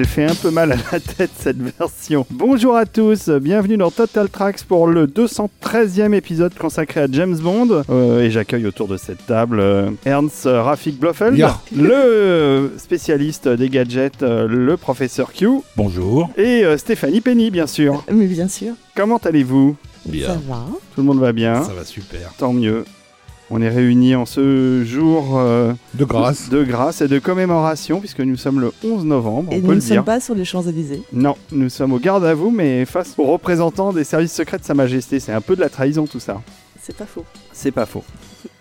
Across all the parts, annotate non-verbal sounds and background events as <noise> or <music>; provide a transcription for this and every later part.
Elle fait un peu mal à la tête cette version. Bonjour à tous, bienvenue dans Total Tracks pour le 213e épisode consacré à James Bond. Euh, et j'accueille autour de cette table euh, Ernst Rafik Blofeld, Ya. le spécialiste des gadgets, euh, le professeur Q, Bonjour. et euh, Stéphanie Penny bien sûr. Mais bien sûr. Comment allez-vous? Ça va. Tout le monde va bien Ça va super. Tant mieux. On est réunis en ce jour euh, De grâce. de grâce et de commémoration puisque nous sommes le 11 novembre, on Et peut nous le ne dire. sommes pas sur les Champs-Élysées. Non, nous sommes au garde à vous, mais face aux représentants des services secrets de Sa Majesté. C'est un peu de la trahison tout ça. C'est pas faux. C'est pas faux.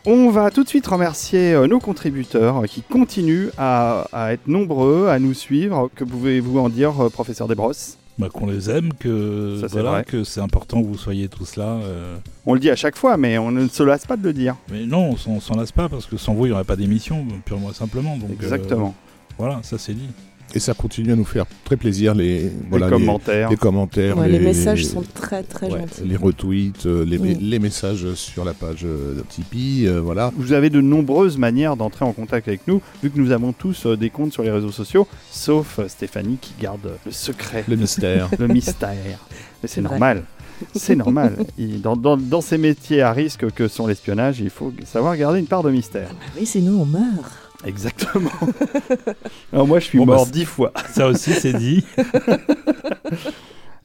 On va tout de suite remercier euh, nos contributeurs euh, qui continuent à, à être nombreux, à nous suivre. Que pouvez-vous en dire, professeur Desbrosses? Bah, qu'on les aime, que Ça, c'est voilà, vrai. que c'est important que vous soyez tous là. euh. On le dit à chaque fois, mais on ne se lasse pas de le dire. Mais non, on s'en- s'en lasse pas parce que sans vous, il n'y aurait pas d'émission, purement et simplement. Donc, euh, Exactement. voilà, ça c'est dit. Et ça continue à nous faire très plaisir les, voilà, les commentaires. les commentaires. Ouais, les, messages sont très très ouais, gentils. les retweets, euh, les, les messages sur la page euh, de Tipeee, euh, voilà. Vous avez de nombreuses manières d'entrer en contact avec nous, vu que nous avons tous euh, des comptes sur les réseaux sociaux, sauf euh, Stéphanie qui garde le secret. Le mystère. <laughs> le mystère. <laughs> Mais c'est vrai. normal. <laughs> C'est normal. Dans, dans- dans ces métiers à risque que sont l'espionnage, il faut savoir garder une part de mystère. Ah oui, sinon on meurt. Exactement. <laughs> Alors moi, je suis Bon, bah, mort dix fois. <laughs> Ça aussi, c'est dit. <laughs>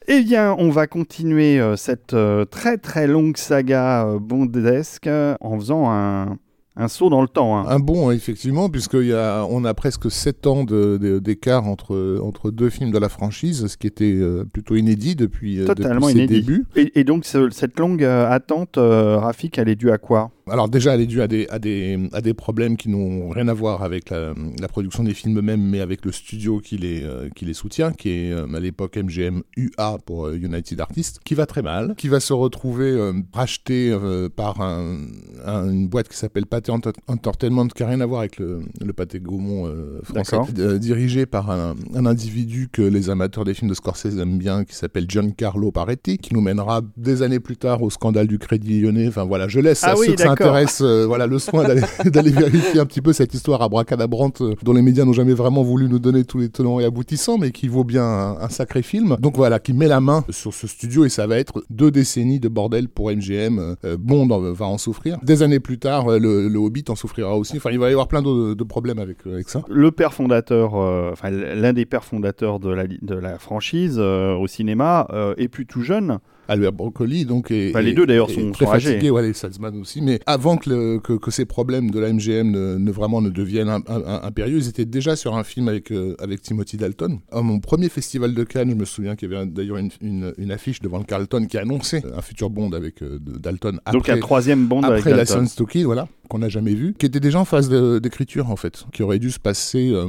Eh bien, on va continuer euh, cette euh, très très longue saga euh, bondesque euh, en faisant un, un saut dans le temps. hein. Un bon, effectivement, puisqu'on a, on a presque 7 ans de- de- d'écart entre, entre deux films de la franchise, ce qui était euh, plutôt inédit depuis, euh, Totalement depuis ses inédit. débuts. Et, et donc, ce- cette longue euh, attente, euh, Rafik, elle est due à quoi? Alors déjà, elle est due à des, à des, à des problèmes qui n'ont rien à voir avec la, la production des films eux-mêmes, mais avec le studio qui les, euh, qui les soutient, qui est euh, à l'époque MGM UA pour euh, United Artists, qui va très mal, qui va se retrouver racheté par un- un- une boîte qui s'appelle Pathé Ent- Entertainment, qui n'a rien à voir avec le, le Pathé Gaumont français, dirigé par un, un individu que les amateurs des films de Scorsese aiment bien, qui s'appelle Giancarlo Paretti, qui nous mènera des années plus tard au scandale du Crédit Lyonnais. Enfin voilà, je laisse Ah à oui, ceux que ça. Intéresse euh, voilà, le soin <laughs> d'aller vérifier un petit peu cette histoire abracadabrante euh, dont les médias n'ont jamais vraiment voulu nous donner tous les tenants et aboutissants, mais qui vaut bien un, un sacré film. Donc voilà, qui met la main sur ce studio et ça va être deux décennies de bordel pour MGM. Euh, Bond en- va en souffrir. Des années plus tard, euh, le, le Hobbit en souffrira aussi. Enfin, il va y avoir plein de, de problèmes avec, euh, avec ça. Le père fondateur, euh, enfin l'un des pères fondateurs de la, de la franchise euh, au cinéma euh, est plus tout jeune. Albert Broccoli, donc, est, Bah, les est- deux, d'ailleurs, sont- très sont fatigués, ouais, les Salzman aussi. Mais avant que, le- que, que ces problèmes de la MGM ne, ne vraiment ne deviennent un- un- un- impérieux, ils étaient déjà sur un film avec, euh, avec Timothy Dalton. À mon premier festival de Cannes, je me souviens qu'il y avait d'ailleurs une, une- une affiche devant le Carlton qui annonçait un futur Bond avec euh, Dalton après, donc un troisième bond avec après la Dalton. Stokey, voilà, qu'on n'a jamais vu, qui était déjà en phase de- d'écriture en fait, qui aurait dû se passer euh,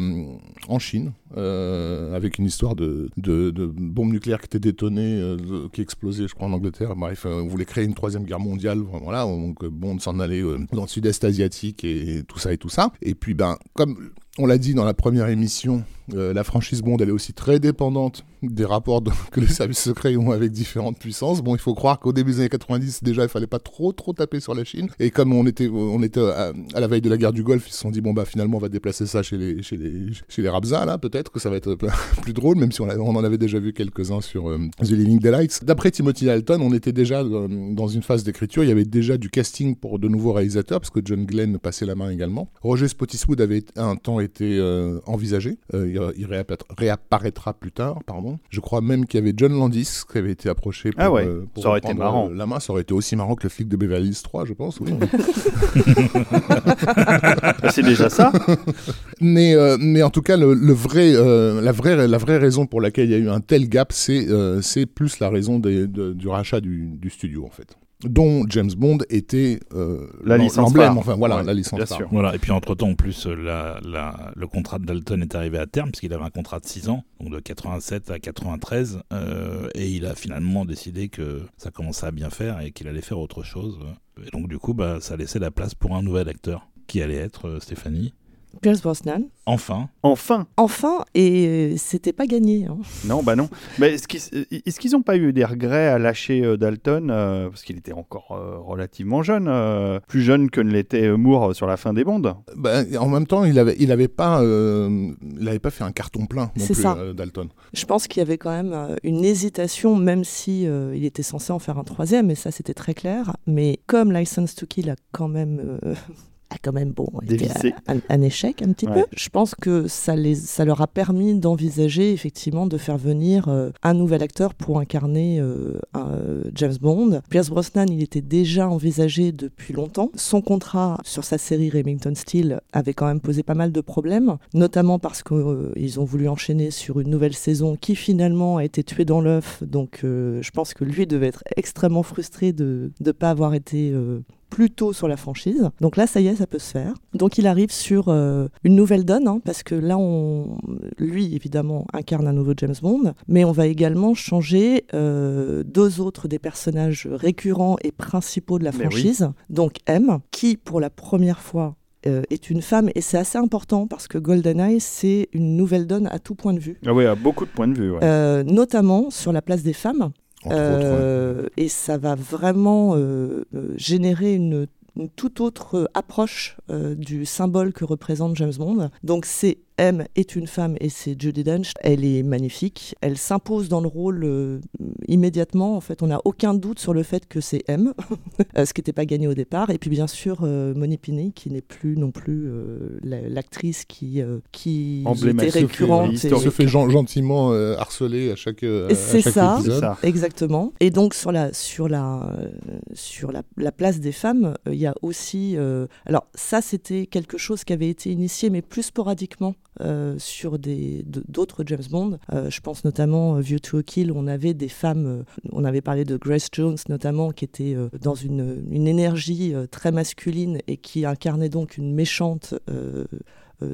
en Chine, euh, avec une histoire de, de, de bombe nucléaire qui était détonnée, euh, de- qui explosait, je crois, en Angleterre. Bref, euh, on voulait créer une troisième guerre mondiale, voilà, donc euh, Bond s'en euh, dans le sud-est asiatique et tout ça et tout ça. Et puis, ben, comme on l'a dit dans la première émission, euh, la franchise Bond, elle est aussi très dépendante des rapports <laughs> que les services secrets ont avec différentes puissances. Bon, il faut croire qu'au début des années 90, déjà, il fallait pas trop, trop taper sur la Chine. Et comme on était, on était à, la veille de la guerre du Golfe, ils se sont dit, bon, bah, finalement, on va déplacer ça chez les, chez les, chez les Rabzas, là, peut-être que ça va être <laughs> plus drôle, même si on, on en avait déjà vu quelques-uns sur euh, The Living Daylights. D'après Timothy Dalton, on était déjà dans, dans une phase d'écriture. Il y avait déjà du casting pour de nouveaux réalisateurs, parce que John Glenn passait la main également. Roger Spottiswoode avait un temps été euh, envisagé. Euh, il, il réappara- réapparaîtra plus tard, pardon. Je crois même qu'il y avait John Landis qui avait été approché pour, Ah ouais, pour ça aurait été marrant. la main. Ça aurait été aussi marrant que le flic de Beverly Hills 3, je pense. Oui. <laughs> C'est déjà ça. Mais, mais en tout cas, le, le vrai, la, vraie, la vraie raison pour laquelle il y a eu un tel gap, c'est c'est plus la raison des- de- du rachat du, du studio, en fait. Dont James Bond était euh, La licence phare. enfin voilà, Ouais, la licence bien phare. sûr. Voilà. Et puis entre-temps, en plus, euh, la, la- le contrat de Dalton est arrivé à terme, puisqu'il avait un contrat de 6 ans, donc de 87 à 93, euh, et il a finalement décidé que ça commençait à bien faire et qu'il allait faire autre chose. Et donc du coup, bah, ça laissait la place pour un nouvel acteur, qui allait être euh, Stéphanie. Pierce Brosnan. Enfin, Enfin Enfin, et euh, c'était pas gagné. hein. Non, bah non. Mais est-ce qu'ils n'ont pas eu des regrets à lâcher euh, Dalton euh, Parce qu'il était encore euh, relativement jeune, euh, plus jeune que ne l'était euh, Moore sur la fin des Bondes? Bah, en même temps, il avait, il avait pas, euh, il avait pas fait un carton plein non plus, ça. euh, Dalton. Je pense qu'il y avait quand même euh, une hésitation, même si euh, il était censé en faire un troisième, et ça c'était très clair. Mais comme License to Kill a quand même, euh, a quand même bon, été un, un échec un petit Ouais. peu, je pense que ça, les, ça leur a permis d'envisager effectivement de faire venir euh, un nouvel acteur pour incarner euh, un, euh, James Bond. Pierce Brosnan, il était déjà envisagé depuis longtemps. Son contrat sur sa série Remington Steel avait quand même posé pas mal de problèmes, notamment parce qu'ils ont voulu enchaîner sur une nouvelle saison qui finalement a été tuée dans l'œuf. Donc je pense que lui devait être extrêmement frustré de ne pas avoir été plus tôt sur la franchise. Donc là, ça y est, ça peut se faire. Donc il arrive sur euh, une nouvelle donne, hein, parce que là, on, lui, évidemment, incarne un nouveau James Bond, mais on va également changer euh, deux autres des personnages récurrents et principaux de la oui. franchise. Donc M, qui pour la première fois euh, est une femme, et c'est assez important parce que GoldenEye, c'est une nouvelle donne à tout point de vue. Ah oui, à beaucoup de points de vue. ouais. Euh, notamment sur la place des femmes. Euh, et ça va vraiment euh, euh, générer une, une toute autre approche du symbole que représente James Bond. Donc c'est M est une femme et c'est Judi Dench. Elle est magnifique. Elle s'impose dans le rôle euh, immédiatement. En fait, on n'a aucun doute sur le fait que c'est M, <laughs> ce qui n'était pas gagné au départ. Et puis bien sûr, euh, Moni Pinney, qui n'est plus non plus euh, la- l'actrice qui, euh, qui était récurrente. et- Il se fait gen- gentiment euh, harceler à chaque, euh, à C'est chaque ça. C'est épisode. ça. Exactement. Et donc sur la sur la sur la, la place des femmes, euh, il y a aussi euh, alors ça c'était quelque chose qui avait été initié mais plus sporadiquement euh, sur d'autres James Bond. Euh, je pense notamment euh, View to a Kill, on avait des femmes, on avait parlé de Grace Jones notamment qui était dans une une énergie très masculine et qui incarnait donc une méchante.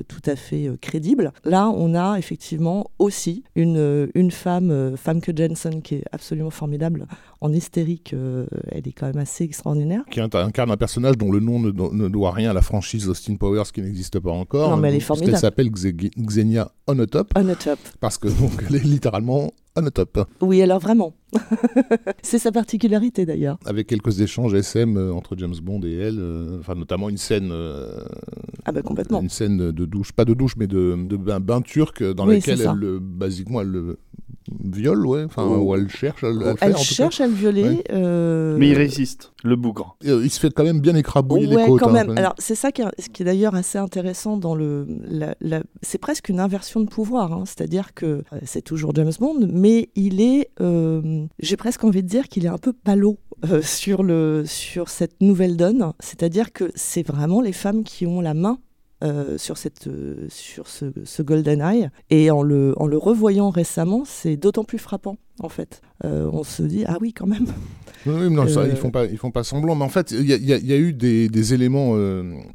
tout à fait crédible. Là, on a effectivement aussi une, une femme, euh, Famke Jensen, qui est absolument formidable. En hystérique, euh, elle est quand même assez extraordinaire. Qui incarne un personnage dont le nom ne, do- ne doit rien à la franchise Austin Powers qui n'existe pas encore. Non, mais elle est Parce qu'elle formidable. s'appelle Xe- Xenia Onotop On the top. parce que donc elle est littéralement Onotop. Oui, alors vraiment. <laughs> C'est sa particularité d'ailleurs. Avec quelques échanges SM euh, entre James Bond et elle, euh, enfin notamment une scène, euh, Ah bah complètement. une scène de douche, pas de douche mais de, de bain, bain turc dans Oui, ça. elle, le- basiquement elle le viole, ouais, enfin Oh. ou elle cherche, à le- à le faire, Elle cas. cherche à le violer. Ouais. euh, Mais il résiste, le bougre. Euh, Il se fait quand même bien écrabouiller Ouais, les côtes. quand hein, même. quand Alors, c'est ça qui est, ce qui est d'ailleurs assez intéressant dans le. la- la- c'est presque une inversion de pouvoir. hein. C'est-à-dire que euh, c'est toujours James Bond, mais il est. euh, J'ai presque envie de dire qu'il est un peu palo euh, sur, le, sur cette nouvelle donne. C'est-à-dire que c'est vraiment les femmes qui ont la main. Euh, sur, cette, euh, sur ce, ce GoldenEye. Et en le, en le revoyant récemment, c'est d'autant plus frappant, en fait. Euh, on se dit, ah oui, quand même. <laughs> Oui, non, ça, ils font pas, ils font pas semblant. Mais en fait, il y, a- y y eu des, des éléments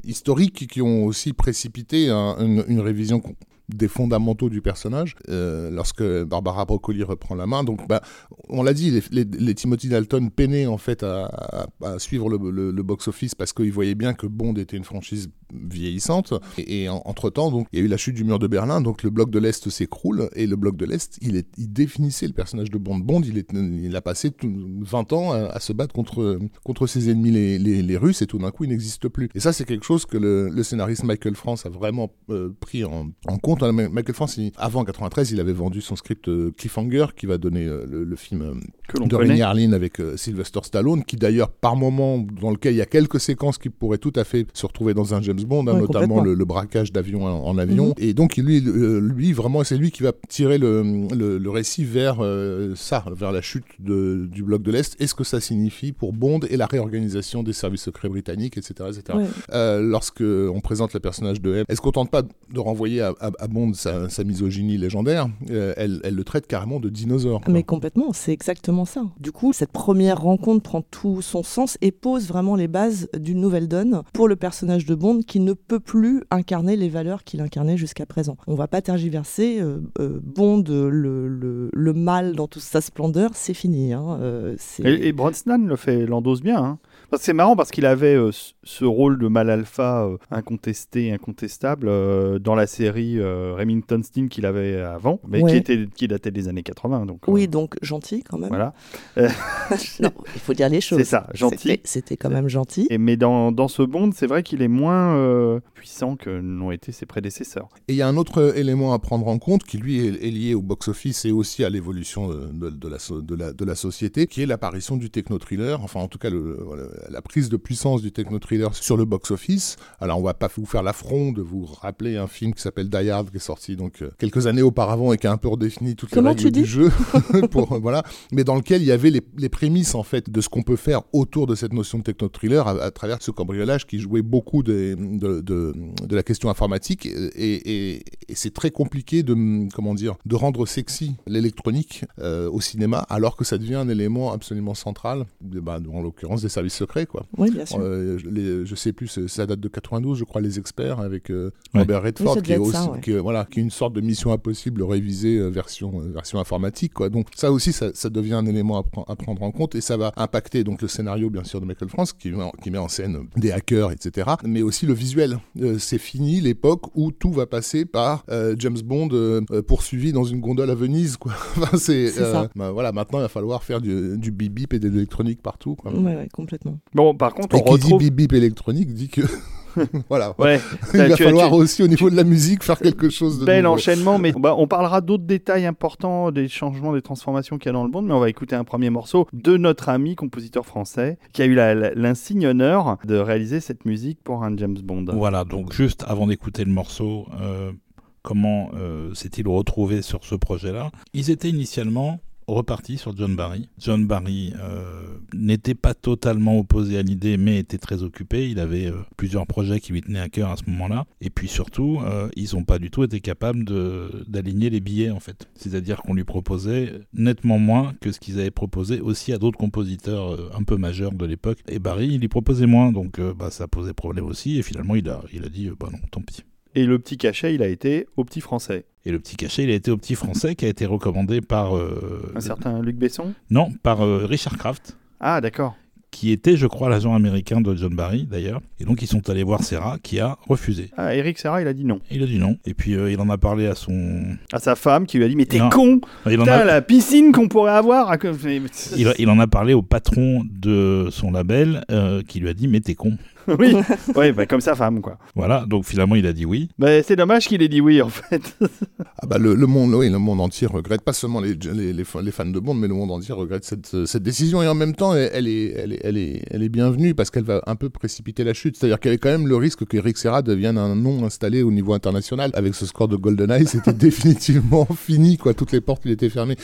historiques qui ont aussi précipité un- une, une révision des fondamentaux du personnage euh, lorsque Barbara Broccoli reprend la main. Donc, bah, on l'a dit, les, les- les Timothy Dalton peinaient en fait à, à- à suivre le, le- le box-office parce qu'ils voyaient bien que Bond était une franchise vieillissante. Et, et en- entre-temps, donc, il y a eu la chute du mur de Berlin, donc le bloc de l'Est s'écroule, et le bloc de l'Est, il, est- il définissait le personnage de Bond. Bond, il, est, il a passé tout- 20 ans à, à se battre contre, contre ses ennemis les, les- les Russes, et tout d'un coup, il n'existe plus. Et ça, c'est quelque chose que le, le scénariste Michael France a vraiment euh, pris en, en compte. hein. Michael France, il- avant 93, il avait vendu son script euh, Cliffhanger, qui va donner euh, le, le film Que de. Rennie Harlin avec Sylvester Stallone, qui d'ailleurs, par moment, dans lequel il y a quelques séquences qui pourraient tout à fait se retrouver dans un James Bond, hein, Ouais, notamment le, le braquage d'avion en, en avion. Mhm. Et donc, lui, euh, lui vraiment, c'est lui qui va tirer le, le- le récit vers euh, ça, vers la chute de- du bloc de l'Est. Et ce que ça signifie pour Bond et la réorganisation des services secrets britanniques, etc. etc. Ouais. Euh, lorsque on présente le personnage de M, elle se contente pas de renvoyer à, à- à Bond sa, sa misogynie légendaire, euh, elle, elle le traite carrément de dinosaure. quoi. Mais complètement, c'est exactement ça. Du coup, cette première rencontre prend tout son sens et pose vraiment les bases d'une nouvelle donne pour le personnage de Bond qui ne peut plus incarner les valeurs qu'il incarnait jusqu'à présent. On va pas tergiverser. Euh, euh, Bond, le, le, le, mal dans toute sa splendeur, c'est fini. Hein, euh, et, et le fait, l'endosse bien. Hein. C'est marrant parce qu'il avait euh, ce rôle de mal alpha euh, incontesté, incontestable euh, dans la série Remington Steele qu'il avait avant, mais qui, était, qui datait des années 80. Donc, oui, donc gentil quand même. Voilà. <laughs> non, il faut dire les <laughs> choses. C'est ça, gentil. C'était quand même gentil. Et, mais dans, dans ce Bond, c'est vrai qu'il est moins puissant que l'ont été ses prédécesseurs. Et il y a un autre élément à prendre en compte qui, lui, est, lié au box-office et aussi à l'évolution de, de, la, de, la, de la société, qui est l'apparition du techno-thriller, enfin en tout cas le la prise de puissance du techno-thriller sur le box-office. Alors, on va pas vous faire l'affront de vous rappeler un film qui s'appelle Die Hard, qui est sorti donc euh, quelques années auparavant et qui a un peu redéfini toutes les règles du jeu. <laughs> <laughs> pour, voilà. Mais dans lequel il y avait les, prémices, en fait, de ce qu'on peut faire autour de cette notion de techno-thriller à, travers ce cambriolage qui jouait beaucoup de, de, de, la question informatique. Et, c'est très compliqué de, comment dire, de rendre sexy l'électronique euh, au cinéma, alors que ça devient un élément absolument central, bah, en l'occurrence des services secrets. Quoi. Oui, bien sûr. Euh, je sais plus, ça date de 92, je crois, les experts avec euh, Robert Redford, qui, est aussi, qui, voilà, qui est une sorte de mission impossible révisée euh, version, version informatique. Quoi. Donc ça aussi, ça, ça devient un élément à, à, prendre en compte et ça va impacter donc le scénario, bien sûr, de Michael France, qui, qui met en scène des hackers, etc. Mais aussi le visuel. c'est fini l'époque où tout va passer par James Bond poursuivi dans une gondole à Venise. Quoi. <laughs> enfin, c'est, bah, voilà, maintenant, il va falloir faire du, du bip bip et de l'électronique partout. Quoi. Ouais, ouais, complètement. Bon, par contre, on et qui retrouve... dit bip bip électronique dit que <laughs> voilà. Ouais, Il va falloir aussi au niveau de la musique faire quelque chose de bel enchaînement. Mais bah, on parlera d'autres détails importants des changements, des transformations qu'il y a dans le monde. Mais on va écouter un premier morceau de notre ami compositeur français qui a eu l'insigne honneur de réaliser cette musique pour un James Bond. Voilà. Donc juste avant d'écouter le morceau. Euh, comment euh, s'est-il retrouvé sur ce projet-là? Ils étaient initialement reparti sur John Barry. John Barry euh, n'était pas totalement opposé à l'idée, mais était très occupé. Il avait euh, plusieurs projets qui lui tenaient à cœur à ce moment-là. Et puis surtout, euh, ils n'ont pas du tout été capables d'aligner les billets, en fait. C'est-à-dire qu'on lui proposait nettement moins que ce qu'ils avaient proposé aussi à d'autres compositeurs un peu majeurs de l'époque. Et Barry, il y proposait moins, donc bah, ça posait problème aussi. Et finalement, il a, il a dit, bah non, tant pis. Et le petit cachet, il a été au petit français. Et le petit cachet, il a été au petit français qui a été recommandé par. Euh, un certain Luc Besson Non, par euh, Richard Kraft. Ah, d'accord. Qui était, je crois, l'agent américain de John Barry, d'ailleurs. Et donc, ils sont allés voir Serra, qui a refusé. Ah, Eric Serra, il a dit non. Il a dit non. Et puis, euh, il en a parlé à son. À sa femme, qui lui a dit Mais t'es con il en a... la piscine qu'on pourrait avoir il, il, en a parlé au patron de son label, qui lui a dit Mais t'es con. <laughs> oui, ouais, bah, comme sa femme, quoi. Voilà, donc finalement, il a dit oui. Bah, c'est dommage qu'il ait dit oui, en fait. ah bah, le, monde, oui, le monde entier regrette, pas seulement les, les, les, fans de Bond, mais le monde entier regrette cette, cette décision. Et en même temps, elle, est, elle, est, elle, est, elle est bienvenue parce qu'elle va un peu précipiter la chute. C'est-à-dire qu'il y avait quand même le risque que Eric Serra devienne un nom installé au niveau international. Avec ce score de GoldenEye, <laughs> c'était définitivement fini, quoi. Toutes les portes lui étaient fermées.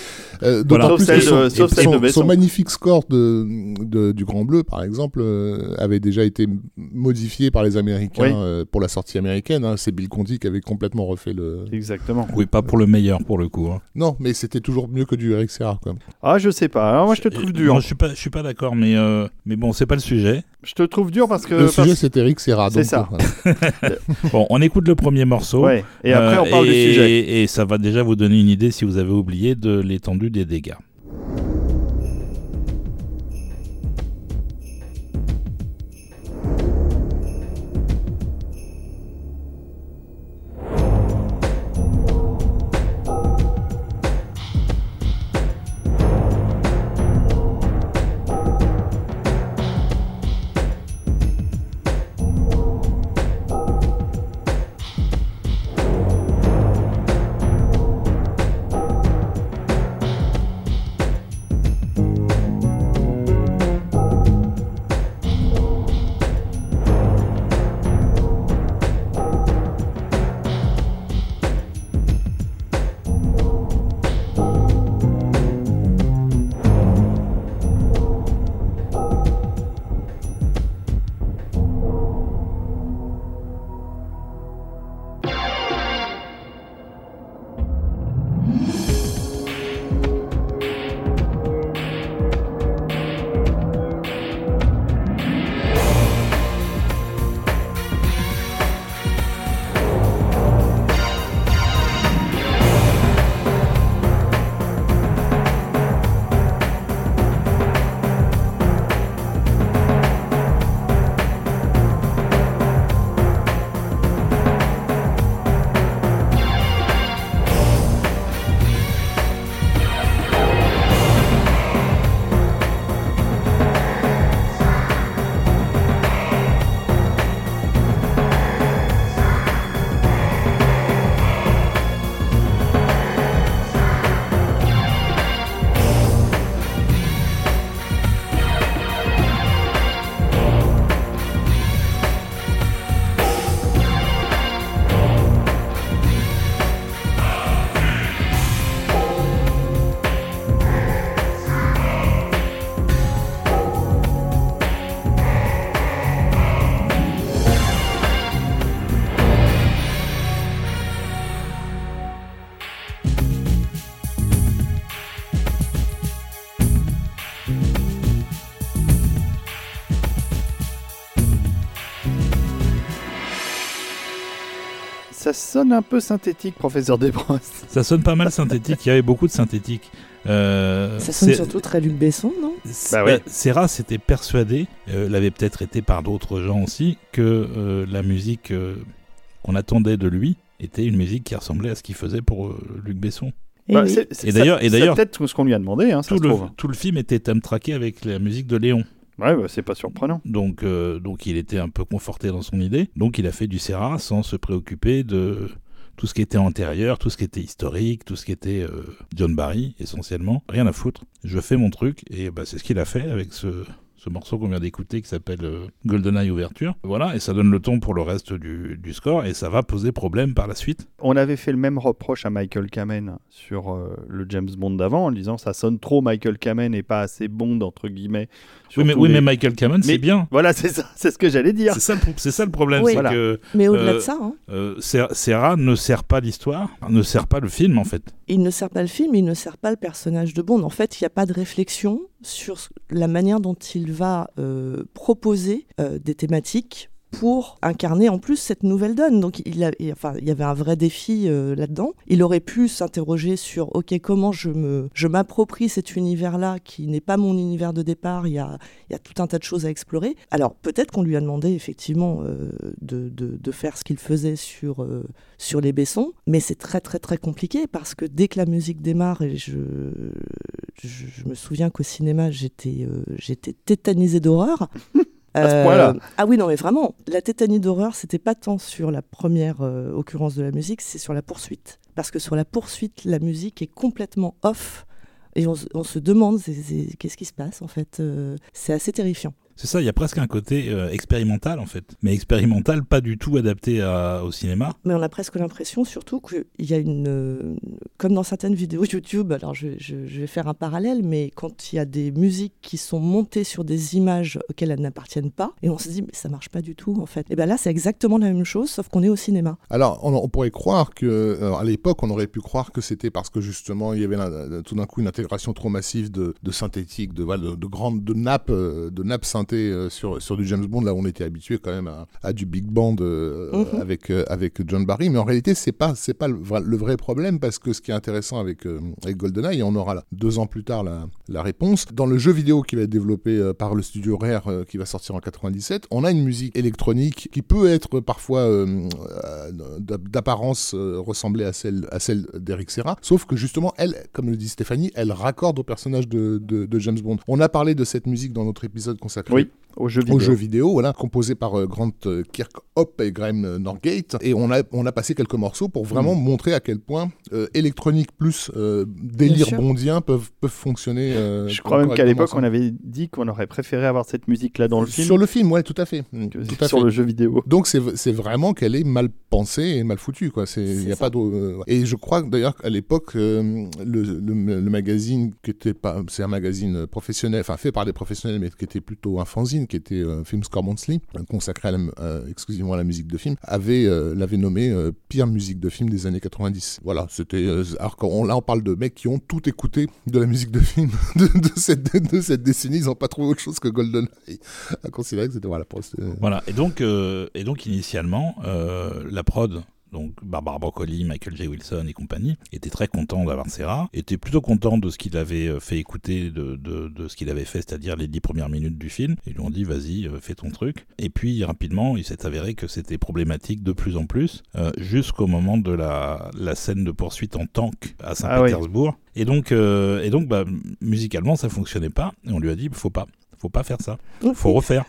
Euh, D'autant plus son, son, son, magnifique score de, de, du Grand Bleu, par exemple, euh, avait déjà été modifié par les Américains euh, pour la sortie américaine. Hein. C'est Bill Conti qui avait complètement refait le. Exactement. Oui, pas pour le meilleur pour le coup. Hein. Non, mais c'était toujours mieux que du Eric Serra. Quoi. Ah, je sais pas. Alors, moi, je te trouve dur. Non, je suis pas, je suis pas d'accord, mais euh, mais bon, c'est pas le sujet. Je te trouve dur parce que. Le sujet, c'est Eric Serra. C'est ça. <laughs> bon, on écoute le premier morceau. Ouais. Et après, on parle du sujet. Et ça va déjà vous donner une idée si vous avez oublié de l'étendue des dégâts. Ça sonne un peu synthétique, professeur Desbrosses. Ça sonne pas mal synthétique, il y avait beaucoup de synthétique. Euh, Ça sonne surtout très Luc Besson, non? C'est- Bah ouais. bah, Serra s'était persuadé, euh, l'avait peut-être été par d'autres gens aussi, que euh, la musique euh, qu'on attendait de lui était une musique qui ressemblait à ce qu'il faisait pour euh, Luc Besson. Eh Bah, oui. c'est- c'est- Et d'ailleurs- et c'est d'ailleurs- peut-être ce qu'on lui a demandé, hein, ça Tout se le, trouve. tout le film était thème traqué avec la musique de Léon. Ouais, bah, c'est pas surprenant. Donc, euh, donc il était un peu conforté dans son idée. Donc il a fait du Serra sans se préoccuper de tout ce qui était antérieur, tout ce qui était historique, tout ce qui était euh, John Barry essentiellement. Rien à foutre. Je fais mon truc et bah, c'est ce qu'il a fait avec ce, ce morceau qu'on vient d'écouter qui s'appelle euh, GoldenEye Ouverture. Voilà, et ça donne le ton pour le reste du, du score et ça va poser problème par la suite. On avait fait le même reproche à Michael Kamen sur euh, le James Bond d'avant en disant ça sonne trop Michael Kamen et pas assez Bond entre guillemets. Oui mais, oui, les- mais Michael Mais- c'est bien. Voilà, c'est ça, c'est ce que j'allais dire. C'est ça, le ça problème, Oui. c'est Voilà. que Mais au-delà Euh, de ça, hein, euh, Ser- Serra ne sert pas l'histoire, ne sert pas le film en fait. il ne sert pas le film, il ne sert pas le personnage de Bond. En fait, il n'y a pas de réflexion sur la manière dont il va euh, proposer euh, des thématiques pour incarner en plus cette nouvelle donne. Donc il, enfin, il y avait un vrai défi euh, là-dedans. Il aurait pu s'interroger sur ok comment je me je m'approprie cet univers-là qui n'est pas mon univers de départ. Il y a, il y a tout un tas de choses à explorer. Alors peut-être qu'on lui a demandé effectivement euh, de, de- de faire ce qu'il faisait sur euh, sur les Bessons, mais c'est très très très compliqué parce que dès que la musique démarre, et je, je, je me souviens qu'au cinéma j'étais euh, j'étais tétanisée d'horreur. Euh. Ah oui non mais vraiment, la tétanie d'horreur c'était pas tant sur la première euh, occurrence de la musique, c'est sur la poursuite. Parce que sur la poursuite, la musique est complètement off. Et on, se- demande qu'est-ce qui se passe en fait. euh, c'est assez terrifiant. C'est ça, il y a presque un côté euh, expérimental en fait. Mais expérimental, pas du tout adapté à- au cinéma. Mais on a presque l'impression surtout qu'il y a une... euh, comme dans certaines vidéos YouTube, alors je, je- je vais faire un parallèle, mais quand il y a des musiques qui sont montées sur des images auxquelles elles n'appartiennent pas, et on se dit mais ça marche pas du tout en fait. Et bien là c'est exactement la même chose, sauf qu'on est au cinéma. Alors, on, on pourrait croire que, euh, à l'époque, on aurait pu croire que c'était parce que justement, il y avait là, tout d'un coup une intégration trop massive de, de synthétique, de, voilà, de, de grandes de nappes, de nappes synthé euh, sur, sur du James Bond. Là, on était habitué quand même à, à du big band euh, Mhm. avec euh, avec John Barry, mais en réalité, c'est pas c'est pas le, vrai- le vrai problème parce que ce qui est intéressant avec avec GoldenEye, et on aura là, deux ans plus tard la, la réponse dans le jeu vidéo qui va être développé par le studio Rare qui va sortir en 97, on a une musique électronique qui peut être parfois d'a- d'apparence ressembler à celle, à celle d'Eric Serra, sauf que justement, elle, comme le dit Stéphanie, elle raccorde au personnage de, de- de James Bond. On a parlé de cette musique dans notre épisode consacré Oui, au jeu vidéo. au jeu vidéo, voilà, composé par euh, Grant euh, Kirkhope et Graham euh, Norgate. Et on a, on a passé quelques morceaux pour vraiment montrer à quel point euh, électronique plus euh, délire sûr. bondien peuvent, peuvent fonctionner. euh, Je crois même qu'à l'époque, on avait dit qu'on aurait préféré avoir cette musique-là dans le film Sur le film, ouais, tout à fait. Mm, que tout à sur fait. le jeu vidéo. Donc c'est c'est vraiment qu'elle est mal pensée et mal foutue quoi. C'est il y a ça. pas de et je crois d'ailleurs qu'à l'époque euh, le, le, le magazine qui était pas c'est un magazine professionnel enfin fait par des professionnels mais qui était plutôt un fanzine qui était euh, Film Score Monthly consacré euh, exclusivement à la musique de film avait euh, l'avait nommé pire musique de film des années 90. Voilà, c'était alors on, là on parle de mecs qui ont tout écouté de la musique de film <laughs> de, cette de cette décennie, ils ont pas trouvé autre chose que GoldenEye à considérer que c'était voilà Voilà, et donc, et donc initialement, la prod, donc Barbara Broccoli, Michael J. Wilson et compagnie, étaient très contents d'avoir Serra, étaient plutôt contents de ce qu'il avait euh, fait écouter, de, de, de ce qu'il avait fait, c'est-à-dire les dix premières minutes du film. Ils lui ont dit, vas-y, euh, fais ton truc. Et puis, rapidement, il s'est avéré que c'était problématique de plus en plus, euh, jusqu'au moment de la, la scène de poursuite en tank à Saint-Pétersbourg. Et donc, euh, et donc bah, musicalement, ça fonctionnait pas. Et on lui a dit, faut pas. Faut pas faire ça. Faut refaire.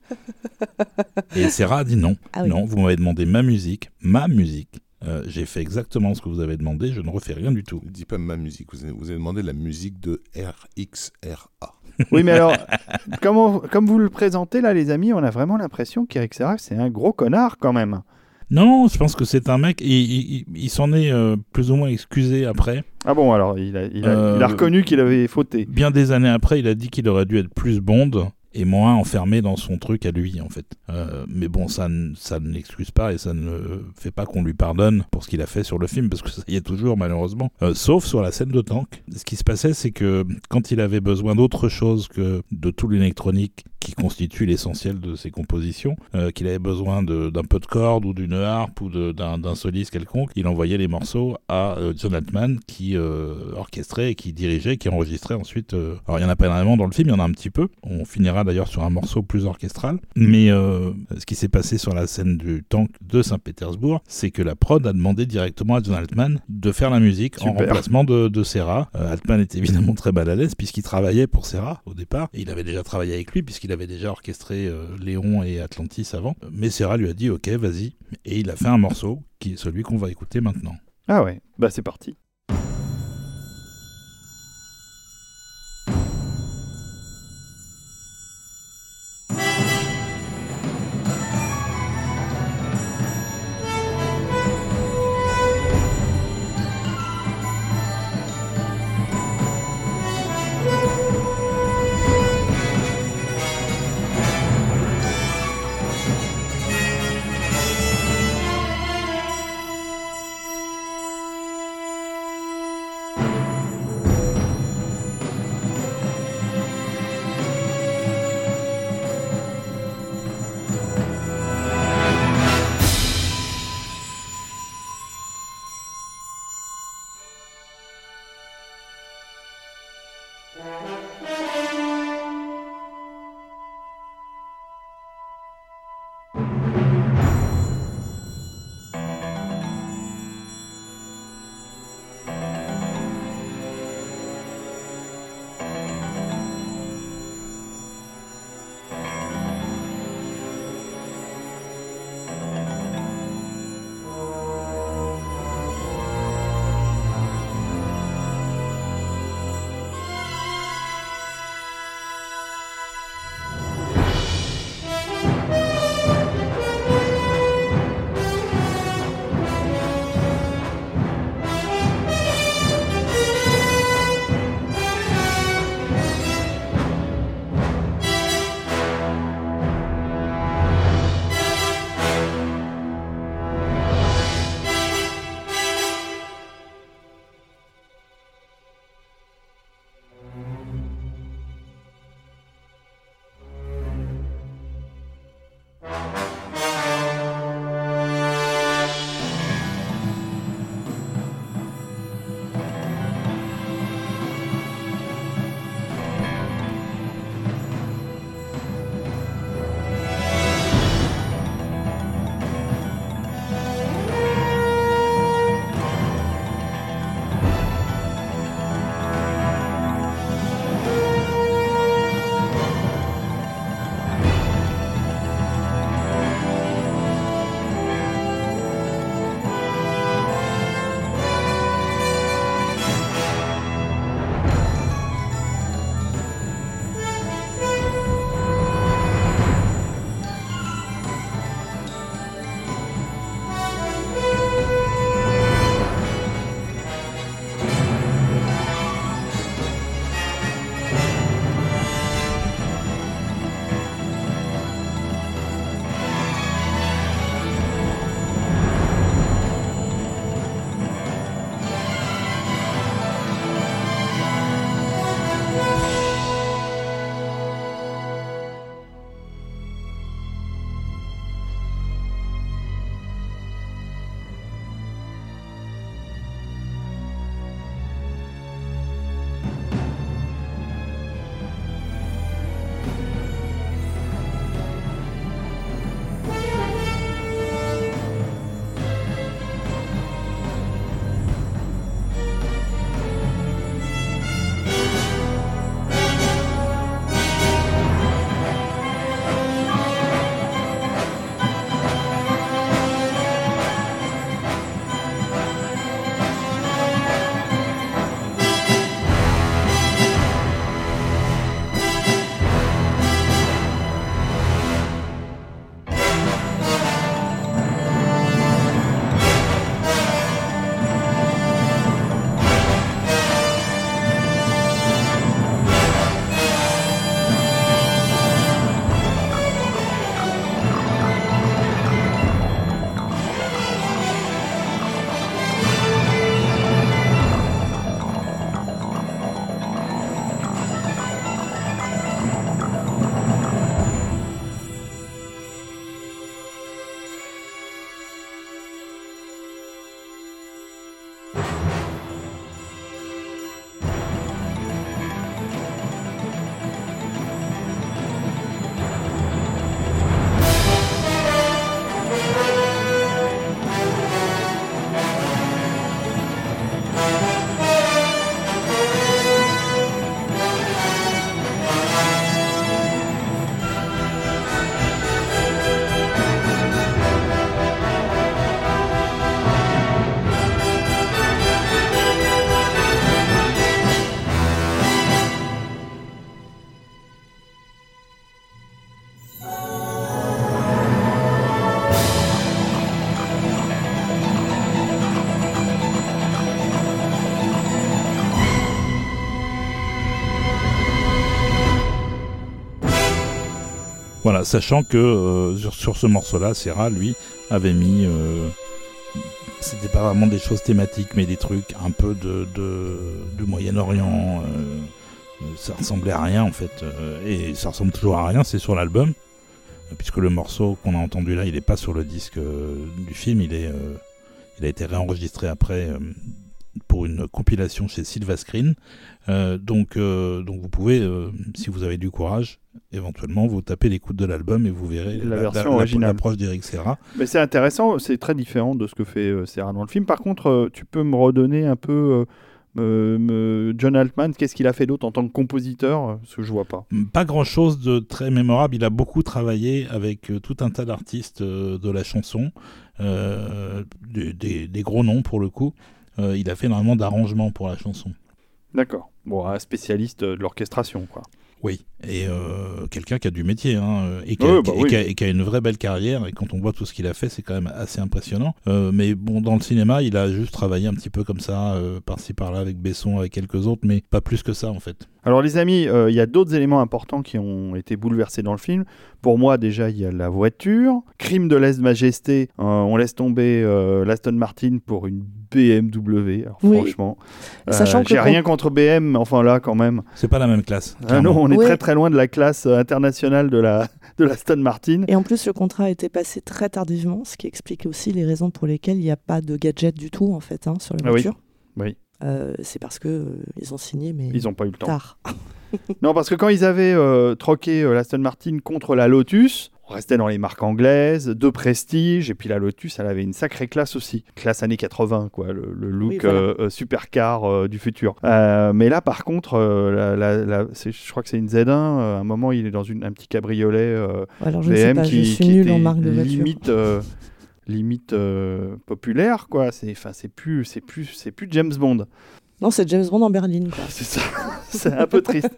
<laughs> Et Serra a dit non. Ah oui. Non, vous m'avez demandé ma musique, ma musique. Euh, J'ai fait exactement ce que vous avez demandé, je ne refais rien du tout. Ne dis pas ma musique, vous avez, vous avez demandé la musique de RXRA. Oui, mais alors, <laughs> comme, on- comme vous le présentez là, les amis, on a vraiment l'impression qu'Eric Serra, c'est un gros connard quand même. Non, je pense que c'est un mec, et il, il- il s'en est euh, plus ou moins excusé après. Ah bon, alors il a, il a, Euh, il a reconnu qu'il avait fauté. Bien des années après, il a dit qu'il aurait dû être plus Bond et moins enfermé dans son truc à lui, en fait. Euh, mais bon, ça, ça ne l'excuse pas et ça ne fait pas qu'on lui pardonne pour ce qu'il a fait sur le film, parce que ça y est toujours, malheureusement. Euh, sauf sur la scène de tank. Ce qui se passait, c'est que quand il avait besoin d'autre chose que de tout l'électronique qui constitue l'essentiel de ses compositions, qu'il avait besoin d'un peu de cordes ou d'une harpe ou d'un soliste quelconque, il envoyait les morceaux à John Altman qui orchestrait et qui dirigeait, qui enregistrait ensuite. alors il y en a pas énormément dans le film, il y en a un petit peu. On finira d'ailleurs sur un morceau plus orchestral. Mais ce qui s'est passé sur la scène du tank de Saint-Pétersbourg, c'est que la prod a demandé directement à John Altman de faire la musique en remplacement de, de Serra. Altman était évidemment très mal à l'aise puisqu'il travaillait pour Serra au départ. Et il avait déjà travaillé avec lui puisqu'il avait déjà orchestré Léon et Atlantis avant. Mais Serra lui a dit ok vas-y. Et il a fait un morceau qui est celui qu'on va écouter maintenant. Ah ouais, bah c'est parti. Sachant que euh, sur, ce morceau-là, Serra, lui, avait mis. euh, c'était pas vraiment des choses thématiques, mais des trucs un peu de, de, Moyen-Orient. euh, euh, ça ressemblait à rien en fait. et ça ressemble toujours à rien, c'est sur l'album. Puisque le morceau qu'on a entendu là, il n'est pas sur le disque du film, il, est, il a été réenregistré après pour une compilation chez Silva Screen. Donc, donc vous pouvez, si vous avez du courage, éventuellement vous tapez l'écoute de l'album et vous verrez La version originale. l'approche d'Eric Serra. Mais c'est intéressant, c'est très différent de ce que fait euh, Serra dans le film. Par contre, euh, tu peux me redonner un peu euh, me- John Altman, qu'est-ce qu'il a fait d'autre en tant que compositeur Parce que je vois pas. Pas grand chose de très mémorable. Il a beaucoup travaillé avec tout un tas d'artistes de la chanson, des, des- des gros noms pour le coup. Il a fait énormément d'arrangements pour la chanson. D'accord. Bon, un spécialiste de l'orchestration, quoi. Oui, et euh, quelqu'un qui a du métier hein, et, qui a, Ouais, bah et oui. qui a- et qui a une vraie belle carrière. Et quand on voit tout ce qu'il a fait, c'est quand même assez impressionnant. Euh, mais bon, dans le cinéma, il a juste travaillé un petit peu comme ça, euh, par-ci par-là, avec Besson, avec quelques autres, mais pas plus que ça en fait. Alors les amis, euh, il y a d'autres éléments importants qui ont été bouleversés dans le film. Pour moi déjà, il y a la voiture. Crime de lèse-majesté, euh, on laisse tomber euh, l'Aston Martin pour une BMW. Alors, Oui. Franchement, euh, Sachant que j'ai rien contre BM, enfin là quand même. C'est pas la même classe. Ah non, on est Oui. très très loin de la classe euh, internationale de la <laughs> de l'Aston Martin. Et en plus, le contrat a été passé très tardivement, ce qui explique aussi les raisons pour lesquelles il n'y a pas de gadget du tout en fait hein, sur la Ah oui. voiture. Oui. Euh, c'est parce que euh, ils ont signé, mais Ils n'ont pas eu le temps. tard. Non, parce que quand ils avaient euh, troqué euh, l'Aston Martin contre la Lotus, on restait dans les marques anglaises, de prestige, et puis la Lotus, elle avait une sacrée classe aussi. Classe années 80, quoi, le, le look Oui, voilà. euh, euh, supercar euh, du futur. Euh, mais là, par contre, euh, la- la- la- c'est- je crois que c'est une Z1, euh, à un moment, il est dans une, un petit cabriolet euh, Alors je sais VM pas, qui, je suis qui nulle en était marque de voiture. limite... euh, limite euh, populaire quoi c'est enfin c'est plus c'est plus c'est plus James Bond Non, c'est James Bond en berline. C'est ça <laughs> c'est un peu triste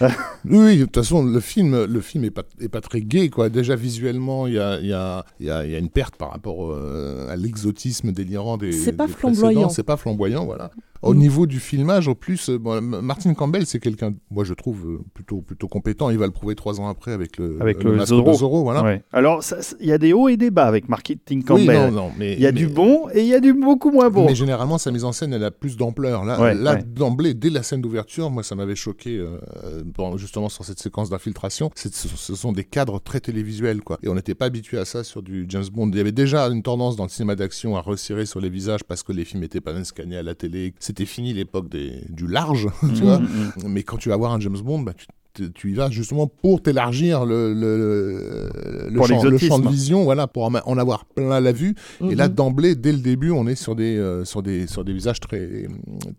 <laughs> Oui, de toute façon, le film, le film est pas, est pas très gai, quoi. Déjà visuellement, il y a, il y, a, il y, a, il y a une perte par rapport euh, à l'exotisme délirant des. C'est pas des flamboyant. C'est pas flamboyant, voilà. Au Mm. niveau du filmage, au plus, euh, bon, Martin Campbell, c'est quelqu'un, moi je trouve euh, plutôt plutôt compétent. Il va le prouver trois ans après avec le Avec le masque Zorro. voilà. Ouais. alors il y a des hauts et des bas avec Marketing Oui, Campbell non, non, mais Il y a mais- du bon et il y a du beaucoup moins bon. Mais généralement, sa mise en scène, elle a plus d'ampleur. Là, Ouais, là ouais. d'emblée, dès la scène d'ouverture, moi, ça m'avait choqué, euh, bon, justement, sur cette séquence d'infiltration. Ce sont des cadres très télévisuels, quoi. Et on n'était pas habitué à ça sur du James Bond. Il y avait déjà une tendance dans le cinéma d'action à resserrer sur les visages parce que les films étaient pas scannés à la télé. C'était fini l'époque du large, <laughs> tu vois. Mm, mm. Mais quand tu vas voir un James Bond, bah, tu, tu- y vas justement pour t'élargir le, le, le, Pour champ, le champ l'exotisme. de vision, voilà, pour en avoir plein la vue. Et là, Mhm. d'emblée, dès le début, on est sur des, euh, sur des, sur des visages très,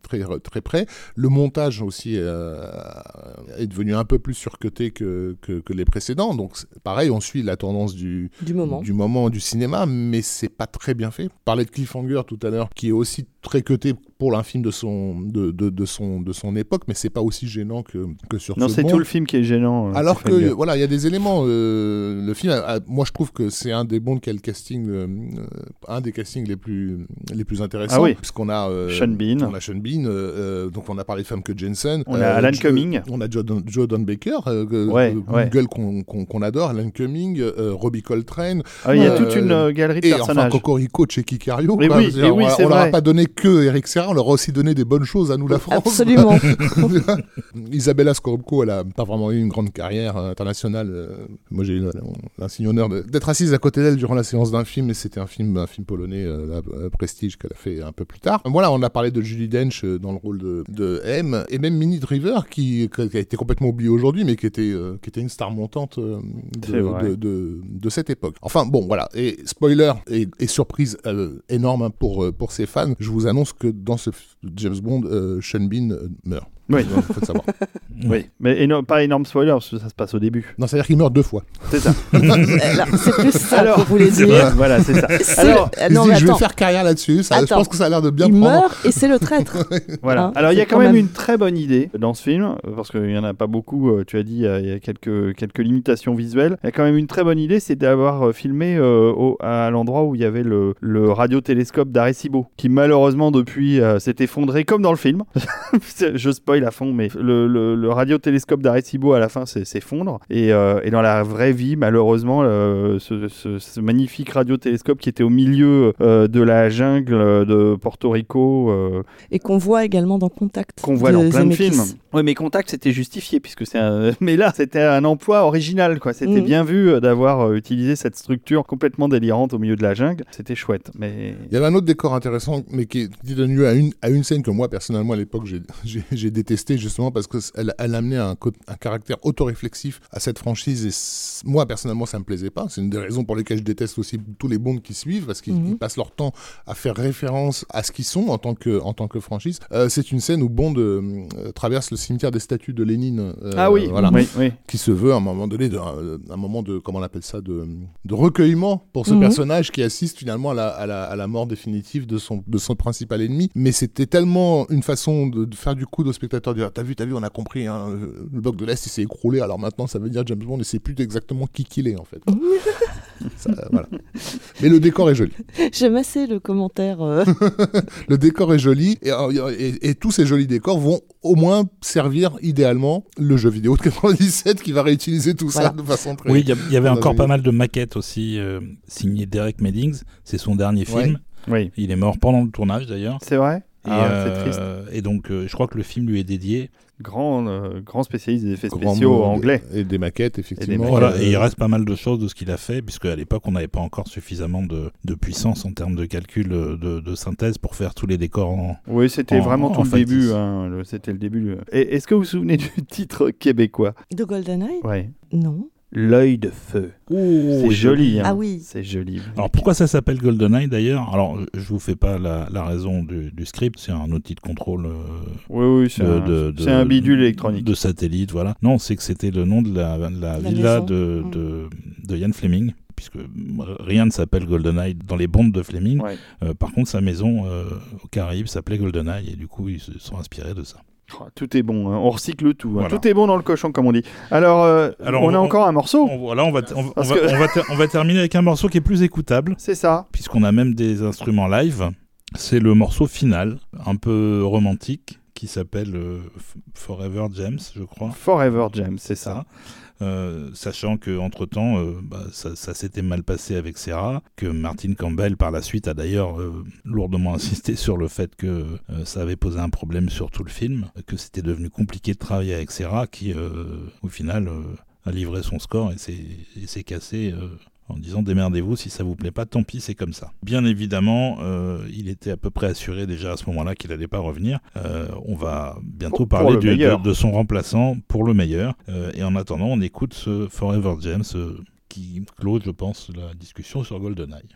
très, très près. Le montage aussi euh, est devenu un peu plus surcuté que, que, que les précédents. Donc, pareil, on suit la tendance du, du moment. du moment du cinéma, mais c'est pas très bien fait. Parlait de Cliffhanger tout à l'heure, qui est aussi très cuté pour un film de son, de, de, de son, de son époque, mais c'est pas aussi gênant que, que sur Non, ce c'est tout le film qui est gênant. euh, Alors que voilà, il y a des éléments. euh, le film, a- a- moi, je trouve que c'est un des bons qui a le casting, euh, euh, un des castings les plus les plus intéressants. Ah oui. puisqu'on a euh, Sean Bean. on a Sean Bean, euh, euh, donc on a parlé de femmes que Jensen. On a Alan Cumming. On a Joe, Don- Joe Don Baker, euh, Ouais, euh, ouais. Google qu'on qu'on- qu'on adore, Alan Cumming, euh, Robbie Coltrane, Ah, il y a euh, toute une euh, galerie de et enfin personnages. Cocorico, Checky Cario. Et oui, et on oui, on leur a pas donné que Eric Serra, on leur a aussi donné des bonnes choses à nous la France. Absolument. <laughs> Isabella Scorupco, elle a pas vraiment eu une grande carrière euh, internationale. euh, Moi, j'ai eu l'insigne honneur d'être assise à côté d'elle durant la séance d'un film, et c'était un film, un film polonais, euh, euh, Prestige, qu'elle a fait un peu plus tard. Voilà, on a parlé de Julie Dench dans le rôle de, de M, et même Minnie Driver, qui, qui a été complètement oubliée aujourd'hui, mais qui était, euh, qui était une star montante euh, de, vrai. de, de- de cette époque. Enfin, bon, voilà. Et spoiler et, et surprise euh, énorme hein, pour, pour ses fans, je vous annonce que dans ce James Bond, euh, Sean Bean euh, meurt. Oui. Donc, faut le savoir. <laughs> Oui, mais éno- pas énorme spoiler parce que ça se passe au début. Non, c'est-à-dire qu'il meurt deux fois. C'est ça. <laughs> Alors, c'est plus ça Alors- que vous voulez dire. voilà, c'est ça. C'est- Alors, euh, Il non, dit, mais je vais attends, faire carrière là-dessus. Ça, je Attends. pense que ça a l'air de bien il prendre. meurt et c'est le traître. <laughs> Voilà. Hein, Alors il y a c'est quand quand même même- une très bonne idée dans ce film, euh, parce qu'il n'y en a pas beaucoup, euh, tu as dit, il y a- il y a quelques, quelques limitations visuelles. Il y a quand même une très bonne idée, c'est d'avoir euh, filmé euh, au- à l'endroit où il y avait le, le radiotélescope d'Arecibo, qui malheureusement depuis euh, s'est effondré comme dans le film. je spoil spoil à fond, mais le, le, le radiotélescope d'Arecibo à la fin s'effondre. Et, euh, et dans la vraie vie, malheureusement, euh, ce, ce- ce magnifique radiotélescope qui était au milieu euh, de la jungle de Porto Rico, euh, Et qu'on voit également dans Contact. qu'on voit dans plein de films. Oui, mais Contact c'était justifié puisque c'est un... <laughs> Mais là, c'était un emploi original, quoi. C'était Mhm. bien vu d'avoir euh, utilisé cette structure complètement délirante au milieu de la jungle. C'était chouette, mais. Il y avait un autre décor intéressant, mais qui, donne lieu à une, à une scène que moi, personnellement, à l'époque, j'ai détesté, justement, parce qu'elle elle amenait un, caractère autoréflexif à cette franchise. Et moi, personnellement, ça me plaisait pas. C'est une des raisons pour lesquelles je déteste aussi tous les bonds qui suivent, parce qu'ils Mhm. passent leur temps à faire référence à ce qu'ils sont en tant que, en tant que franchise. Euh, C'est une scène où Bond euh, traverse le cimetière des statues de Lénine. euh, ah oui, voilà oui, oui. qui se veut à un moment donné, de, un, moment de, comment on appelle ça, de, de recueillement pour ce Mhm. personnage qui assiste finalement à la, à la, à la mort définitive de son, de son principal ennemi. Mais c'était tellement une façon de, de faire du coup au spectateur, dire, t'as vu, t'as vu, on a compris, hein, le bloc de l'Est il s'est écroulé, alors maintenant ça veut dire James Bond, et c'est plus exactement qui qu'il est en fait. <laughs> Ça, euh, voilà. Mais le décor est joli. J'aime assez le commentaire. euh, <laughs> Le décor est joli et, et- et tous ces jolis décors vont au moins servir idéalement le jeu vidéo de 97 qui va réutiliser tout ça de façon très. Oui, il y avait encore pas mal de maquettes aussi euh, signées Derek Meddings. C'est son dernier Ouais. film. oui. Il est mort pendant le tournage d'ailleurs. C'est vrai? Et, Ah, euh, et donc, euh, je crois que le film lui est dédié. Grand, euh, grand spécialiste des effets Grand spéciaux anglais. Et des maquettes, effectivement. maquettes. Voilà, et il reste pas mal de choses de ce qu'il a fait, puisque à l'époque, on n'avait pas encore suffisamment de, de puissance en termes de calcul de, de synthèse pour faire tous les décors en. Oui, c'était En- vraiment en tout le factice. début. hein, le- C'était le début. Et est-ce que vous vous souvenez du <laughs> titre québécois? De GoldenEye Ouais. Non. L'œil de feu. c'est joli. hein. Ah oui. C'est joli. Alors pourquoi ça s'appelle GoldenEye d'ailleurs? Alors je vous fais pas la, la raison du, du script, c'est un outil de contrôle euh, Oui, oui, c'est de- un, de- de- c'est un bidule électronique. de satellite, voilà. Non, c'est que c'était le nom de la, la La villa maison. de, Mm. de, de Ian Fleming, puisque rien ne s'appelle GoldenEye dans les bandes de Fleming. Ouais. Euh, par contre, sa maison euh, aux Caraïbes s'appelait GoldenEye et du coup ils se sont inspirés de ça. Oh, Tout est bon. hein. On recycle tout. hein. Voilà. Tout est bon dans le cochon, comme on dit. Alors, euh, Alors, on a on- encore un morceau. On, va, on, va, on terminer avec un morceau qui est plus écoutable. C'est ça. puisqu'on a même des instruments live. C'est le morceau final, un peu romantique, qui s'appelle euh, Forever James, je crois. Forever James, c'est ça. Ça. Euh, sachant que entre temps ça, ça s'était mal passé avec Serra, que Martin Campbell par la suite a d'ailleurs euh, lourdement <laughs> insisté sur le fait que euh, ça avait posé un problème sur tout le film, que c'était devenu compliqué de travailler avec Serra, qui euh, au final euh, a livré son score et s'est cassé euh, en disant démerdez-vous si ça vous plaît pas, tant pis c'est comme ça. Bien évidemment, euh, il était à peu près assuré déjà à ce moment-là qu'il allait pas revenir. Euh, on va bientôt Pour- parler du- de, son remplaçant pour le meilleur. Euh, et en attendant, on écoute ce Forever James qui clôt, je pense, la discussion sur GoldenEye.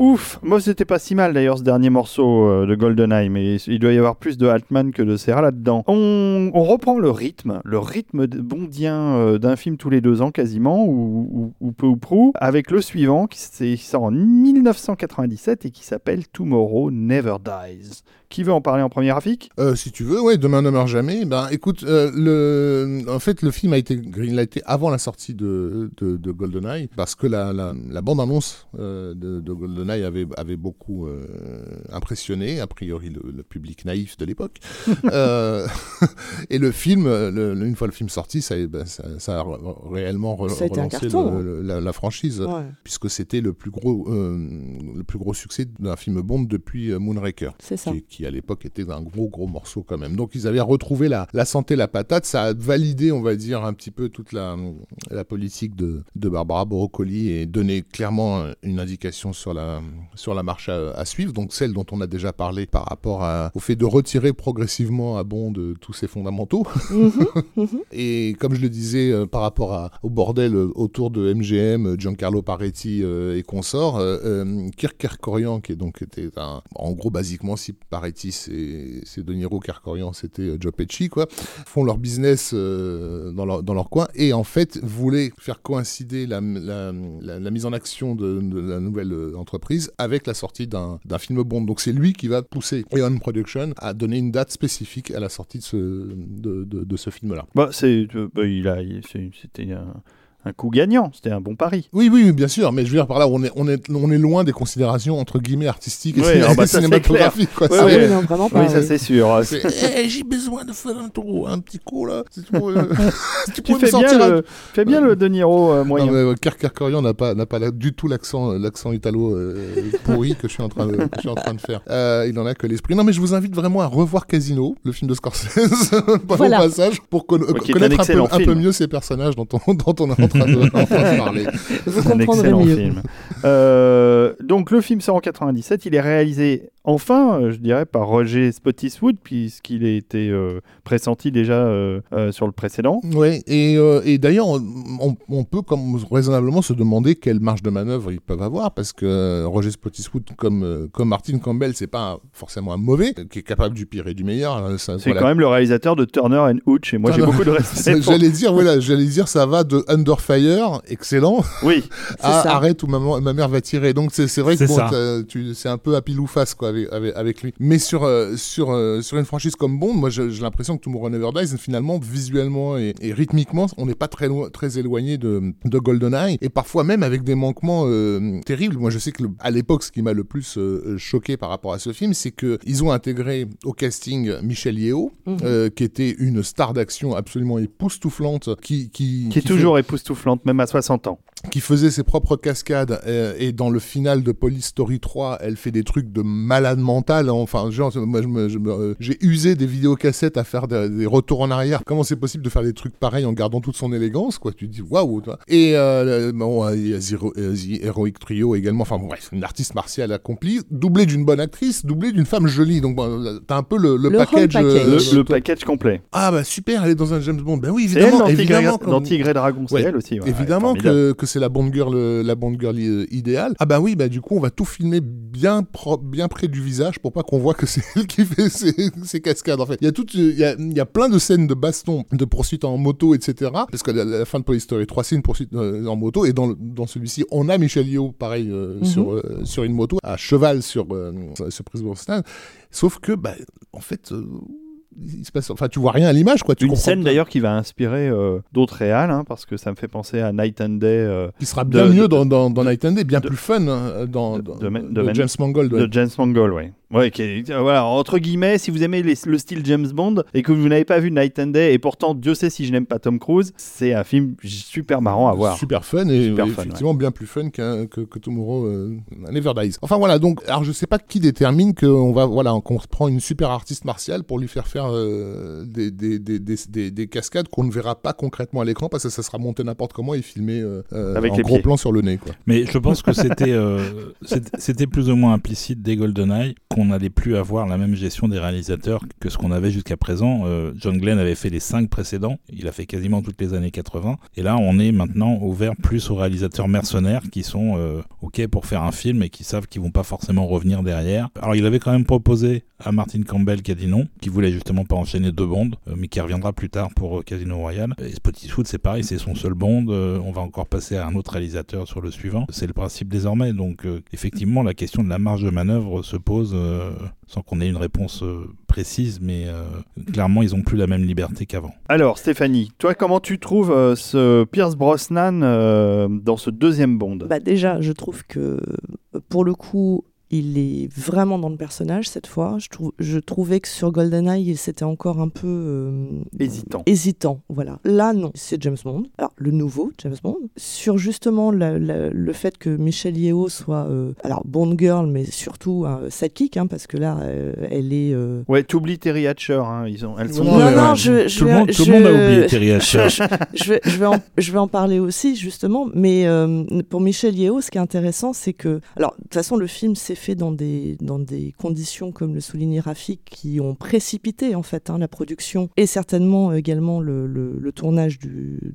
Ouf, moi c'était pas si mal d'ailleurs ce dernier morceau euh, de GoldenEye, mais il doit y avoir plus de Altman que de Serra là-dedans. On, reprend le rythme, le rythme bondien euh, d'un film tous les deux ans quasiment, ou, peu ou prou, avec le suivant qui sort en 1997 et qui s'appelle Tomorrow Never Dies. Qui veut en parler en premier graphique Euh, si tu veux, ouais, Demain ne meurt jamais. Ben, écoute, en fait, le film a été greenlighté avant la sortie de, de, de GoldenEye, parce que la, bande-annonce de, de GoldenEye avait, avait beaucoup euh, impressionné, a priori, le, le public naïf de l'époque. <laughs> Euh, <laughs> et le film, le- une fois le film sorti, ça, a- ben, ça, ça a réellement re- Ça a été un relancé carton, le- le- la, la franchise, Ouais, puisque c'était le plus gros, euh, le plus gros succès d'un film Bond depuis Moonraker qui, qui, à l'époque était un gros gros morceau quand même. Donc ils avaient retrouvé la, la santé, la patate, ça a validé, on va dire, un petit peu toute la, la politique de, de Barbara Broccoli et donné clairement une indication sur la, sur la marche à, à suivre, donc celle dont on a déjà parlé par rapport à- au fait de retirer progressivement à Bond de tous ses fondamentaux. <laughs> Mhm, Et comme je le disais, euh, par rapport à- au bordel euh, autour de MGM, euh, Giancarlo Paretti euh, et consorts, euh, euh, Kirk Kerkorian, qui est donc était un, en gros basiquement si Paretti c'est De Niro, Kerkorian c'était euh, Joe Pesci, quoi, font leur business euh, dans, leur, dans leur coin et en fait voulaient faire coïncider la, la, la- la mise en action de, de la nouvelle euh, avec la sortie d'un film Bond. Donc c'est lui qui va pousser Eon Production à donner une date spécifique à la sortie de ce, film-là. bah, c'est, euh, bah, il C'était un, un coup gagnant, c'était un bon pari. Oui, oui, oui, bien sûr, mais je veux dire par là, on est, on est, on est loin des considérations entre guillemets artistiques et ciné- ah bah cinématographiques. quoi. Oui, non, vraiment pas. oui, ça c'est sûr. Eh, j'ai besoin de faire un tour, un petit coup là. Si tu <laughs> tu Tu pourrais me fais bien, sortir un- le, fais bien le De Niro euh, moyen. Non, mais, euh, n'a pas, n'a pas la- du tout l'accent, euh, l'accent italo euh, pourri que je suis en train de, que je suis en train de faire. Euh, il en a que l'esprit. Non, mais je vous invite vraiment à revoir Casino, le film de Scorsese, <laughs> pas Voilà. au passage, pour con- un connaître un peu, un mieux ces personnages dont on, dont on en <laughs> <laughs> train de, parler. Vous un comprendrez excellent mieux. film. Euh, donc le film sort en 97, il est réalisé enfin, euh, je dirais, par Roger Spottiswoode, puisqu'il a été euh, pressenti déjà euh, euh, sur le précédent. Oui, et, euh, et d'ailleurs, on, peut comme raisonnablement se demander quelle marge de manœuvre ils peuvent avoir, parce que Roger Spottiswoode, comme, comme Martin Campbell, c'est pas forcément un mauvais, qui est capable du pire et du meilleur. ça- C'est voilà. quand même le réalisateur de Turner and Hooch, et moi j'ai beaucoup de respect. <laughs> pour- J'allais dire, voilà, j'allais dire, ça va de Under Fire, excellent, Oui, <laughs> à ça. Arrête où ma mère va tirer. Donc c'est vrai que bon, c'est un peu à pile ou face quoi avec, avec, avec lui. Mais sur euh, sur euh, sur une franchise comme Bond, moi j'ai l'impression que Tomorrow Never Dies finalement visuellement et, et rythmiquement, on n'est pas très très éloigné de de GoldenEye et parfois même avec des manquements euh, terribles. Moi je sais que le- à l'époque, ce qui m'a le plus choqué par rapport à ce film, c'est que ils ont intégré au casting Michel Yeo, Mhm. qui était une star d'action absolument époustouflante, qui qui, qui est toujours époustouflante, même à 60 ans. qui faisait ses propres cascades euh, et dans le final de Police Story 3 elle fait des trucs de malade mental hein. enfin genre moi je me- je me- euh, j'ai usé des vidéocassettes à faire des, des retours en arrière comment c'est possible de faire des trucs pareils en gardant toute son élégance quoi? Tu te dis waouh toi. et euh, bon euh, il y a Zero- euh, The Heroic Trio également enfin bon, bref une artiste martiale accomplie doublée d'une bonne actrice doublée d'une femme jolie donc bon, t'as un peu le, le Le package, package. Le, euh, le package complet. ah bah super elle est dans un James Bond ben oui C'est elle évidemment dans Tigre, évidemment et- comme- dans Tigre et Dragon, c'est Ouais. elle aussi. ouais, Évidemment ouais, que, que c'est la Bond girl, la Bond girl idéale. Ah bah oui, bah du coup on va tout filmer bien propre, bien près du visage pour pas qu'on voit que c'est <laughs> elle qui fait ses, ses cascades. En fait, il y a toute, il y a, il y a plein de scènes de baston, de poursuites en moto, etc. Parce que la, la fin de Police Story 3 c'est une poursuite euh, en moto et dans, dans celui-ci on a Michel Yeoh pareil euh, Mhm. sur euh, sur une moto à cheval sur sur Prince. Sauf que bah en fait. Il se passe, enfin, tu vois rien à l'image, quoi. Tu Une scène d'ailleurs qui va inspirer euh, d'autres réals, hein, parce que ça me fait penser à Night and Day euh, qui sera bien de- mieux de- dans, dans, dans Night and Day, bien de- plus fun hein, dans, de- James Mangold. ouais. de James Mangold, ouais. Ouais, qui euh, voilà, entre guillemets, si vous aimez les- le style James Bond et que vous n'avez pas vu Night and Day, et pourtant Dieu sait si je n'aime pas Tom Cruise, c'est un film super marrant à voir. Super fun et Super fun, effectivement bien plus fun que, que Tomorrow euh, Never Dies. Enfin voilà, donc alors je sais pas qui détermine qu'on va voilà qu'on prend une super artiste martiale pour lui faire faire euh, des, des, des, des, des- des cascades qu'on ne verra pas concrètement à l'écran parce que ça sera monté n'importe comment et filmé euh, euh, Avec en les gros pieds. plan sur le nez quoi. Mais je pense que c'était euh, plus ou moins implicite dès GoldenEye qu'on n'allait plus avoir la même gestion des réalisateurs que ce qu'on avait jusqu'à présent. Euh, John Glenn avait fait les cinq précédents, il a fait quasiment toutes les années 80, et là on est maintenant ouvert plus aux réalisateurs mercenaires qui sont euh, ok pour faire un film et qui savent qu'ils vont pas forcément revenir derrière. Alors il avait quand même proposé à Martin Campbell qui a dit non, qui voulait justement pas enchaîner deux bondes, euh, mais qui reviendra plus tard pour Casino Royale. Et Spottiswoode c'est pareil, c'est son seul bond, on va encore passer à un autre réalisateur sur le suivant. C'est le principe désormais, donc effectivement la question de la marge de manœuvre se pose sans qu'on ait une réponse précise, mais clairement ils ont plus la même liberté qu'avant. Alors Stéphanie, toi comment tu trouves euh, ce Pierce Brosnan euh, dans ce deuxième Bond? Bah Déjà, je trouve que pour le coup, il est vraiment dans le personnage cette fois. Je, je trouvais que sur GoldenEye, c'était encore un peu euh, hésitant. Hésitant, voilà. Là, non, c'est James Bond. Alors, le nouveau James Bond. Sur justement le fait que Michelle Yeoh soit, euh, alors Bond girl, mais surtout un sidekick, hein, parce que là, euh, elle est. Ouais, t'oublies Terry Hatcher. Hein, ils ont, elles sont. Non, non, je, je tout, le monde, tout, le monde, a oublié Terry <laughs> Hatcher. je, vais, je, vais en, je vais en parler aussi justement, mais pour Michelle Yeoh, ce qui est intéressant, c'est que, alors de toute façon, le film s'est fait dans des, dans des conditions, comme le soulignait Rafik, qui ont précipité en fait hein, la production et certainement également le, le, tournage du,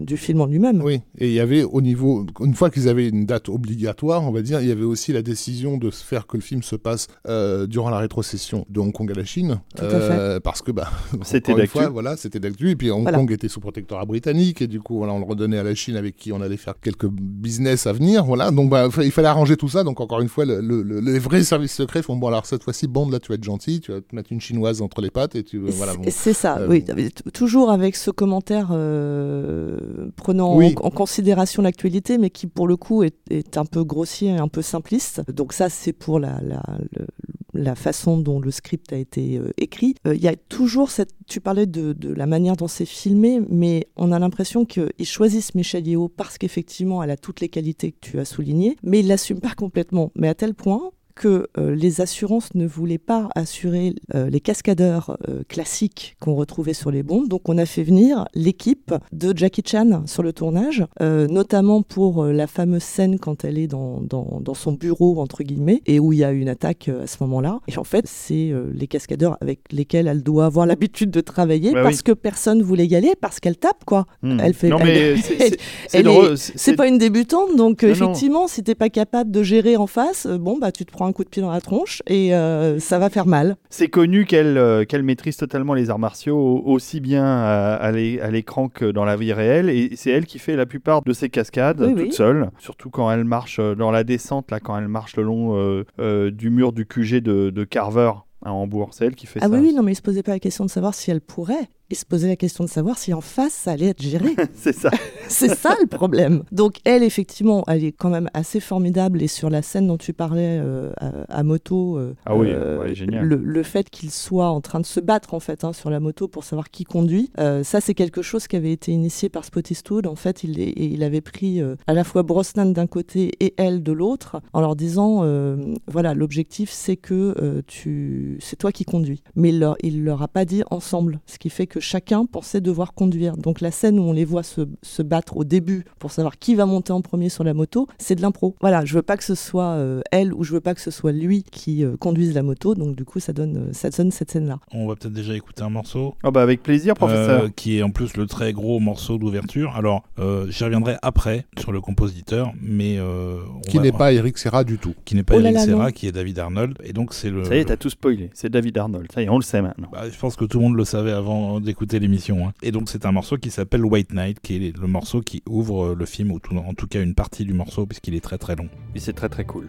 du film en lui-même. Oui, et il y avait au niveau, une fois qu'ils avaient une date obligatoire, on va dire, il y avait aussi la décision de faire que le film se passe euh, durant la rétrocession de Hong Kong à la Chine, euh, parce que bah, <laughs> c'était d'actu. Voilà, c'était d'actu, et puis Hong Kong était sous protectorat britannique, et du coup, voilà, on le redonnait à la Chine avec qui on allait faire quelques business à venir, voilà, donc bah, il fallait arranger tout ça, donc encore une fois, le, les vrais services secrets font bon alors cette fois-ci Bond là tu vas être gentil tu vas te mettre une chinoise entre les pattes et tu voilà c'est ça euh, oui. Toujours avec ce commentaire euh, prenant en, considération l'actualité mais qui pour le coup est, un peu grossier un peu simpliste. Donc ça c'est pour la, la, façon dont le script a été euh, écrit. Il y a toujours cette tu parlais de, de la manière dont c'est filmé mais on a l'impression qu'ils choisissent Michel Yeo parce qu'effectivement elle a toutes les qualités que tu as soulignées mais ils l'assument pas complètement. Mais à tel point que euh, les assurances ne voulaient pas assurer euh, les cascadeurs euh, classiques qu'on retrouvait sur les bombes. Donc on a fait venir l'équipe de Jackie Chan sur le tournage, notamment pour la fameuse scène quand elle est dans, dans, dans, son bureau, entre guillemets, et où il y a une attaque à ce moment-là. Et en fait, c'est les cascadeurs avec lesquels elle doit avoir l'habitude de travailler bah parce que personne voulait y aller, parce qu'elle tape, quoi. Hmm. Elle fait. Non, mais <laughs> c'est pas une débutante, donc effectivement, si t'es pas capable de gérer en face, bon, bah tu te prends un coup de pied dans la tronche et euh, ça va faire mal. C'est connu qu'elle euh, maîtrise totalement les arts martiaux aussi bien à, l'écran que dans la vie réelle et c'est elle qui fait la plupart de ses cascades toute seule, surtout quand elle marche euh, dans la descente là quand elle marche le long du mur du QG de, de Carver à Hambourg. C'est elle qui fait ah ça. Ah oui, oui, non, mais il se posait pas la question de savoir si elle pourrait et se poser la question de savoir si en face ça allait être géré. <laughs> c'est ça. <laughs> c'est ça le problème. Donc elle, effectivement, elle est quand même assez formidable et sur la scène dont tu parlais euh, à, moto, euh, ah oui, euh, génial. Le, fait qu'il soit en train de se battre en fait hein, sur la moto pour savoir qui conduit, ça c'est quelque chose qui avait été initié par Spottiswoode. En fait, il, il avait pris à la fois Brosnan d'un côté et elle de l'autre en leur disant voilà l'objectif c'est que tu c'est toi qui conduis. Mais il leur, il leur a pas dit ensemble, ce qui fait que chacun pensait devoir conduire. Donc la scène où on les voit se, se battre au début pour savoir qui va monter en premier sur la moto, c'est de l'impro. Voilà, je veux pas que ce soit euh, elle ou je veux pas que ce soit lui qui euh, conduise la moto, donc du coup ça donne, euh, ça donne cette scène-là. On va peut-être déjà écouter un morceau. Oh bah avec plaisir, professeur. qui est en plus le très gros morceau d'ouverture. Alors j'y reviendrai après sur le compositeur, mais qui n'est pas Eric Serra du tout. Qui n'est pas oh Eric Serra, qui est David Arnold, et donc c'est le. Ça y est, t'as tout spoilé. C'est David Arnold. Ça y est, on le sait maintenant. Bah, je pense que tout le monde le savait avant d'écouter l'émission. Hein. Et donc c'est un morceau qui s'appelle White Night, qui est le morceau qui ouvre le film, ou en tout cas une partie du morceau, puisqu'il est très très long. Et c'est très très cool.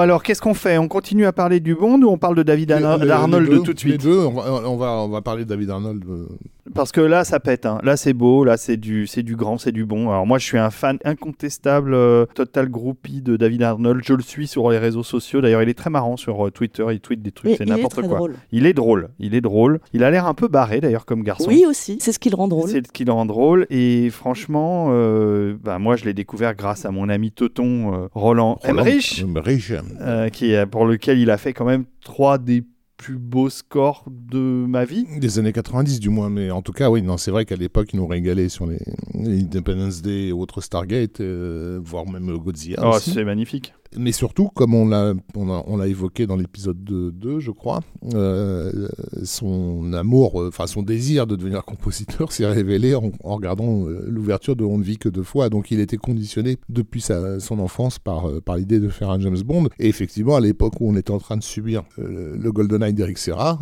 Alors, qu'est-ce qu'on fait? On continue à parler du Bond ou on parle de David Les- les- Arnold les tout de Les suite deux, on va, on va, on va parler de David Arnold. Parce que là, ça pète. hein. Là, c'est beau. Là, c'est du, c'est du grand, c'est du bon. Alors moi, je suis un fan incontestable, euh, total groupie de David Arnold. Je le suis sur les réseaux sociaux. D'ailleurs, il est très marrant sur euh, Twitter. Il tweet des trucs, c'est n'importe quoi. drôle. Il est drôle. Il est drôle. Il a l'air un peu barré d'ailleurs comme garçon. Oui aussi, c'est ce qui le rend drôle. C'est ce qui le rend drôle. Et franchement, euh, bah, moi, je l'ai découvert grâce à mon ami Teuton euh, Roland, Roland Emmerich, Emmerich. euh, qui est, pour lequel il a fait quand même trois des plus beaux scores de ma vie. Des années 90 du moins, mais en tout cas, oui, non, c'est vrai qu'à l'époque, ils nous régalaient sur les, les Independence Day et autres Stargate, euh, voire même Godzilla. Oh, c'est magnifique. Mais surtout, comme on l'a on a, on évoqué dans l'épisode 2, 2, je crois, euh, son amour, euh, enfin son désir de devenir compositeur s'est révélé en, en regardant euh, l'ouverture de On ne vit que deux fois. Donc il était conditionné depuis sa, son enfance par, par l'idée de faire un James Bond. Et effectivement, à l'époque où on était en train de subir euh, le GoldenEye d'Eric Serra,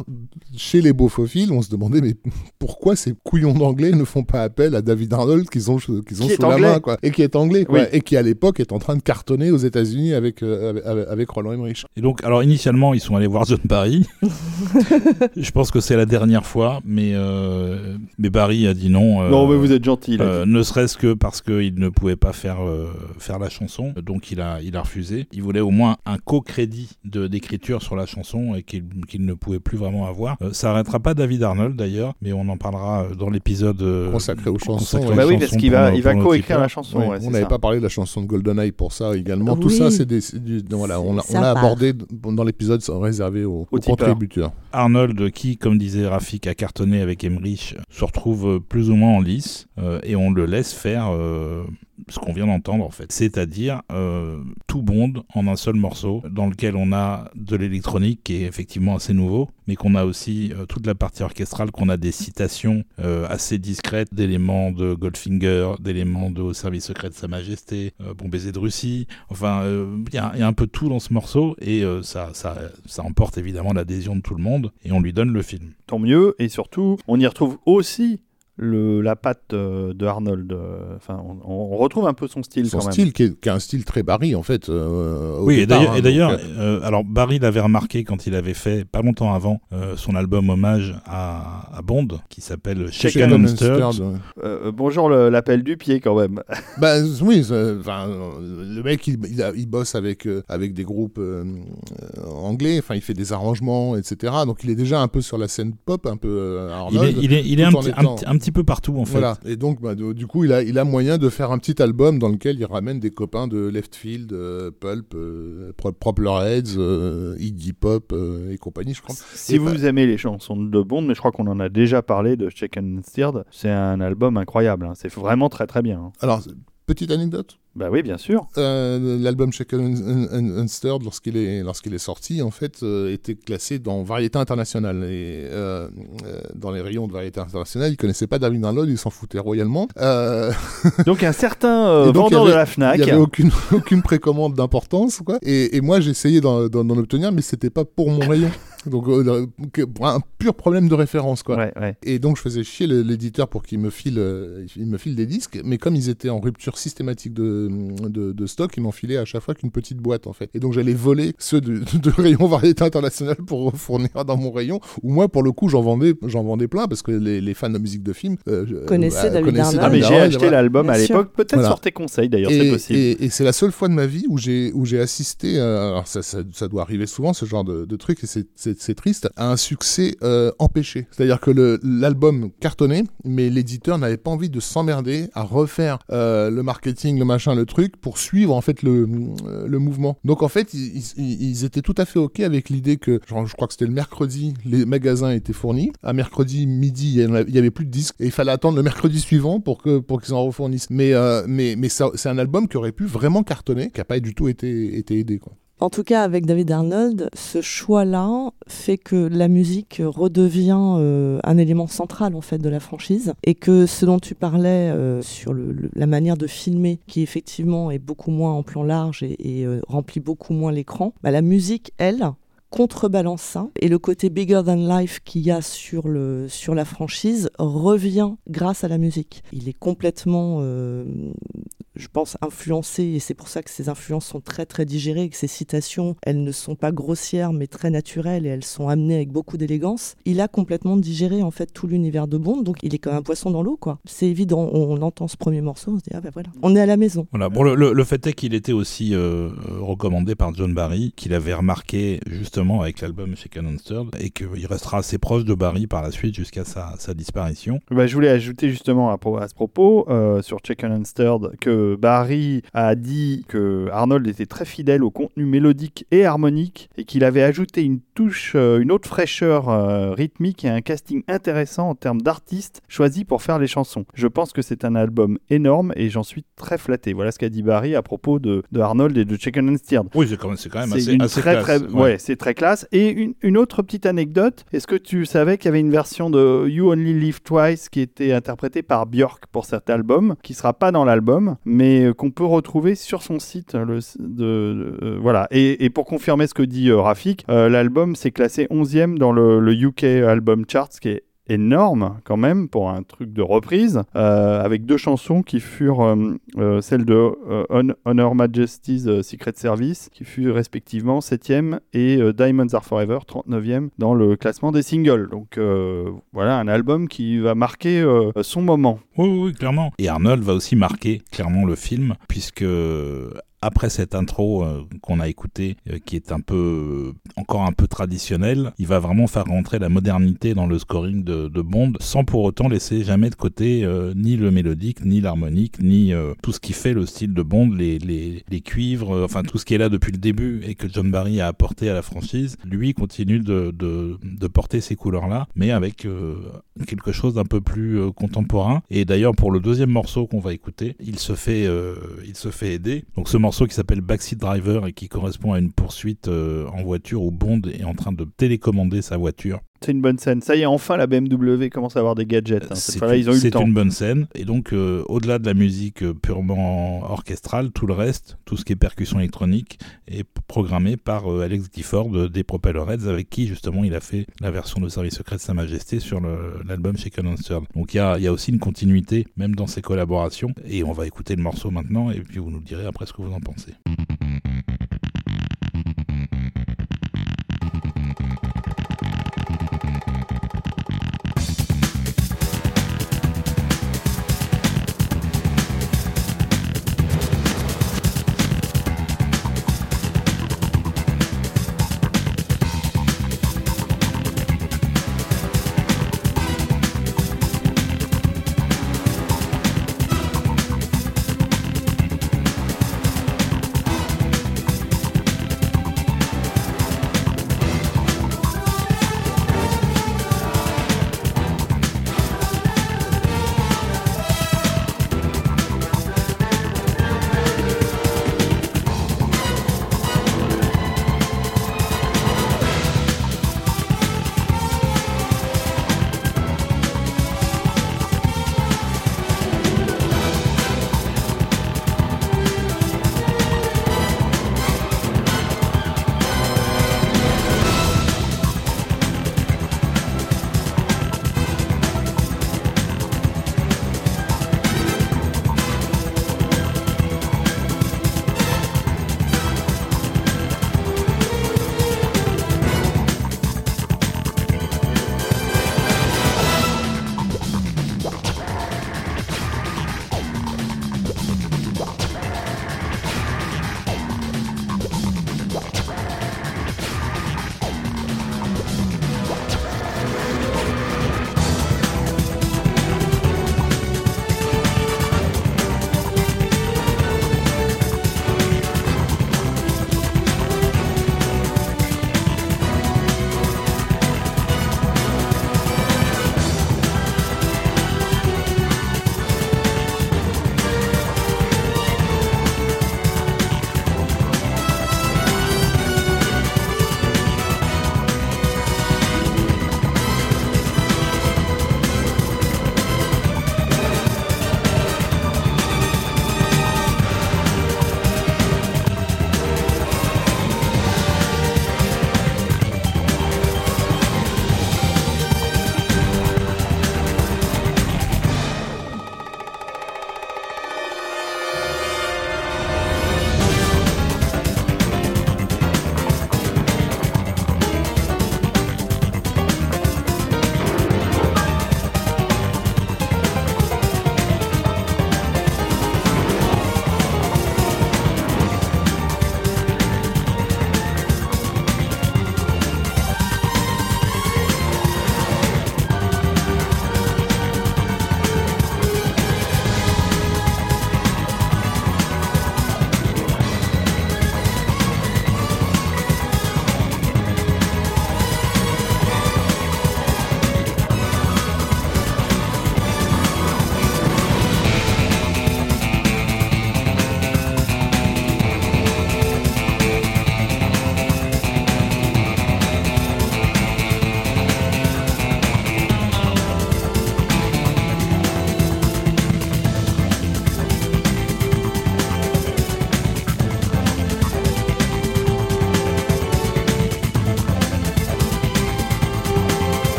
chez les beaufophiles, on se demandait mais pourquoi ces couillons d'anglais ne font pas appel à David Arnold qu'ils ont, qu'ils ont Qui sous la anglais. main, quoi, et qui est anglais, quoi, Oui. et qui à l'époque est en train de cartonner aux États-Unis avec, euh, avec, Roland Emmerich. Et donc, alors initialement, ils sont allés voir John Barry. <laughs> je pense que c'est la dernière fois, mais, euh, mais Barry a dit non. euh, non, mais vous êtes gentil. euh, ne serait-ce que parce qu'il ne pouvait pas faire, euh, faire la chanson, donc il a, il a refusé. Il voulait au moins un co-crédit d'écriture sur la chanson et qu'il qu'il ne pouvait plus vraiment avoir. Euh, ça arrêtera pas David Arnold d'ailleurs, mais on en parlera euh, dans l'épisode euh, Consacré aux chansons, consacré ouais. aux bah oui, chansons parce qu'il va, il va coécrire la chanson. Ouais, ouais, on n'avait pas parlé de la chanson de GoldenEye pour ça également. Oui. Tout ça, c'est des, c'est du- voilà, on on l'a abordé dans l'épisode réservé aux, Aux aux tipeurs. contributeurs. Arnold, qui, comme disait Rafik, a cartonné avec Emmerich, se retrouve euh, plus ou moins en lice euh, et on le laisse faire euh, ce qu'on vient d'entendre en fait. C'est-à-dire euh, tout Bond en un seul morceau dans lequel on a de l'électronique qui est effectivement assez nouveau, mais qu'on a aussi euh, toute la partie orchestrale, qu'on a des citations euh, assez discrètes d'éléments de Goldfinger, d'éléments de Au service secret de Sa Majesté, euh, Bon baiser de Russie. Enfin, euh, il y, a- un peu tout dans ce morceau et euh, ça, ça, ça emporte évidemment l'adhésion de tout le monde et on lui donne le film. Tant mieux. Et surtout, on y retrouve aussi le, la patte euh, de Arnold. euh, Enfin, on, on retrouve un peu son style Son quand même. style, qui est, qui est un style très Barry, en fait. euh, au Oui, et départ, d'ailleurs, hein, et d'ailleurs, donc, euh, alors Barry l'avait remarqué quand il avait fait, pas longtemps avant, euh, son album hommage à, à Bond, qui s'appelle Shaken and ouais. Euh, bonjour l'appel du pied quand même. <laughs> Bah oui, le mec, il, il, a- il bosse avec, euh, avec des groupes anglais, enfin, il fait des arrangements, etc. Donc il est déjà un peu sur la scène pop, un peu euh, Il Arnold. est, il est, il est tout un, petit, un petit peu partout en fait. Voilà. Et donc, bah, du coup, il a, il a moyen de faire un petit album dans lequel il ramène des copains de Left Field, euh, Pulp, euh, Pro- Proplerheads, euh, Iggy Pop euh, et compagnie, je crois. Si Et vous bah- aimez les chansons de Bond, mais je crois qu'on en a déjà parlé de Chicken and Stirred, c'est un album incroyable. hein. C'est vraiment très très bien. hein. Alors, petite anecdote? Bah oui, bien sûr. Euh, L'album Shaken and, and- and Stirred, lorsqu'il est, lorsqu'il est sorti, en fait, euh, était classé dans Variété Internationale. Et euh, dans les rayons de Variété Internationale, il connaissait pas David Arnold, il s'en foutait royalement. <laughs> Donc un certain donc, vendeur y de la avait- Fnac. Il n'y avait aucune, <laughs> aucune précommande d'importance, quoi. Et, et moi, d'en- d'en obtenir, mais c'était pas pour mon rayon. Donc, euh, un pur problème de référence, quoi. Ouais, ouais. Et donc, je faisais chier l'éditeur pour qu'il me file, euh, il me file des disques, mais comme ils étaient en rupture systématique de, de, de stock, ils m'enfilaient à chaque fois qu'une petite boîte, en fait. Et donc, j'allais voler ceux de, <laughs> de rayon variété internationale pour fournir dans mon rayon, où moi, pour le coup, j'en vendais, j'en vendais plein, parce que les, les fans de musique de film euh, Connaissaient euh, David connaissaient. Ah mais j'ai acheté l'album à l'époque, peut-être Voilà. sur tes conseils d'ailleurs, c'est Et, possible. et- et c'est la seule fois de ma vie où j'ai où j'ai assisté, euh, alors ça, ça, ça doit arriver souvent ce genre de, de truc et c'est- c'est triste, à un succès euh, empêché. C'est-à-dire que l'album cartonnait, mais l'éditeur n'avait pas envie de s'emmerder à refaire euh, le marketing, le machin, le truc pour suivre en fait le, euh, mouvement. Donc en fait ils, étaient tout à fait ok avec l'idée que, je crois que c'était le mercredi, les magasins étaient fournis. À mercredi midi, il y en avait- plus de disques et il fallait attendre le mercredi suivant pour qu'ils en refournissent. Mais c'est un album qui aurait pu vraiment cartonner, qui a pas du tout été aidé. En tout cas, avec David Arnold, ce choix-là fait que la musique redevient euh, un élément central en fait de la franchise et que ce dont tu parlais euh, sur la manière de filmer, qui effectivement est beaucoup moins en plan large et, euh, remplit beaucoup moins l'écran, bah, la musique, elle, contrebalance ça et le côté bigger than life qu'il y a sur, la franchise revient grâce à la musique. Il est complètement je pense, influencé, et c'est pour ça que ces influences sont très très digérées, que ces citations, elles ne sont pas grossières, mais très naturelles, et elles sont amenées avec beaucoup d'élégance. Il a complètement digéré en fait tout l'univers de Bond, donc il est comme un poisson dans l'eau, quoi. C'est évident, on, entend ce premier morceau, on se dit, ah ben voilà, on est à la maison. Voilà, bon, le, fait est qu'il était aussi euh, recommandé par John Barry, qu'il avait remarqué justement avec l'album chez Canon et qu'il restera assez proche de Barry par la suite jusqu'à sa, disparition. Bah, je voulais ajouter justement à, à ce propos euh, sur Chicken and Stirred que Barry a dit que Arnold était très fidèle au contenu mélodique et harmonique et qu'il avait ajouté une touche, euh, une autre fraîcheur euh, rythmique et un casting intéressant en termes d'artistes choisis pour faire les chansons. Je pense que c'est un album énorme et j'en suis très flatté. Voilà ce qu'a dit Barry à propos de, Arnold et de Chicken and Stirred. Oui, c'est quand même, assez, assez très, classe. ouais, c'est très classe. Et une, une autre petite anecdote, est-ce que tu savais qu'il y avait une version de You Only Live Twice qui était interprétée par Björk pour cet album, qui sera pas dans l'album, mais euh, qu'on peut retrouver sur son site. Euh, voilà. Et, pour confirmer ce que dit euh, Rafik, l'album s'est classé 11e dans le, le UK Album Charts, qui est énorme quand même pour un truc de reprise, euh, avec deux chansons qui furent euh, euh, celles de Honor Majesty's Secret Service, qui fut respectivement 7e, et Diamonds Are Forever, 39e dans le classement des singles. Donc voilà, un album qui va marquer son moment. Oui, oui, clairement. Et Arnold va aussi marquer clairement le film, puisque après cette intro euh, qu'on a écoutée, euh, qui est un peu encore un peu traditionnelle, il va vraiment faire rentrer la modernité dans le scoring de, Bond, sans pour autant laisser jamais de côté euh, ni le mélodique, ni l'harmonique, ni tout ce qui fait le style de Bond, les, cuivres, enfin tout ce qui est là depuis le début et que John Barry a apporté à la franchise. Lui continue de, de, porter ces couleurs-là, mais avec quelque chose d'un peu plus contemporain. Et d'ailleurs pour le deuxième morceau qu'on va écouter, il se fait, il se fait aider. Donc ce qui s'appelle Backseat Driver et qui correspond à une poursuite euh, en voiture où Bond est en train de télécommander sa voiture c'est une bonne scène. Ça y est, enfin la BMW commence à avoir des gadgets. Hein. C'est une bonne scène. Et donc, euh, au-delà de la musique euh, purement orchestrale, tout le reste, tout ce qui est percussion électronique, est programmé par euh, Alex Gifford des Propellerheads, avec qui justement il a fait la version de Service Secret de Sa Majesté sur l'album chez Third. Donc il y a, y a, aussi une continuité, même dans ces collaborations. Et on va écouter le morceau maintenant, et puis vous nous direz après ce que vous en pensez.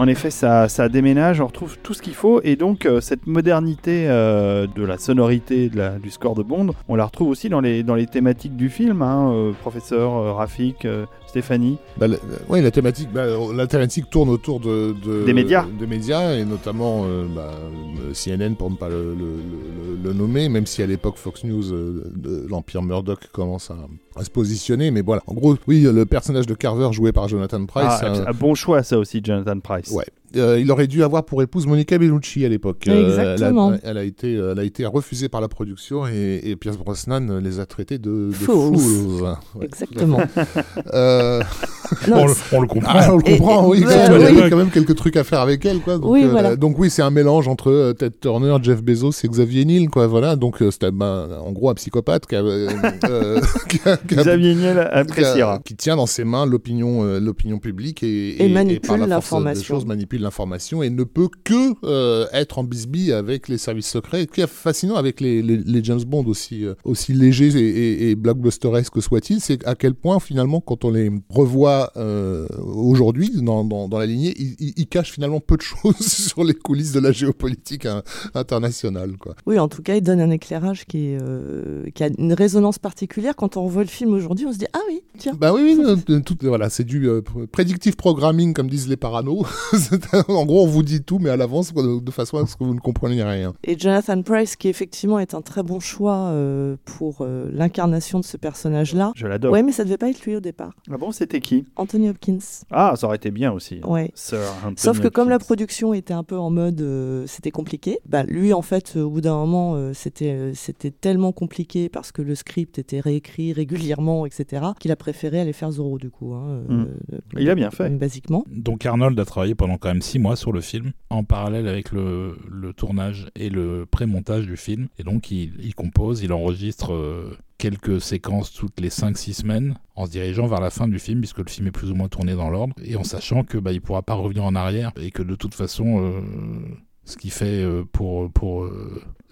En effet, ça, ça déménage, on retrouve tout ce qu'il faut, et donc euh, cette modernité euh, de la sonorité de la- du score de Bond, on la retrouve aussi dans les, dans les thématiques du film, hein, euh, professeur, Rafik, Stéphanie. Bah, la, ouais, la thématique, bah, la thématique tourne autour de, de- Des médias. médias et notamment bah, CNN pour ne pas le, le- le- nommer, même si à l'époque Fox News, euh, l'empire Murdoch commence à, à se positionner. Mais voilà, en gros, oui, le personnage de Carver joué par Jonathan Price. Ah, un bon choix, ça aussi, Jonathan Price. Ouais. Euh, il aurait dû avoir pour épouse Monica Bellucci à l'époque. Euh, Exactement. elle, a, elle a été, euh, elle a été refusée par la production et, et Pierce Brosnan les a traités de, de. Ouais. Exactement. Euh, Non, on, le, on le comprend. Ah, on le Et- comprend, et- oui. il y avait oui. quand même quelques trucs à faire avec elle, quoi. Donc, Oui, euh, voilà. donc oui, c'est un mélange entre euh, Ted Turner, Jeff Bezos et Xavier Niel, quoi. Voilà. Donc euh, c'était ben, en gros un psychopathe qui a, <laughs> qui a- qui a- Xavier Niel qui a- appréciera. qui tient dans ses mains l'opinion, euh, l'opinion publique et, Et manipule par la force des l'information. choses manipule l'information et ne peut que euh, être en bisbille avec les services secrets. Et ce qui est fascinant avec les, les, les James Bond aussi, euh, aussi légers et, et, et blockbusteresques soient-ils, c'est à quel point finalement quand on les revoit euh, aujourd'hui dans, dans, dans la lignée, ils, ils- ils cachent finalement peu de choses <laughs> sur les coulisses de la géopolitique hein, internationale. Quoi. Oui, en tout cas, il donne un éclairage qui, est, qui a une résonance particulière. Quand on revoit le film aujourd'hui, on se dit Ah oui, tiens. Bah oui, oui, tout, voilà, c'est du predictive programming, comme disent les paranos. <laughs> <laughs> En gros, on vous dit tout, mais à l'avance, de façon à ce que vous ne compreniez rien. Et Jonathan Price, qui effectivement est un très bon choix euh, pour euh, l'incarnation de ce personnage-là. Je l'adore. Ouais, mais ça devait pas être lui au départ. Ah bon, c'était qui? Anthony Hopkins. Ah, ça aurait été bien aussi. Ouais. Sir Anthony Sauf que comme la production était un peu en mode euh, c'était compliqué, bah lui en fait euh, au bout d'un moment euh, c'était euh, c'était tellement compliqué parce que le script était réécrit régulièrement etc qu'il a préféré aller faire Zorro du coup. hein, euh, Mm. euh, Il a bien fait. Basiquement. Donc Arnold a travaillé pendant quand même six mois sur le film, en parallèle avec le, tournage et le pré-montage du film. Et donc il, compose, il enregistre euh, quelques séquences toutes les 5-6 semaines en se dirigeant vers la fin du film, puisque le film est plus ou moins tourné dans l'ordre, et en sachant que bah, il pourra pas revenir en arrière, et que de toute façon... euh, ce qui fait euh, pour, pour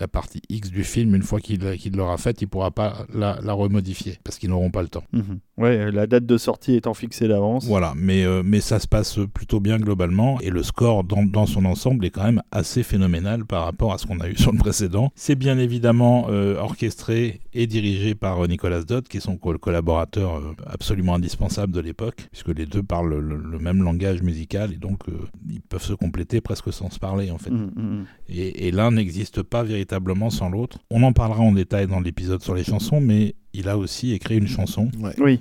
la partie X du film, une fois qu'il qu'il l'aura faite, il pourra pas la, la remodifier, parce qu'ils n'auront pas le temps. Mhm. Ouais, la date de sortie étant fixée d'avance. Voilà, mais, euh, mais ça se passe plutôt bien globalement et le score dans, dans son ensemble est quand même assez phénoménal par rapport à ce qu'on a eu sur le précédent. C'est bien évidemment euh, orchestré et dirigé par euh, Nicolas Dodd, qui est son co- collaborateur euh, absolument indispensable de l'époque, puisque les deux parlent le, le même langage musical et donc euh, ils peuvent se compléter presque sans se parler en fait. Mhm, mhm. Et, et l'un n'existe pas véritablement sans l'autre. On en parlera en détail dans l'épisode sur les chansons, mais il a aussi écrit une chanson Oui.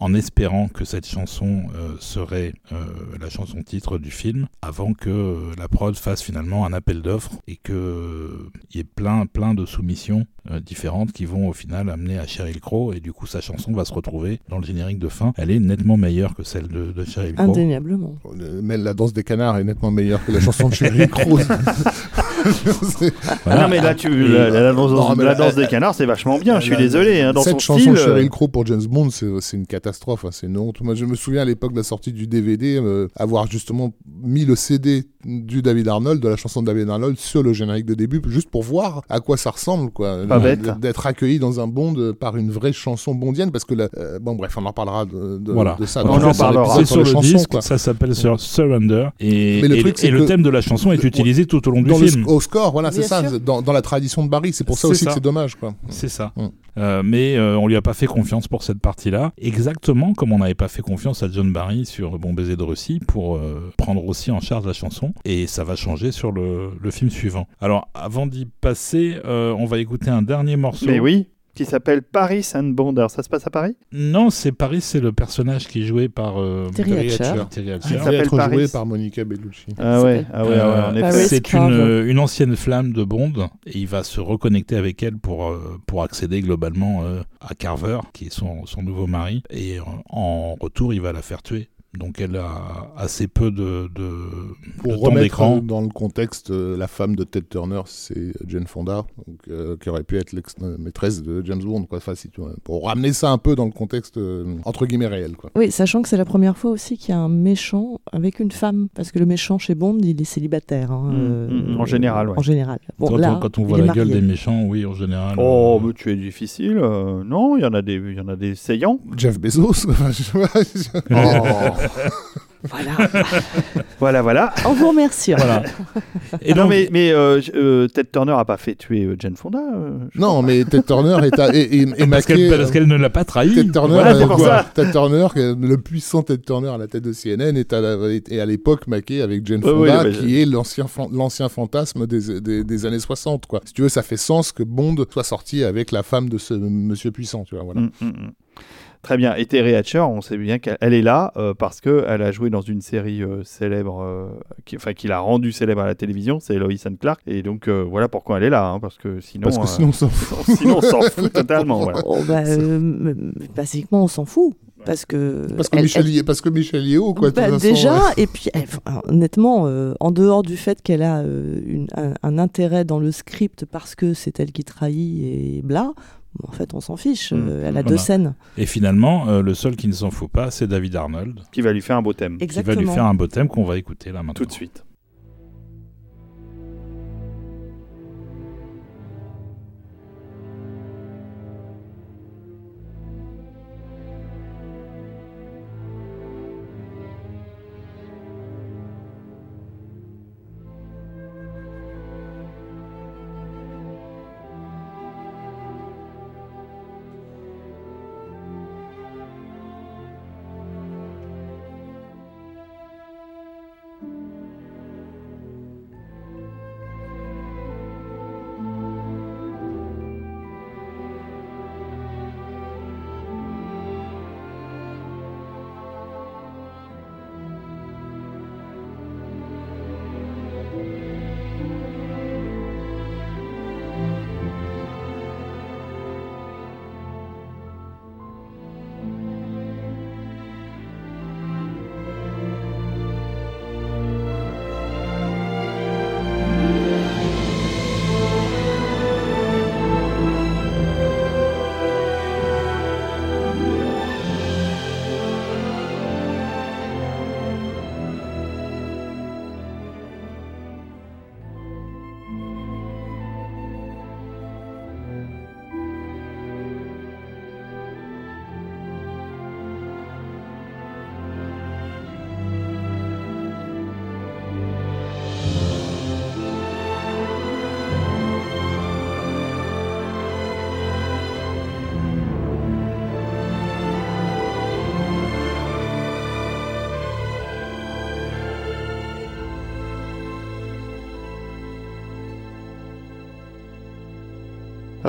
en espérant que cette chanson euh, serait euh, la chanson titre du film, avant que euh, la prod fasse finalement un appel d'offres et qu'il y ait plein, plein de soumissions euh, différentes qui vont au final amener à Sheryl Crow, et du coup sa chanson va se retrouver dans le générique de fin. Elle est nettement meilleure que celle de, de Sheryl Crow. Indéniablement. Mais la danse des canards est nettement meilleure que la chanson de Sheryl Crow. <laughs> Voilà. Non mais là tu la, la danse, Non, mais la la- danse des canards c'est vachement bien. Je suis désolé hein, dans Cette son chanson style. euh, Crow pour James Bond, c'est c'est une catastrophe, hein, c'est une honte. Moi, je me souviens à l'époque de la sortie du DVD, euh, avoir justement mis le CD du David Arnold, de la chanson de David Arnold, sur le générique de début, juste pour voir à quoi ça ressemble, quoi. Pas D- bête. D'être accueilli dans un Bond par une vraie chanson bondienne, parce que la- euh, bon, bref, on en parlera de, de, Voilà. de ça. On en parlera. C'est sur le chansons, disque, quoi. ça s'appelle sur Surrender, et, Mais le et- truc, et c'est le thème de la chanson est utilisé tout au long du Dans le film. sc- au score, voilà, c'est ça, dans, dans la tradition de Barry. C'est pour ça aussi ça. que c'est dommage, quoi. C'est ça. Mm. Euh, mais euh, on lui a pas fait confiance pour cette partie-là, exactement comme on n'avait pas fait confiance à John Barry sur Bon baiser de Russie pour euh, prendre aussi en charge la chanson. Et ça va changer sur le, le film suivant. Alors, avant d'y passer, euh, on va écouter un dernier morceau. Mais oui, qui s'appelle Paris and Bond. Alors ça se passe à Paris? Non, c'est Paris, c'est le personnage qui est joué par euh, Terry Terry Hatcher. Hatcher. Terry Il Hatcher. Qui va s'appelle être Paris. joué par Monica Bellucci. Ah ouais, ah ouais, ah ouais, en effet. Paris. c'est une, une ancienne flamme de Bond et il va se reconnecter avec elle pour, euh, pour accéder globalement euh, à Carver, qui est son, son nouveau mari. Et euh, en retour, il va la faire tuer. Donc elle a assez peu de, de, de Pour temps remettre d'écran. euh, dans le contexte, euh, la femme de Ted Turner, c'est Jane Fonda, donc, euh, qui aurait pu être l'ex-maîtresse de James Bond. Quoi. Enfin, si tu vois, pour ramener ça un peu dans le contexte euh, entre guillemets réel. Quoi. Oui, sachant que c'est la première fois aussi qu'il y a un méchant avec une femme, parce que le méchant chez Bond, il est célibataire. hein, Mm, euh, mm, en général, ouais. En général. Bon, quand, là, on, quand on voit la gueule des méchants, oui, en général. Oh, euh, mais tu es difficile. euh, non, il y en a des, il y en a des saillants. Jeff Bezos. <laughs> <laughs> Oh. <laughs> <laughs> Voilà. Voilà, voilà. On vous remercie. Voilà. Et non, donc, mais, mais euh, euh, Ted Turner a pas fait tuer euh, Jane Fonda. euh, Non, mais Ted Turner est à, et, et, et parce qu'elle parce qu'elle ne l'a pas trahi. Ted Turner, Voilà, c'est pour voilà, ça. Ted Turner, le puissant Ted Turner à la tête de CNN, est à, est l'époque Mackay avec Jane Fonda, qui est l'ancien fan- l'ancien fantasme des, des, des années 60. Quoi. Si tu veux, ça fait sens que Bond soit sorti avec la femme de ce monsieur puissant. Tu vois, voilà. Mm, mm, mm. Très bien. Et Terry Hatcher, on sait bien qu'elle elle est là euh, parce qu'elle a joué dans une série euh, célèbre, euh, qui, enfin, qui l'a rendue célèbre à la télévision, c'est Lois and Clark. Et donc, euh, voilà pourquoi elle est là, hein, parce que sinon, Parce que euh, sinon, on s'en fout. <laughs> sinon, on s'en fout <laughs> totalement. voilà. Oh, bah, euh, basiquement, on s'en fout. Parce que. Parce que, elle- Michel, elle- parce que Michel Yeo, quoi. de Bah, façon, déjà, et puis elle- honnêtement, euh, en dehors du fait qu'elle a euh, une- un, un intérêt dans le script parce que c'est elle qui trahit et bla, en fait, on s'en fiche. Mm. euh, elle a Voilà. deux scènes. Et finalement, euh, le seul qui ne s'en fout pas, c'est David Arnold, Qui va lui faire un beau thème. qui Exactement. va lui faire un beau thème qu'on va écouter là maintenant. Tout de suite.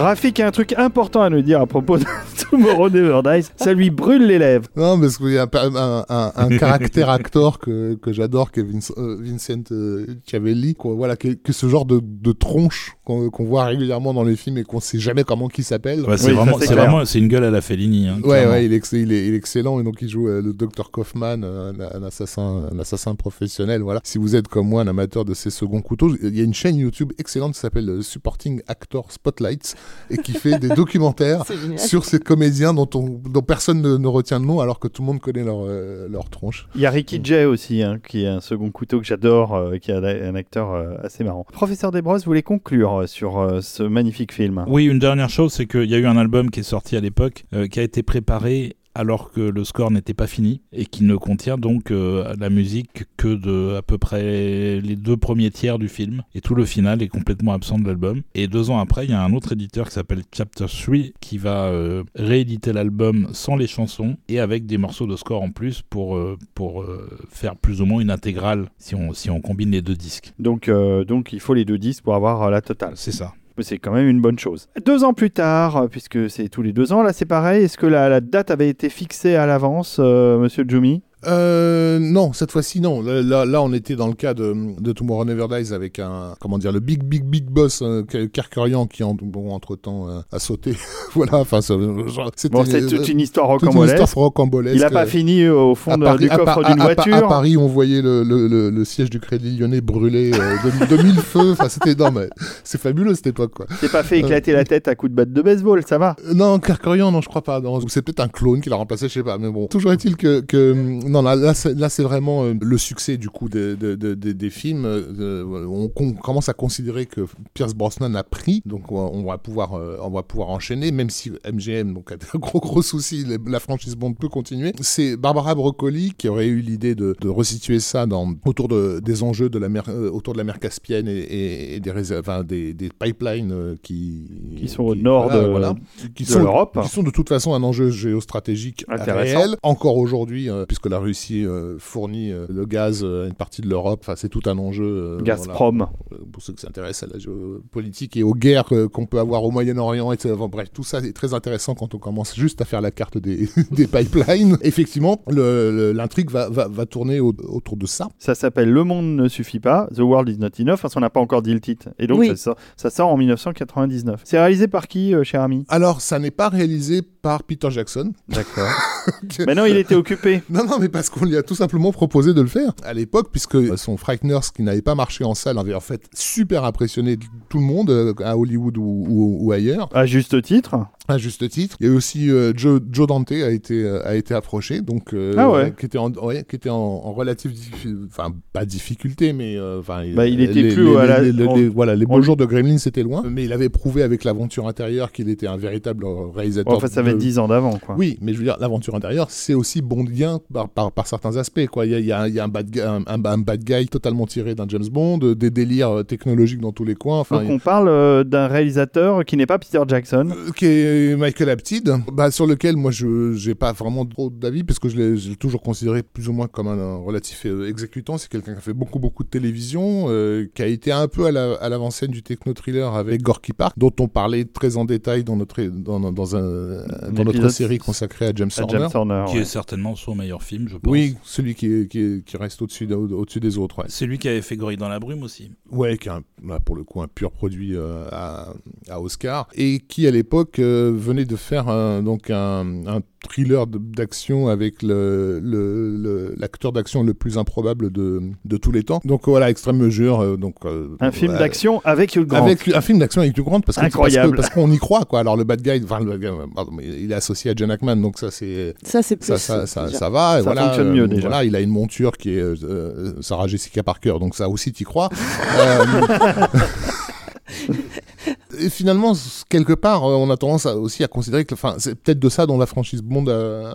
Rafik a un truc important à nous dire à propos de Tomorrow Never Dies. Ça lui brûle les lèvres. Non, parce qu'il y a un, un, un, un caractère acteur que, que j'adore, qui est Vince- euh, Vincent euh, Chiavelli, quoi, voilà, qui est, ce genre de, de tronche qu'on voit régulièrement dans les films et qu'on sait jamais comment qui s'appelle. Ouais, c'est Oui, vraiment, c'est vraiment, c'est une gueule à la Fellini. Hein, Ouais, il est, ex- il est, il est excellent et donc il joue euh, le docteur Kaufman, euh, un, un assassin, un assassin professionnel. Voilà. Si vous êtes comme moi un amateur de ces seconds couteaux, il y a une chaîne YouTube excellente qui s'appelle Supporting Actor Spotlights et qui fait des <laughs> documentaires sur ces comédiens dont, on, dont personne ne, ne retient le nom alors que tout le monde connaît leur, euh, leur tronche. Il y a Ricky Jay aussi, hein, qui est un second couteau que j'adore, euh, qui est un, acteur euh, assez marrant. Professeur Desbrosses voulait conclure euh, sur euh, ce magnifique film? Oui, une dernière chose, c'est qu'il y a eu un album qui est sorti à l'époque, euh, qui a été préparé alors que le score n'était pas fini et qui ne contient donc euh, la musique que de à peu près les deux premiers tiers du film. Et tout le final est complètement absent de l'album. Et deux ans après il y a un autre éditeur qui s'appelle Chapter 3 qui va euh, rééditer l'album sans les chansons et avec des morceaux de score en plus pour euh, pour faire plus ou moins une intégrale si on si on combine les deux disques. Donc, donc il faut les deux disques pour avoir la totale. c'est ça C'est quand même une bonne chose. Deux ans plus tard, euh, puisque c'est tous les deux ans, là c'est pareil, est-ce que la, date avait été fixée à l'avance, euh, monsieur Jumi Euh, non, cette fois-ci non. Là, on était dans le cas de, de Tomorrow Never Dies avec un, comment dire, le big, big, big boss euh, qui, en, bon, entre temps, a sauté. <laughs> voilà, enfin, c'était Bon, c'est toute une histoire rocambolesque. rocambolesque. Il n'a pas fini euh, au fond Paris- du coffre d'une à- à- voiture. À Paris, on voyait le, le, le, le siège du Crédit Lyonnais brûlé euh, de, de mille feux. Enfin, c'était mais c'est fabuleux cette époque, quoi. C'est pas fait éclater la tête à coups de batte de baseball, ça va. Euh, Non, Kerkorian, non, je crois pas. C'est peut-être un clone qui l'a remplacé, je sais pas. Mais bon, toujours est-il que, que non, non, là, là, c'est vraiment euh, le succès du coup de, de- de- de- des films. Euh, on, on commence à considérer que Pierce Brosnan a pris, donc on, va pouvoir, euh, on va pouvoir enchaîner, même si MGM donc a un <laughs> gros gros souci, la franchise Bond peut continuer. C'est Barbara Broccoli qui aurait eu l'idée de, de resituer ça dans, autour de, des enjeux de la mer, euh, autour de la mer Caspienne et, et- et des, enfin, des, des pipelines euh, qui, Qui sont au nord de- qui de l'Europe. qui sont de toute façon un enjeu géostratégique réel. Encore aujourd'hui, euh, puisque la Russie euh, fournit euh, le gaz euh, à une partie de l'Europe, enfin, c'est tout un enjeu. euh, Gazprom. voilà. Pour ceux qui s'intéressent à la géopolitique et aux guerres euh, qu'on peut avoir au Moyen-Orient, etc. Enfin, bref, tout ça est très intéressant quand on commence juste à faire la carte des, <laughs> des pipelines. Effectivement, l'intrigue va, va, va tourner au- autour de ça. Ça s'appelle Le Monde ne suffit pas, The World is not enough, parce qu'on n'a pas encore dit le titre. Et donc Oui. ça, sort, ça sort en 1999. C'est réalisé par qui, euh, cher ami? Alors, ça n'est pas réalisé par Peter Jackson. D'accord. <laughs> Mais non, il était occupé. Non, non, mais parce qu'on lui a tout simplement proposé de le faire à l'époque, puisque son Frighteners, qui n'avait pas marché en salle, avait en fait super impressionné tout le monde, euh, à Hollywood ou, ou- ou ailleurs, À juste titre. À juste titre. Il y a aussi euh, Joe, Joe Dante a été, euh, a été approché, donc euh, Ah ouais. qui était en, ouais, qui était en, en relative, enfin pas difficulté, mais euh, enfin Bah, il était les- plus les, à la- les- voilà, les beaux jours de Gremlin c'était loin, mais il avait prouvé avec l'aventure intérieure qu'il était un véritable réalisateur. Bon, enfin, ça fait de- 10 ans d'avant, quoi. oui, mais je veux dire, l'aventure intérieure, c'est aussi bondien par, par, par certains aspects. Quoi. Il y a, il y a- il y a un, bad guy, un, un- un bad guy totalement tiré d'un James Bond, euh, des délires euh, technologiques dans tous les coins. Enfin, Donc on parle euh, d'un réalisateur qui n'est pas Peter Jackson. euh, qui est Michael Apted, bah, sur lequel moi je j'ai pas vraiment trop d'avis parce que je l'ai toujours considéré plus ou moins comme un, un relatif euh, exécutant. C'est quelqu'un qui a fait beaucoup beaucoup de télévision, euh, qui a été un peu à la- à l'avant-scène du techno-thriller avec Gorky Park, dont on parlait très en détail dans notre dans, dans, un, dans notre série consacrée à James à Horner. James Horner. Qui ouais. est certainement son meilleur film, je pense. Oui, celui qui, est- qui, est- qui reste au-dessus de- au-dessus des autres. Ouais, C'est lui qui avait fait Gorille dans la brume aussi. ouais qui est un- pour le coup un pur produit euh, à, à Oscar et qui à l'époque euh, venait de faire un, donc un, un thriller d'action avec le- le- le- l'acteur d'action le plus improbable de, de tous les temps. Donc voilà, extrême mesure. euh, donc euh, Un film d'action avec Hugh Grant. Avec un film d'action avec Hugh Grant parce que- parce que- Incroyable. parce qu'on y croit quoi. Alors le bad guy, enfin le bad guy, euh, pardon, mais il est associé à John Hackman donc ça c'est Ça, plus. ça, ça, ça, va. Ça voilà, fonctionne mieux, déjà. Voilà, il a une monture qui est euh, euh, Sarah Jessica Parker, donc ça aussi t'y crois. <laughs> <laughs> Et finalement, quelque part, euh, on a tendance à- aussi à considérer que, enfin, c'est peut-être de ça dont la franchise Bond a,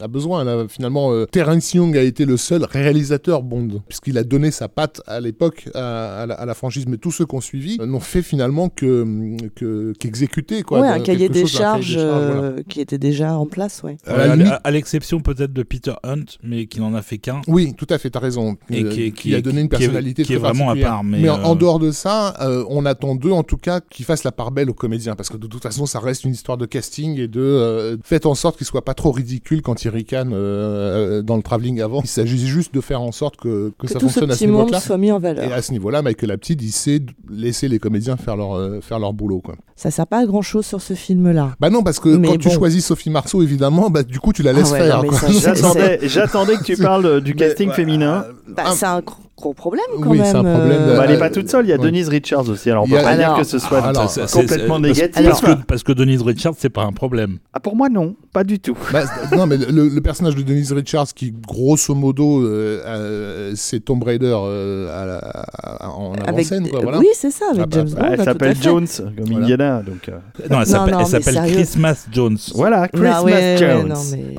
a besoin. Là. Finalement, euh, Terence Young a été le seul réalisateur Bond, puisqu'il a donné sa patte à l'époque à, à la, à la franchise. Mais tous ceux qui ont suivi euh, n'ont fait finalement que que- qu'exécuter quoi. Ouais, de- un cahier des chose, un cahier charges des charges, voilà. qui était déjà en place, ouais. À l'exception peut-être de Peter Hunt, mais qui n'en a fait qu'un. Oui, tout à fait, t'as raison. Et Euh, qui a donné une qui est- personnalité qui est vraiment à part, mais, en, euh, en dehors de ça, euh, on attend d'eux, en tout cas, qu'ils fassent la part belle aux comédiens, parce que de toute façon, ça reste une histoire de casting et de euh, faites en sorte qu'ils soient pas trop ridicules quand ils ricanent euh, euh, dans le travelling avant. Il s'agit juste de faire en sorte que, que, Que ça tout ce fonctionne à ce petit monde niveau-là. soit mis en Et valeur. à ce niveau-là, Michael Apted, il sait laisser les comédiens faire leur, euh, faire leur boulot. Quoi. Ça sert pas à grand chose sur ce film-là. Bah non, parce que Mais quand tu choisis Sophie Marceau, évidemment, bah, du coup, tu la Ah laisses ouais, faire. <laughs> J'attendais, j'attendais que tu parles du Mais, casting ouais, féminin. Bah, Ah. c'est un gros, problème quand Oui, même. c'est un problème de- euh, Bah, elle n'est pas toute seule, il y a ouais. Denise Richards aussi. Alors on Il peut a- pas dire que ce soit Alors, Ça, complètement parce- négatif. Parce, que, parce que Denise Richards, c'est pas un problème. Ah, pour moi, non, pas du tout. Bah, non, mais le, le personnage de Denise Richards, qui grosso modo, euh, euh, c'est Tomb Raider euh, à la- à- en avec... avant-scène, quoi, voilà. Oui, c'est ça, avec Ah bah, James bah, Bond. elle s'appelle. Jones, comme Voilà. Indiana. Donc, euh, Non, elle s'appelle, non, elle mais s'appelle sérieux. Christmas Jones. voilà, Christmas Ah ouais, Jones.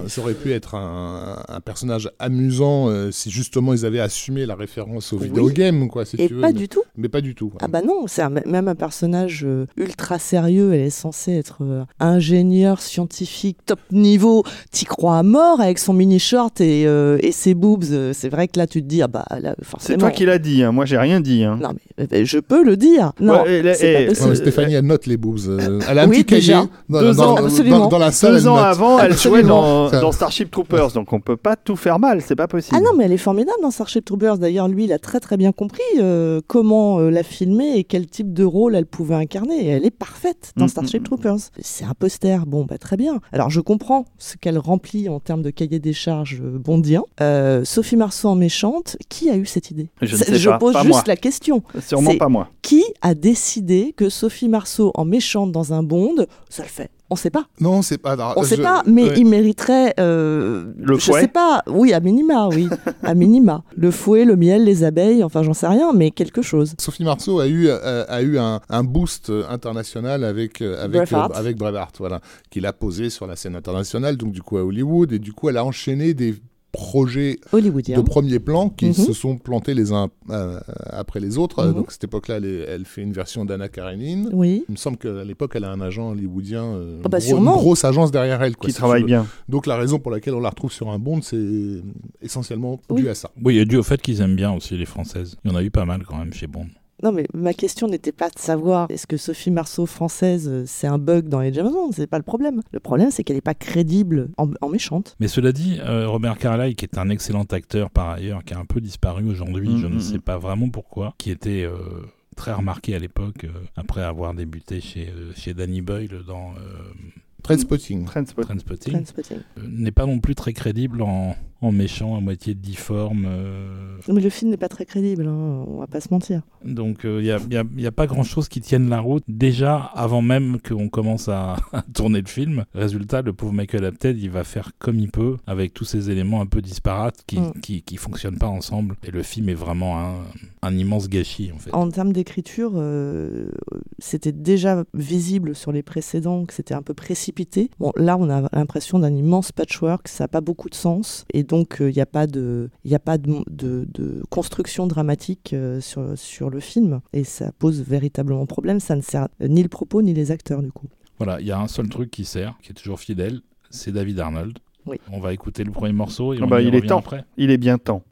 Ça aurait pu être un, personnage amusant si justement ils avaient assumé la référence au Oui. vidéo game, quoi, si Et tu veux. pas mais, du tout? mais pas du tout. Ah bah non, c'est même un personnage euh, ultra sérieux. Elle est censée être euh, ingénieur scientifique top niveau. T'y crois à mort avec son mini short et, euh, et ses boobs. C'est vrai que là, tu te dis, ah bah là, C'est forcément. toi qui l'as dit, hein. moi j'ai rien dit. hein. Non mais euh, je peux le dire. Non, Ouais, et et- pas Stéphanie, elle note les boobs. euh, <laughs> elle a un Oui, petit cahier dans, Deux dans- ans, dans- absolument. dans la salle. Deux ans note. avant, elle jouait dans Starship Troopers, donc on peut pas tout faire mal, c'est pas possible. Ah non, mais elle est formidable dans Starship Troopers. D'ailleurs, lui, il a très très bien compris euh, comment euh, la filmer et quel type de rôle elle pouvait incarner. Et elle est parfaite dans Mm, Starship mm, Troopers. C'est un poster, bon, bah très bien. Alors, je comprends ce qu'elle remplit en termes de cahier des charges euh, bondien. Euh, Sophie Marceau en méchante, qui a eu cette idée? Je ne sais pas, pose pas juste moi. la question. Sûrement pas moi. Qui a décidé que Sophie Marceau en méchante dans un Bond, ça le fait? On sait pas. Non, c'est pas. On je- sait pas, mais ouais. il mériterait. euh, Le je fouet sais pas. Oui, à minima, oui. <laughs> à minima. Le fouet, le miel, les abeilles, enfin, j'en sais rien, mais quelque chose. Sophie Marceau a eu, euh, a eu un, un boost international avec, euh, avec, Braveheart. euh, avec Braveheart, voilà, qu'il a posé sur la scène internationale, donc du coup à Hollywood, et du coup elle a enchaîné des projets Hollywoodien. de premier plan qui Mhm. se sont plantés les uns euh, après les autres. Mhm. Donc à cette époque-là, elle, fait une version d'Anna Karenine. Oui. Il me semble qu'à l'époque, elle a un agent hollywoodien, euh, Ah bah gros- sûrement. une grosse agence derrière elle. Quoi, Qui si travaille bien. Donc la raison pour laquelle on la retrouve sur un Bond, c'est essentiellement Oui. dû à ça. Oui, et dû au fait qu'ils aiment bien aussi les françaises. Il y en a eu pas mal quand même chez Bond. Non, mais ma question n'était pas de savoir est-ce que Sophie Marceau française, euh, c'est un bug dans les James Bond. C'est pas le problème. Le problème, c'est qu'elle n'est pas crédible en, en méchante. Mais cela dit, euh, Robert Carlyle, qui est un excellent acteur par ailleurs, qui a un peu disparu aujourd'hui, je ne mm, sais pas vraiment pourquoi, qui était euh, très remarqué à l'époque, euh, après avoir débuté chez, euh, chez Danny Boyle dans euh, Trainspotting. euh, n'est pas non plus très crédible en, en méchant, à moitié difforme. euh, mais le film n'est pas très crédible, hein, on va pas se mentir. Donc il n'y a, y a- y a pas grand-chose qui tienne la route déjà avant même qu'on commence à, <laughs> à tourner le film. Résultat, le pauvre Michael Apted, il va faire comme il peut avec tous ces éléments un peu disparates qui Mm. qui, qui fonctionnent pas ensemble. Et le film est vraiment un, un immense gâchis en fait. En termes d'écriture, euh, c'était déjà visible sur les précédents que c'était un peu précipité. Bon, là, on a l'impression d'un immense patchwork, ça n'a pas beaucoup de sens, et donc il n'y a pas de, y a pas de, de- de construction dramatique euh, sur, sur le film, et ça pose véritablement problème. Ça ne sert ni le propos ni les acteurs du coup. Voilà, il y a un seul truc qui sert, qui est toujours fidèle, c'est David Arnold. Oui. On va écouter le premier morceau et Ah on bah, y il est revient temps. après. Il est bien temps.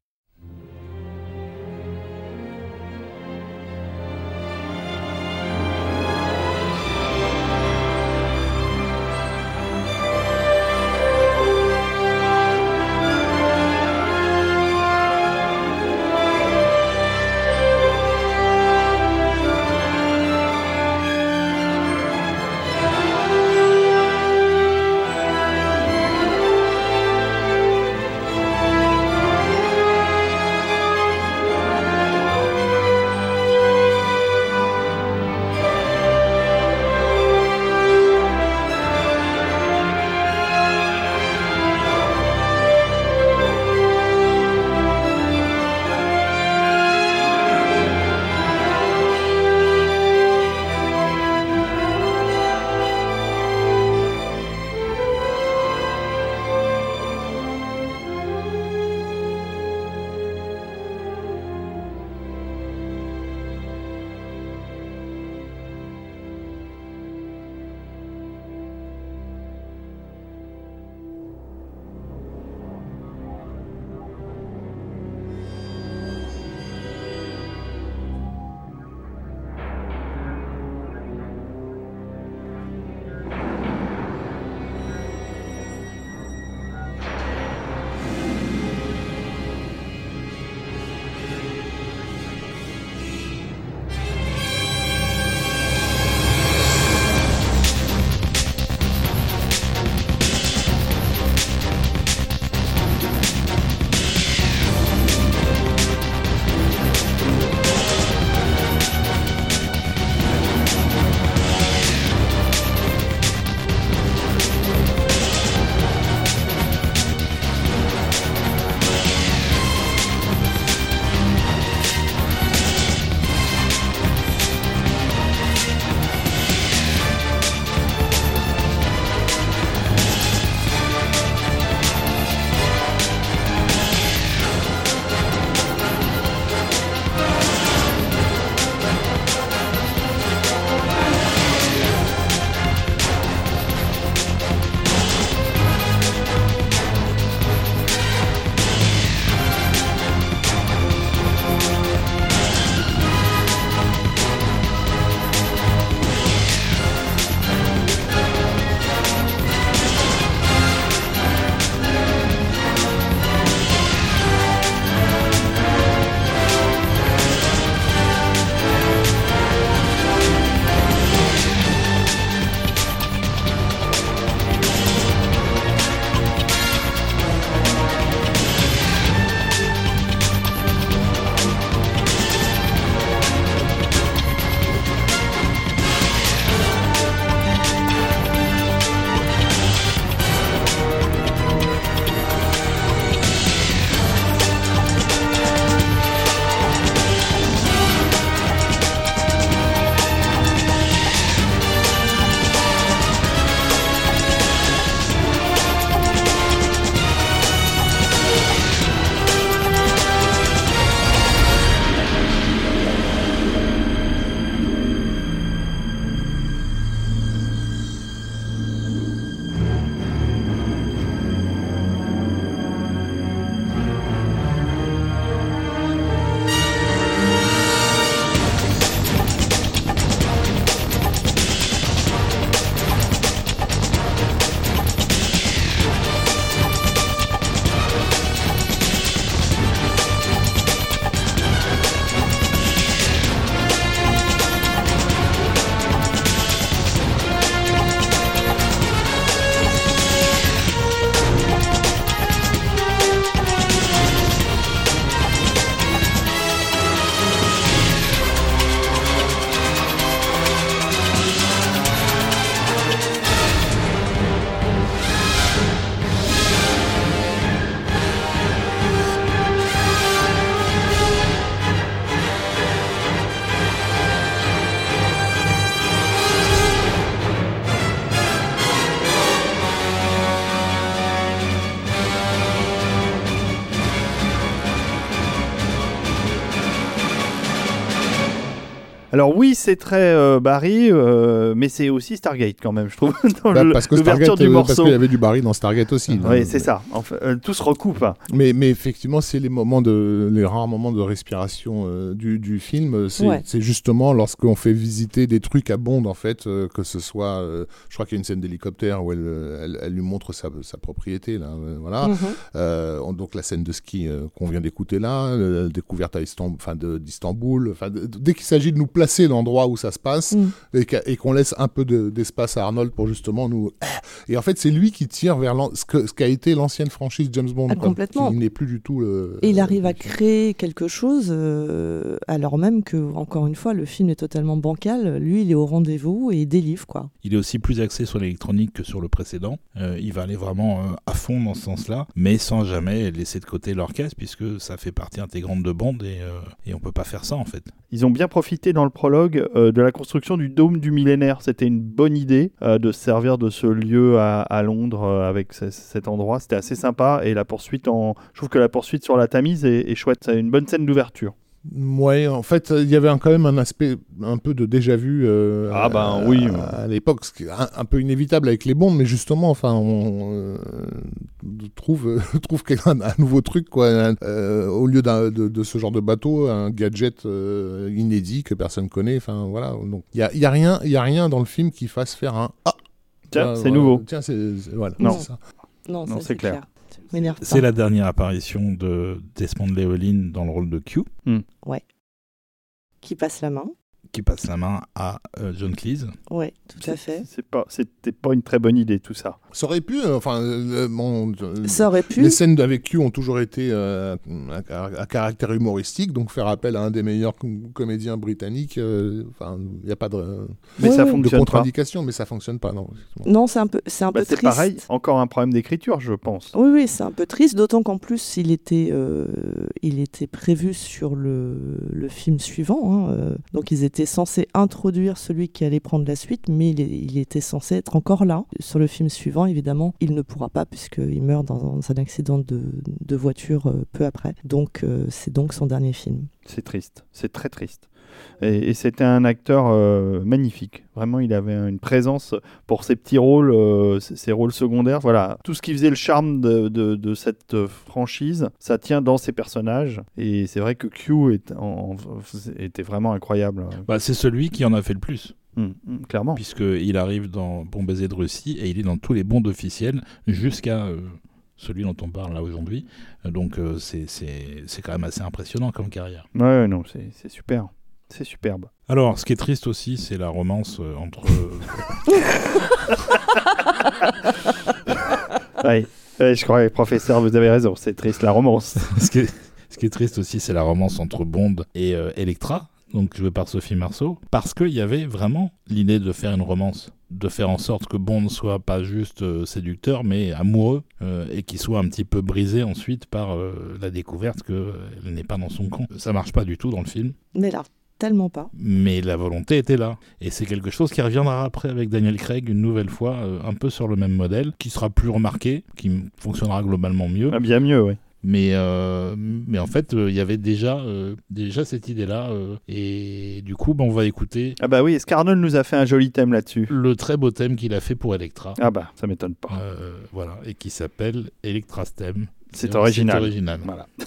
Alors oui, c'est très euh, Barry, euh, mais c'est aussi Stargate quand même, je trouve, <laughs> dans Bah, parce que l'ouverture Stargate, du euh, parce qu'il y avait du Barry dans Stargate aussi. Oui, hein. c'est ça. Enfin, euh, tout se recoupe. hein. Mais, mais effectivement, c'est les moments de, les rares moments de respiration euh, du, du film. C'est Ouais. justement lorsqu'on fait visiter des trucs à Bond, en fait, euh, que ce soit, euh, je crois qu'il y a une scène d'hélicoptère où elle, elle, elle lui montre sa, sa propriété, là, euh, voilà. Mhm. Euh, on- donc la scène de ski euh, qu'on vient d'écouter là, euh, la découverte à Istanbul, enfin d'Istanbul. Dès qu'il s'agit de nous placer l'endroit où ça se passe Mm. et qu'on laisse un peu de- d'espace à Arnold pour justement nous. Et en fait, c'est lui qui tire vers ce qu'a été l'ancienne franchise James Bond. Ah, complètement. Qui n'est plus du tout le. Et il le- arrive à créer quelque chose, euh, alors même que, encore une fois, le film est totalement bancal. Lui, il est au rendez-vous et il délivre, quoi. Il est aussi plus axé sur l'électronique que sur le précédent. Euh, il va aller vraiment euh, à fond dans ce sens-là, mais sans jamais laisser de côté l'orchestre, puisque ça fait partie intégrante de Bond et, euh, et on peut pas faire ça en fait. Ils ont bien profité dans le prologue euh, de la construction du dôme du millénaire. C'était une bonne idée euh, de se servir de ce lieu à, Londres euh, avec ce- cet endroit. C'était assez sympa et la poursuite en, je trouve que la poursuite sur la Tamise est, est chouette. C'est une bonne scène d'ouverture. Ouais, en fait, il y avait un- quand même un aspect un peu de déjà vu euh, Ah ben à, oui. à, à l'époque, ce qui est un, un peu inévitable avec les bombes, mais justement, enfin, on euh, trouve <laughs> trouve un, un nouveau truc quoi. Un- euh, au lieu d'un- de, de ce genre de bateau, un gadget euh, inédit que personne connaît. Enfin voilà. Donc il y a, il y a rien, il y a rien dans le film qui fasse faire un ah. Tiens, c'est nouveau. Tiens, c'est voilà. Non. c'est ça. Non, c'est clair. C'est pas. la dernière apparition de Desmond Llewellyn dans le rôle de Q, Qui passe la main. Qui passe la main à euh, John Cleese. Ouais, tout à fait. C'est pas, c'était pas une très bonne idée tout ça. Ça aurait pu, euh, enfin, euh, bon, euh, Ça aurait pu. Les scènes avec Q ont toujours été euh, à, à caractère humoristique, donc faire appel à un des meilleurs com- comédiens britanniques, euh, enfin, il n'y a pas de, Mais ça de fonctionne pas. contre-indication, mais ça fonctionne pas, non. Non, c'est un peu, c'est un Bah, peu c'est triste. pareil. Encore un problème d'écriture, je pense. Oui, oui, c'est un peu triste, d'autant qu'en plus, il était, euh, il était prévu sur le, le film suivant. hein, euh, donc, ils étaient censés introduire celui qui allait prendre la suite, mais il, était censé être encore là. Sur le film suivant, évidemment, il ne pourra pas, puisqu'il meurt dans un accident de, de voiture euh, peu après. Donc, euh, c'est donc son dernier film. C'est triste. C'est très triste. Et, et c'était un acteur euh, magnifique. Vraiment, il avait une présence pour ses petits rôles, euh, ses ses rôles secondaires. Voilà, tout ce qui faisait le charme de, de- de cette euh, franchise, ça tient dans ses personnages. Et c'est vrai que Q est en- en- était vraiment incroyable. Bah, c'est celui qui en a fait le plus, Hum, hum, clairement. puisqu'il arrive dans Bon baiser de Russie et il est dans tous les bonds officiels jusqu'à euh, celui dont on parle là aujourd'hui. Donc euh, c'est- quand même assez impressionnant comme carrière. Ouais, non, c'est c'est super. C'est superbe. Alors, ce qui est triste aussi, c'est la romance euh, entre. <laughs> Ouais. Ouais, je crois, professeur, vous avez raison. C'est triste la romance. <laughs> ce, qui est, ce qui est triste aussi, c'est la romance entre Bond et euh, Electra, donc jouée par Sophie Marceau, parce qu'il y avait vraiment l'idée de faire une romance, de faire en sorte que Bond soit pas juste euh, séducteur, mais amoureux, euh, et qu'il soit un petit peu brisé ensuite par euh, la découverte qu'elle n'est pas dans son camp. Ça marche pas du tout dans le film. Mais là, tellement pas. Mais la volonté était là. Et c'est quelque chose qui reviendra après avec Daniel Craig une nouvelle fois, euh, un peu sur le même modèle, qui sera plus remarqué, qui fonctionnera globalement mieux. Ah, bien mieux, oui. Mais, euh, mais en fait, euh, il y avait déjà, euh, déjà cette idée-là. euh, et du coup, bah, on va écouter Ah bah oui, Scarnell nous a fait un joli thème là-dessus. le très beau thème qu'il a fait pour Electra. Ah bah, ça m'étonne pas. Euh, voilà, et qui s'appelle Electra's Theme. C'est original. C'est original. Voilà. <laughs>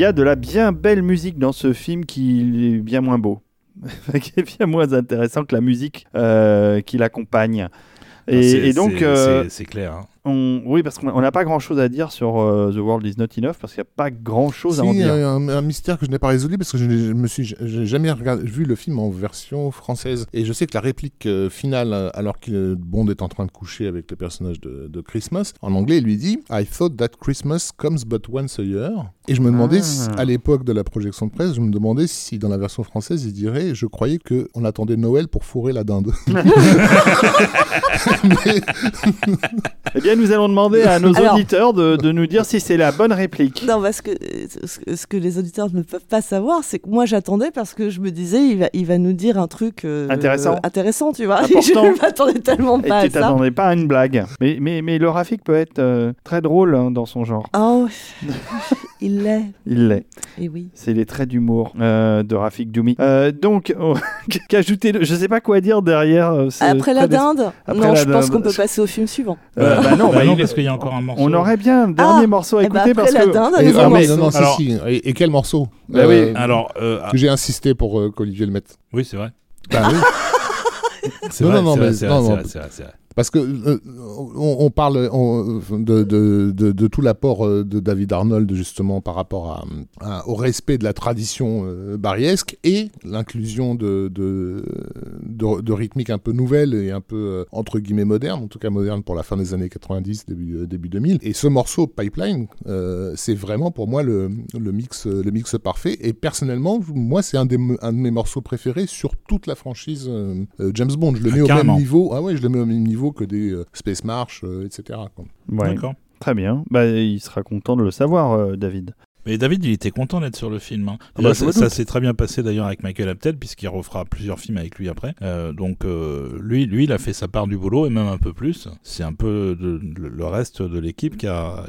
y a de la bien belle musique dans ce film qui est bien moins beau. <laughs> qui est bien moins intéressant que la musique euh, qui l'accompagne. Et, donc, c'est- euh, clair. hein. On, oui, parce qu'on n'a pas grand chose à dire sur euh, The World Is Not Enough, parce qu'il n'y a pas grand chose à en Si, dire. un, un mystère que je n'ai pas résolu parce que je, n'ai- je me suis jamais vu le film en version française et je sais que la réplique euh, finale euh, alors que Bond est en train de coucher avec le personnage de, de Christmas en anglais il lui dit I thought that Christmas comes but once a year et je me demandais Ah. si- à l'époque de la projection de presse je me demandais si dans la version française il dirait je croyais que on attendait Noël pour fourrer la dinde <laughs> <laughs> Mais- Eh bien, nous allons demander à nos Alors- auditeurs de, de nous dire si c'est la bonne réplique. Non, parce que euh, ce que- les auditeurs ne peuvent pas savoir, c'est que moi j'attendais parce que je me disais, il va, il va nous dire un truc euh, Intéressant. intéressant, tu vois. <laughs> Important. je m'attendais tellement Et pas tu à ça. t'attendais pas à une blague. Mais, mais, mais le Rafik peut être euh, très drôle hein, dans son genre. Oh, <laughs> il l'est. Il l'est. Et oui. C'est les traits d'humour de Rafik Djoumi. Euh, donc, oh, <laughs> qu'ajouter Je sais pas quoi dire derrière. Après la dinde Après Non, la je pense qu'on peut passer au film suivant. Bah non, Bah bah, non, parce qu'il y a encore un morceau. on aurait bien un dernier Ah, morceau à Eh écouter après parce la que. dinde, un Et- nouveau ah, mais morceau. non, non, si, Alors- si. Et, et quel morceau Bah oui. Euh, Alors, euh, j'ai insisté pour euh, qu'Olivier le mette oui, c'est vrai. Bah oui. <laughs> C'est Non, vrai, non, non, c'est vrai, mais- c'est non, vrai, c'est non. Parce que euh, on, on parle on- de, de, de, de tout l'apport euh, de David Arnold justement par rapport à, à- au respect de la tradition euh, barriesque et l'inclusion de, rythmiques un peu nouvelles et un peu euh, entre guillemets modernes, en tout cas modernes pour la fin des années 90, début, euh, début 2000. Et ce morceau Pipeline, euh, c'est vraiment pour moi le, le, mix, le mix parfait. Et personnellement, moi, c'est un, des, un de mes morceaux préférés sur toute la franchise James Bond. Je le Ah, mets au carrément. même niveau. Ah ouais, je le mets au même niveau que des euh, Space March, euh, etc. quoi. Ouais, D'accord. très bien. Bah, il sera content de le savoir, euh, David. Mais David, il était content d'être sur le film. hein. Ah bah, ça s'est très bien passé d'ailleurs avec Michael Apted, puisqu'il refera plusieurs films avec lui après. Euh, donc, euh, lui, lui, il a fait sa part du boulot et même un peu plus. C'est un peu de- le reste de l'équipe qui, a,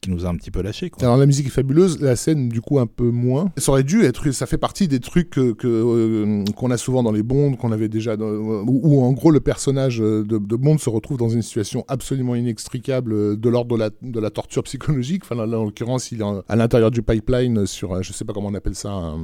qui nous a un petit peu lâché. Quoi. Alors la musique est fabuleuse, la scène du coup un peu moins. Ça aurait dû être, ça fait partie des trucs que que, euh, qu'on a souvent dans les Bonds, qu'on avait déjà, dans- où, où, en gros le personnage de, de Bond se retrouve dans une situation absolument inextricable euh, de l'ordre de la, de la torture psychologique. Enfin là, en l'occurrence, il est à l'intérieur du pipeline sur, je sais pas comment on appelle ça, un,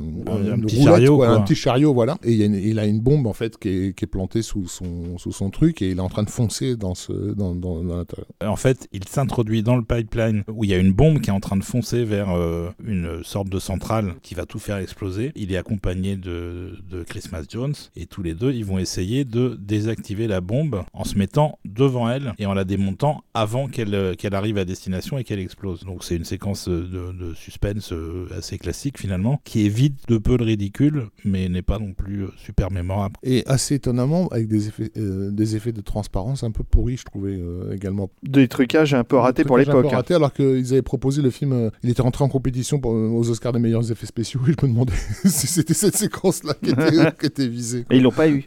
petit roulette, chariot, quoi, quoi. un petit chariot, voilà. Et il, y a une- il a une bombe en fait qui est, qui est plantée sous son sous son truc et il est en train de foncer dans ce dans, dans, dans l'intérieur. En fait, il s'introduit dans le pipeline où il y a une bombe qui est en train de foncer vers euh, une sorte de centrale qui va tout faire exploser. Il est accompagné de, de Christmas Jones et tous les deux, ils vont essayer de désactiver la bombe en se mettant devant elle et en la démontant avant qu'elle euh, qu'elle arrive à destination et qu'elle explose. Donc c'est une séquence de, de suspense euh, assez classique finalement qui évite de peu le ridicule mais n'est pas non plus super mémorable. Et assez étonnamment avec des effets euh, des effets de transparence un peu pourris, je trouvais euh, également. Des trucages un peu ratés pour l'époque. hein. Alors qu'ils avaient proposé le film, euh, il était rentré en compétition pour, euh, aux Oscars des meilleurs effets spéciaux <laughs> et je me demandais <laughs> si c'était cette séquence-là qui était, <laughs> qui était visée. Et ils l'ont pas eu.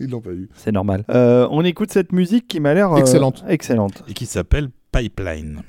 Ils l'ont pas eu. C'est normal. Euh, on écoute cette musique qui m'a l'air euh, Excellente. Excellente. Et qui s'appelle Pipeline.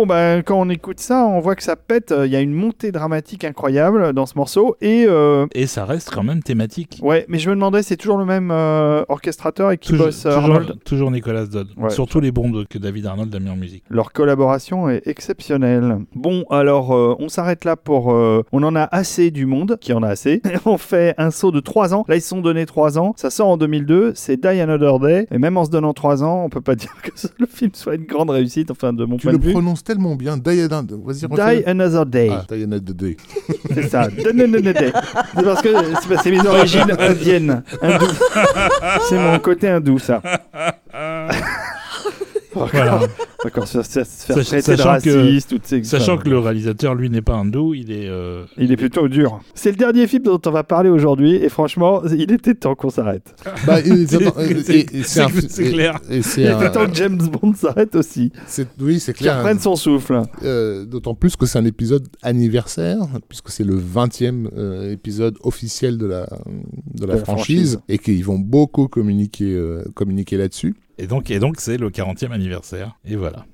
Bon, bah, quand on écoute ça, on voit que ça pète. Il y a une montée dramatique incroyable dans ce morceau. Et. euh, Et ça reste quand même thématique. Ouais, mais je me demandais, c'est toujours le même euh, orchestrateur et qui Toujours, bosse euh, toujours- Arnold? toujours Nicolas Dodd. Ouais. Surtout les bondes que David Arnold a mis en musique. Leur collaboration est exceptionnelle. Bon, alors euh, on s'arrête là pour. euh, on en a assez du monde, qui en a assez. <laughs> on fait un saut de 3 ans. Là, ils se sont donnés 3 ans. Ça sort en 2002. C'est Die Another Day. Et même en se donnant 3 ans, on peut pas <laughs> dire que le film soit une grande réussite, enfin, de mon Tu point de vue. Tellement bien. Vas-y, refais-le. Die Another Day. Ah, Diana de Day. <laughs> C'est ça. C'est parce que c'est parce que c'est mes origines indiennes. Hindou. C'est mon côté hindou, ça. <laughs> Voilà. D'accord, se, faire traiter de sachant que- raciste, toutes ces Sachant que le réalisateur, lui, n'est pas hindou, il est. euh, Il est plutôt dur. C'est le dernier film dont on va parler aujourd'hui et franchement, il était temps qu'on s'arrête. <laughs> Bah, C'est- et- et- clair. Il était un- temps que James Bond s'arrête aussi. Oui, c'est Qu'il clair. reprenne son souffle. Euh, D'autant plus que c'est un épisode anniversaire, puisque c'est le 20e euh, épisode officiel de la, de la De la franchise, franchise. et qu'ils vont beaucoup communiquer, euh, communiquer là-dessus. Et donc, et donc c'est le 40e anniversaire. Et voilà.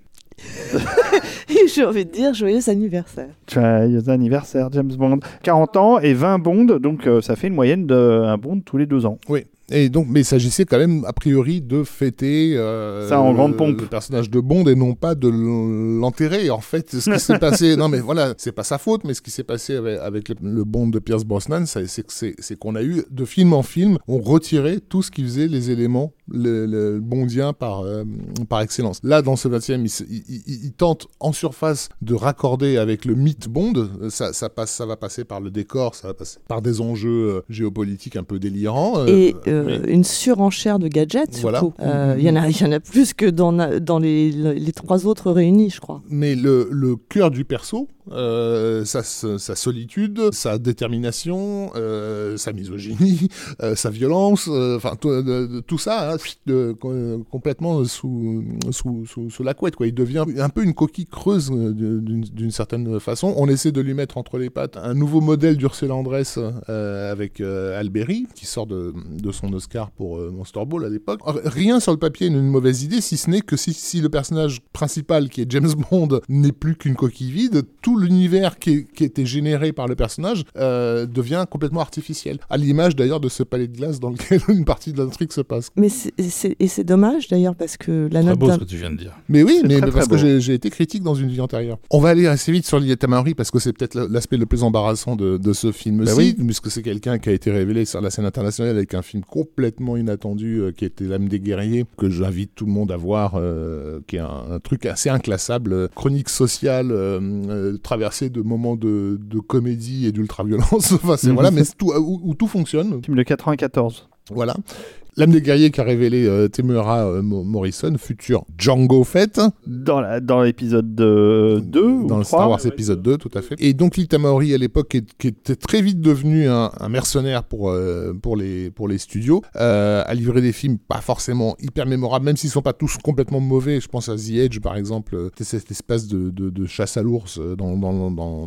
Et <laughs> j'ai envie de dire joyeux anniversaire. Joyeux anniversaire, James Bond. 40 ans et 20 Bonds, donc euh, ça fait une moyenne d'un Bond tous les deux ans. Oui. Et donc, mais il s'agissait quand même, a priori, de fêter euh, Ça en le- grande pompe. le personnage de Bond et non pas de l'enterrer. En fait, ce qui s'est passé, <laughs> non mais voilà, c'est pas sa faute, mais ce qui s'est passé avec, avec le, le Bond de Pierce Brosnan, c'est qu'on a eu, de film en film, on retirait tout ce qui faisait les éléments le, le bondien par, euh, par excellence. Là, dans ce 20e, il, il- il- il tente en surface de raccorder avec le mythe Bond. Ça, ça, passe, ça va passer par le décor, ça va passer par des enjeux euh, géopolitiques un peu délirants. euh, Et euh, mais- une surenchère de gadgets, Voilà. surtout. Euh, Il y, en a- il y en a plus que dans, dans les, les trois autres réunis, je crois. Mais le, le cœur du perso, euh, sa, sa solitude, sa détermination, euh, sa misogynie, <laughs> euh, sa violence, enfin tout, ça, hein, complètement sous, sous, sous, la couette. Quoi. Il devient un peu une coquille creuse d'une certaine façon. On essaie de lui mettre entre les pattes un nouveau modèle d'Ursula Andress avec Alberi, qui sort de, de son Oscar pour Monster Ball à l'époque. Rien sur le papier n'est une mauvaise idée, si ce n'est que si, si le personnage principal, qui est James Bond, n'est plus qu'une coquille vide, l'univers qui, qui était généré par le personnage euh, devient complètement artificiel. À l'image d'ailleurs de ce palais de glace dans lequel <laughs> une partie de l'intrigue se passe. Mais c'est- c'est- et c'est dommage d'ailleurs parce que la Très note beau ce que tu viens de dire. Mais oui, C'est mais très, parce très que j'ai j'ai été critique dans une vie antérieure. On va aller assez vite sur Lieta Maori parce que c'est peut-être la- l'aspect le plus embarrassant de, de ce film-ci, Bah oui. puisque c'est quelqu'un qui a été révélé sur la scène internationale avec un film complètement inattendu euh, qui était L'âme des guerriers, que j'invite tout le monde à voir, euh, qui est un, un truc assez inclassable, chronique sociale, traversée de moments de, de comédie et d'ultra-violence, <laughs> enfin c'est Mhm. voilà, mais tout, où, où tout fonctionne. Film de 94. Voilà. L'âme des guerriers qui a révélé euh, Temuera euh, Mo- Morrison, futur Django Fett. Dans la- dans l'épisode 2 ou dans le 3. Star Wars épisode 2, tout à fait. Et donc Lita Maori à l'époque qui, qui était très vite devenu un, un mercenaire pour, euh, pour, les, pour les studios, euh, a livré des films pas forcément hyper mémorables, même s'ils sont pas tous complètement mauvais. Je pense à The Edge par exemple, c'est cette espèce de, de, de chasse à l'ours dans, dans, dans,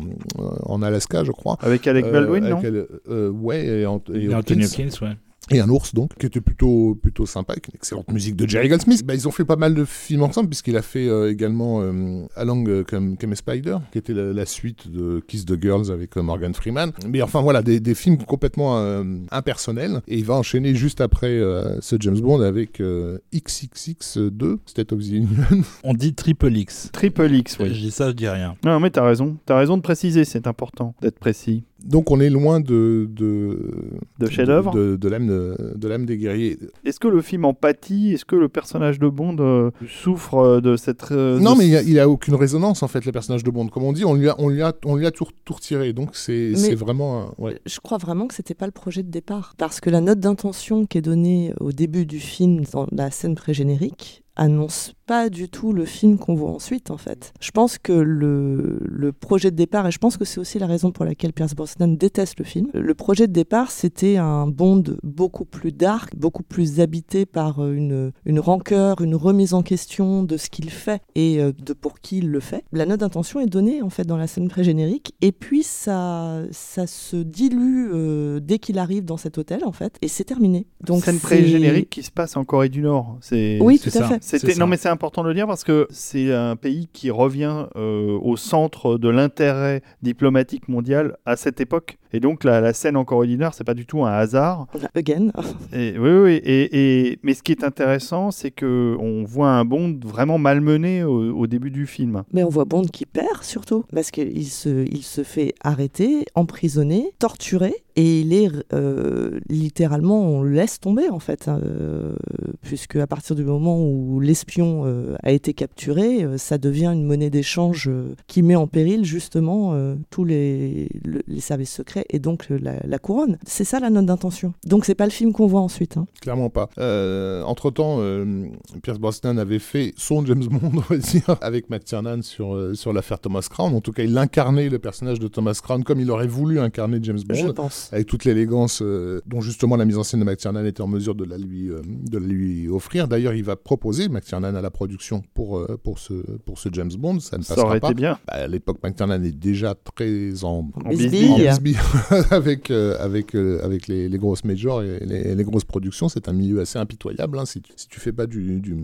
en Alaska, je crois. Avec Alec Euh, Baldwin, avec non? Euh, Ouais, et, et Et Anthony Hopkins. Hopkins, ouais. Et un ours donc qui était plutôt plutôt sympa avec une excellente musique de Jerry Goldsmith. Bah, ils ont fait pas mal de films ensemble puisqu'il a fait euh, également euh, Along euh, comme comme a Spider qui était la, la suite de Kiss the Girls avec euh, Morgan Freeman. Mais enfin voilà des, des films complètement euh, impersonnels et il va enchaîner juste après euh, ce James Bond avec euh, XXX2 State of the Union. <laughs> On dit Triple X. Triple X, Je oui. dis ça, je dis rien. Non, mais t'as raison. T'as raison de préciser, c'est important d'être précis. Donc on est loin de de De chef-d'œuvre. de, de l'âme de, de l'âme des guerriers. Est-ce que le film en pâtit? Est-ce que le personnage de Bond euh, souffre euh, de cette. euh, Non, de mais il a- il a, aucune résonance en fait, le personnage de Bond. Comme on dit, on lui a, on lui a, on lui a tout, tout retiré. Donc c'est vraiment. un- ouais. Je crois vraiment que c'était pas le projet de départ. Parce que la note d'intention qui est donnée au début du film, dans la scène pré-générique, annonce pas du tout le film qu'on voit ensuite, en fait. Je pense que le, le projet de départ, et je pense que c'est aussi la raison pour laquelle Pierce Brosnan déteste le film, le projet de départ, c'était un Bond beaucoup plus dark, beaucoup plus habité par euh, une, une rancœur, une remise en question de ce qu'il fait et euh, de pour qui il le fait. La note d'intention est donnée, en fait, dans la scène pré-générique, et puis ça, ça se dilue euh, dès qu'il arrive dans cet hôtel, en fait, et c'est terminé. Donc scène pré-générique qui se passe en Corée du Nord. C'est Oui, tout à fait. C'était non mais c'est important de le dire parce que c'est un pays qui revient euh, au centre de l'intérêt diplomatique mondial à cette époque et donc la, la scène en Corée du Nord c'est pas du tout un hasard. Again. Et, oui oui et, et- mais ce qui est intéressant c'est que on voit un Bond vraiment malmené au, au début du film. Mais on voit Bond qui perd surtout, parce qu'il se, il se fait arrêter, emprisonner, torturer, et il est euh, littéralement, on le laisse tomber en fait, hein, euh, puisque à partir du moment où l'espion euh, a été capturé, euh, ça devient une monnaie d'échange euh, qui met en péril justement euh, tous les, le- les services secrets et donc euh, la, la couronne. C'est ça la note d'intention? Donc c'est pas le film qu'on voit ensuite. hein? Clairement pas. Euh, entre-temps, euh, Pierce Brosnan avait fait son James Bond, on va dire, <laughs> avec Matt Tiernan sur, euh, sur l'affaire Thomas Crown. En tout cas, il incarnait le personnage de Thomas Crown comme il aurait voulu incarner James Je Bond. pense. Avec toute l'élégance euh, dont justement la mise en scène de Matt Tiernan était en mesure de la lui, euh, de la lui offrir. D'ailleurs, il va proposer Matt Tiernan à la production pour, euh, pour, ce, pour ce James Bond. Ça ne Ça passera aurait pas. été bien. Bah, à l'époque, Matt Tiernan est déjà très en, En Bisbille. bisbille. en bisbille <laughs> avec, euh, avec, euh, avec les, les grosses majors et les, les grosses productions. C'est un milieu assez impitoyable. hein. Si, tu, si tu fais pas du, du,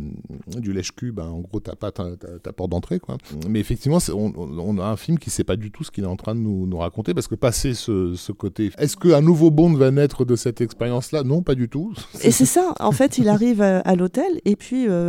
ben, en gros, t'as pas ta, ta- ta porte d'entrée. quoi. Mais effectivement, c'est- on, a un film qui sait pas du tout ce qu'il est en train de nous, nous raconter parce que passer ce, ce côté. Est-ce qu'un nouveau Bond va naître de cette expérience-là? Non, pas du tout. Et c'est ça, en fait, il <laughs> arrive à, à l'hôtel et puis euh,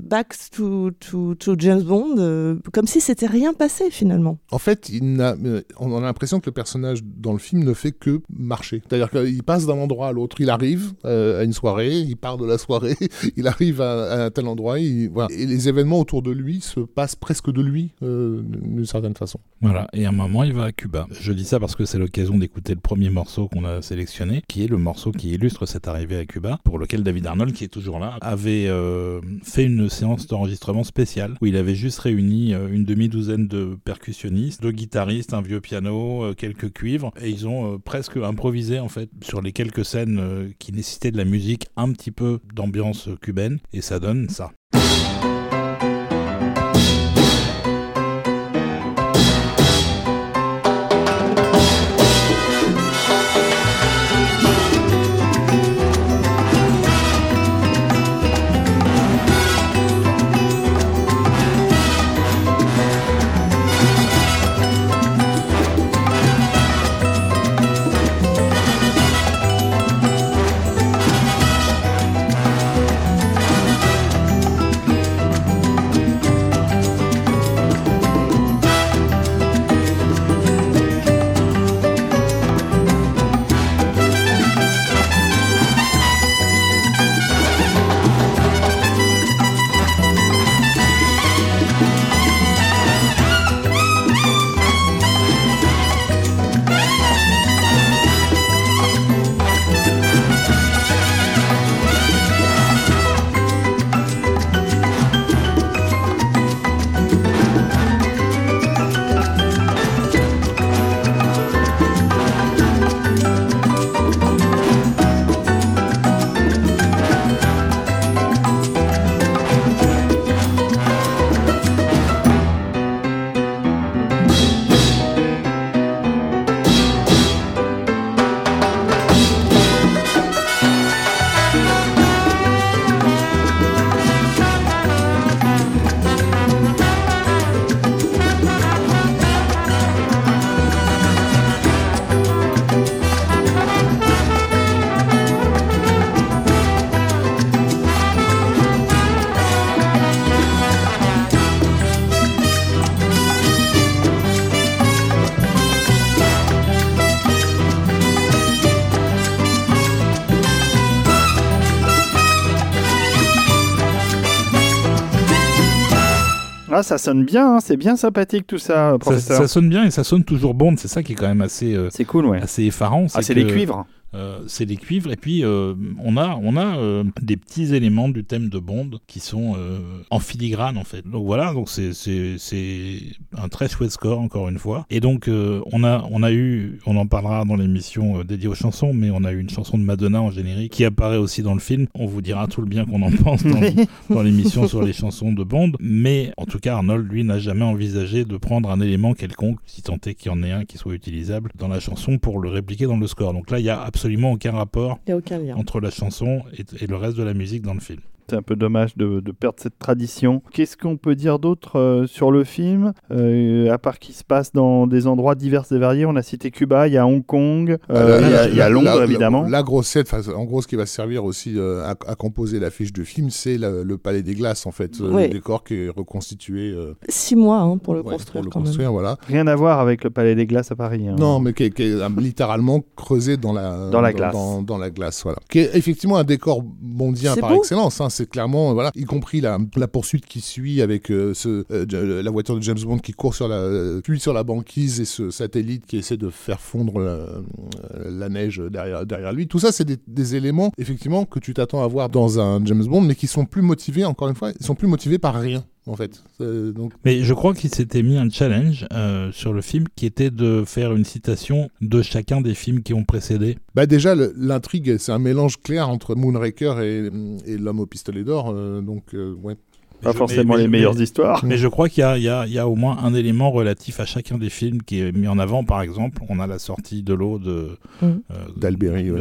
back to, to, to James Bond, euh, comme si c'était rien passé finalement. En fait, il euh, on a l'impression que le personnage dans le film ne fait que marcher. C'est-à-dire qu'il passe d'un endroit à l'autre. Il arrive euh, à une soirée, il part de la soirée, <laughs> il arrive à, à un tel endroit, il- voilà. et les événements autour de lui se passent presque de lui, euh, d'une certaine façon. Voilà, et à un moment, il va à Cuba. Je dis ça parce que c'est l'occasion d'écouter le premier morceau qu'on a sélectionné, qui est le morceau qui illustre cette arrivée à Cuba, pour lequel David Arnold, qui est toujours là, avait euh, fait une séance d'enregistrement spéciale, où il avait juste réuni euh, une demi-douzaine de percussionnistes, deux guitaristes, un vieux piano, euh, quelques cuivres, et ils ont presque improvisé, en fait, sur les quelques scènes qui nécessitaient de la musique, un petit peu d'ambiance cubaine, et ça donne ça. Ça sonne bien, hein, c'est bien sympathique tout ça, Ça, professeur. ça sonne bien et ça sonne toujours Bond, c'est ça qui est quand même assez, euh, C'est cool, ouais. assez effarant. Ah, c'est les cuivres. Euh, c'est les cuivres et puis euh, on a on a euh, des petits éléments du thème de Bond qui sont euh, en filigrane en fait donc voilà donc c'est c'est c'est un très chouette score encore une fois et donc euh, on a on a eu on en parlera dans l'émission euh, dédiée aux chansons mais on a eu une chanson de Madonna en générique qui apparaît aussi dans le film on vous dira tout le bien qu'on en pense dans, <laughs> dans l'émission sur les chansons de Bond mais en tout cas Arnold lui n'a jamais envisagé de prendre un élément quelconque si tant est qu'il y en ait un qui soit utilisable dans la chanson pour le répliquer dans le score donc là il y a absolument aucun rapport n'y aucun lien. entre la chanson et, et le reste de la musique dans le film. C'est un peu dommage de, de perdre cette tradition. Qu'est-ce qu'on peut dire d'autre euh, sur le film Euh, À part qu'il se passe dans des endroits divers et variés, on a cité Cuba, il y a Hong Kong, euh, Euh, il y a- la- il y, a la- Londres la- évidemment. La, grosse scène, enfin, en gros, ce qui va servir aussi euh, à, à composer l'affiche du film, c'est le, le Palais des Glaces, en fait. Ouais. Le décor qui est reconstitué euh, Six mois hein, pour le ouais, construire pour le quand construire, voilà. Rien à voir avec le Palais des Glaces à Paris. hein. Non, mais qui est, qui est, littéralement creusé dans la, Dans la glace. Dans, dans la glace, voilà. Qui est effectivement un décor bondien par beau. excellence. hein. C'est clairement, voilà, y compris la, poursuite qui suit avec euh, ce, euh, la voiture de James Bond qui court sur la, euh, puis sur la banquise et ce satellite qui essaie de faire fondre la, euh, neige derrière, derrière lui. Tout ça, c'est des, des éléments, effectivement, que tu t'attends à voir dans un James Bond, mais qui sont plus motivés, encore une fois, ils sont plus motivés par rien. En fait, donc Mais je crois qu'il s'était mis un challenge euh, sur le film qui était de faire une citation de chacun des films qui ont précédé. Bah déjà, l'intrigue, c'est un mélange clair entre Moonraker et, et l'homme au pistolet d'or. euh, donc, euh, ouais. Pas Je- forcément mais- les mais- meilleures histoires. Mais je crois qu'il y a, y y au moins un élément relatif à chacun des films qui est mis en avant. Par exemple, on a la sortie de l'eau de Mm. euh, ouais.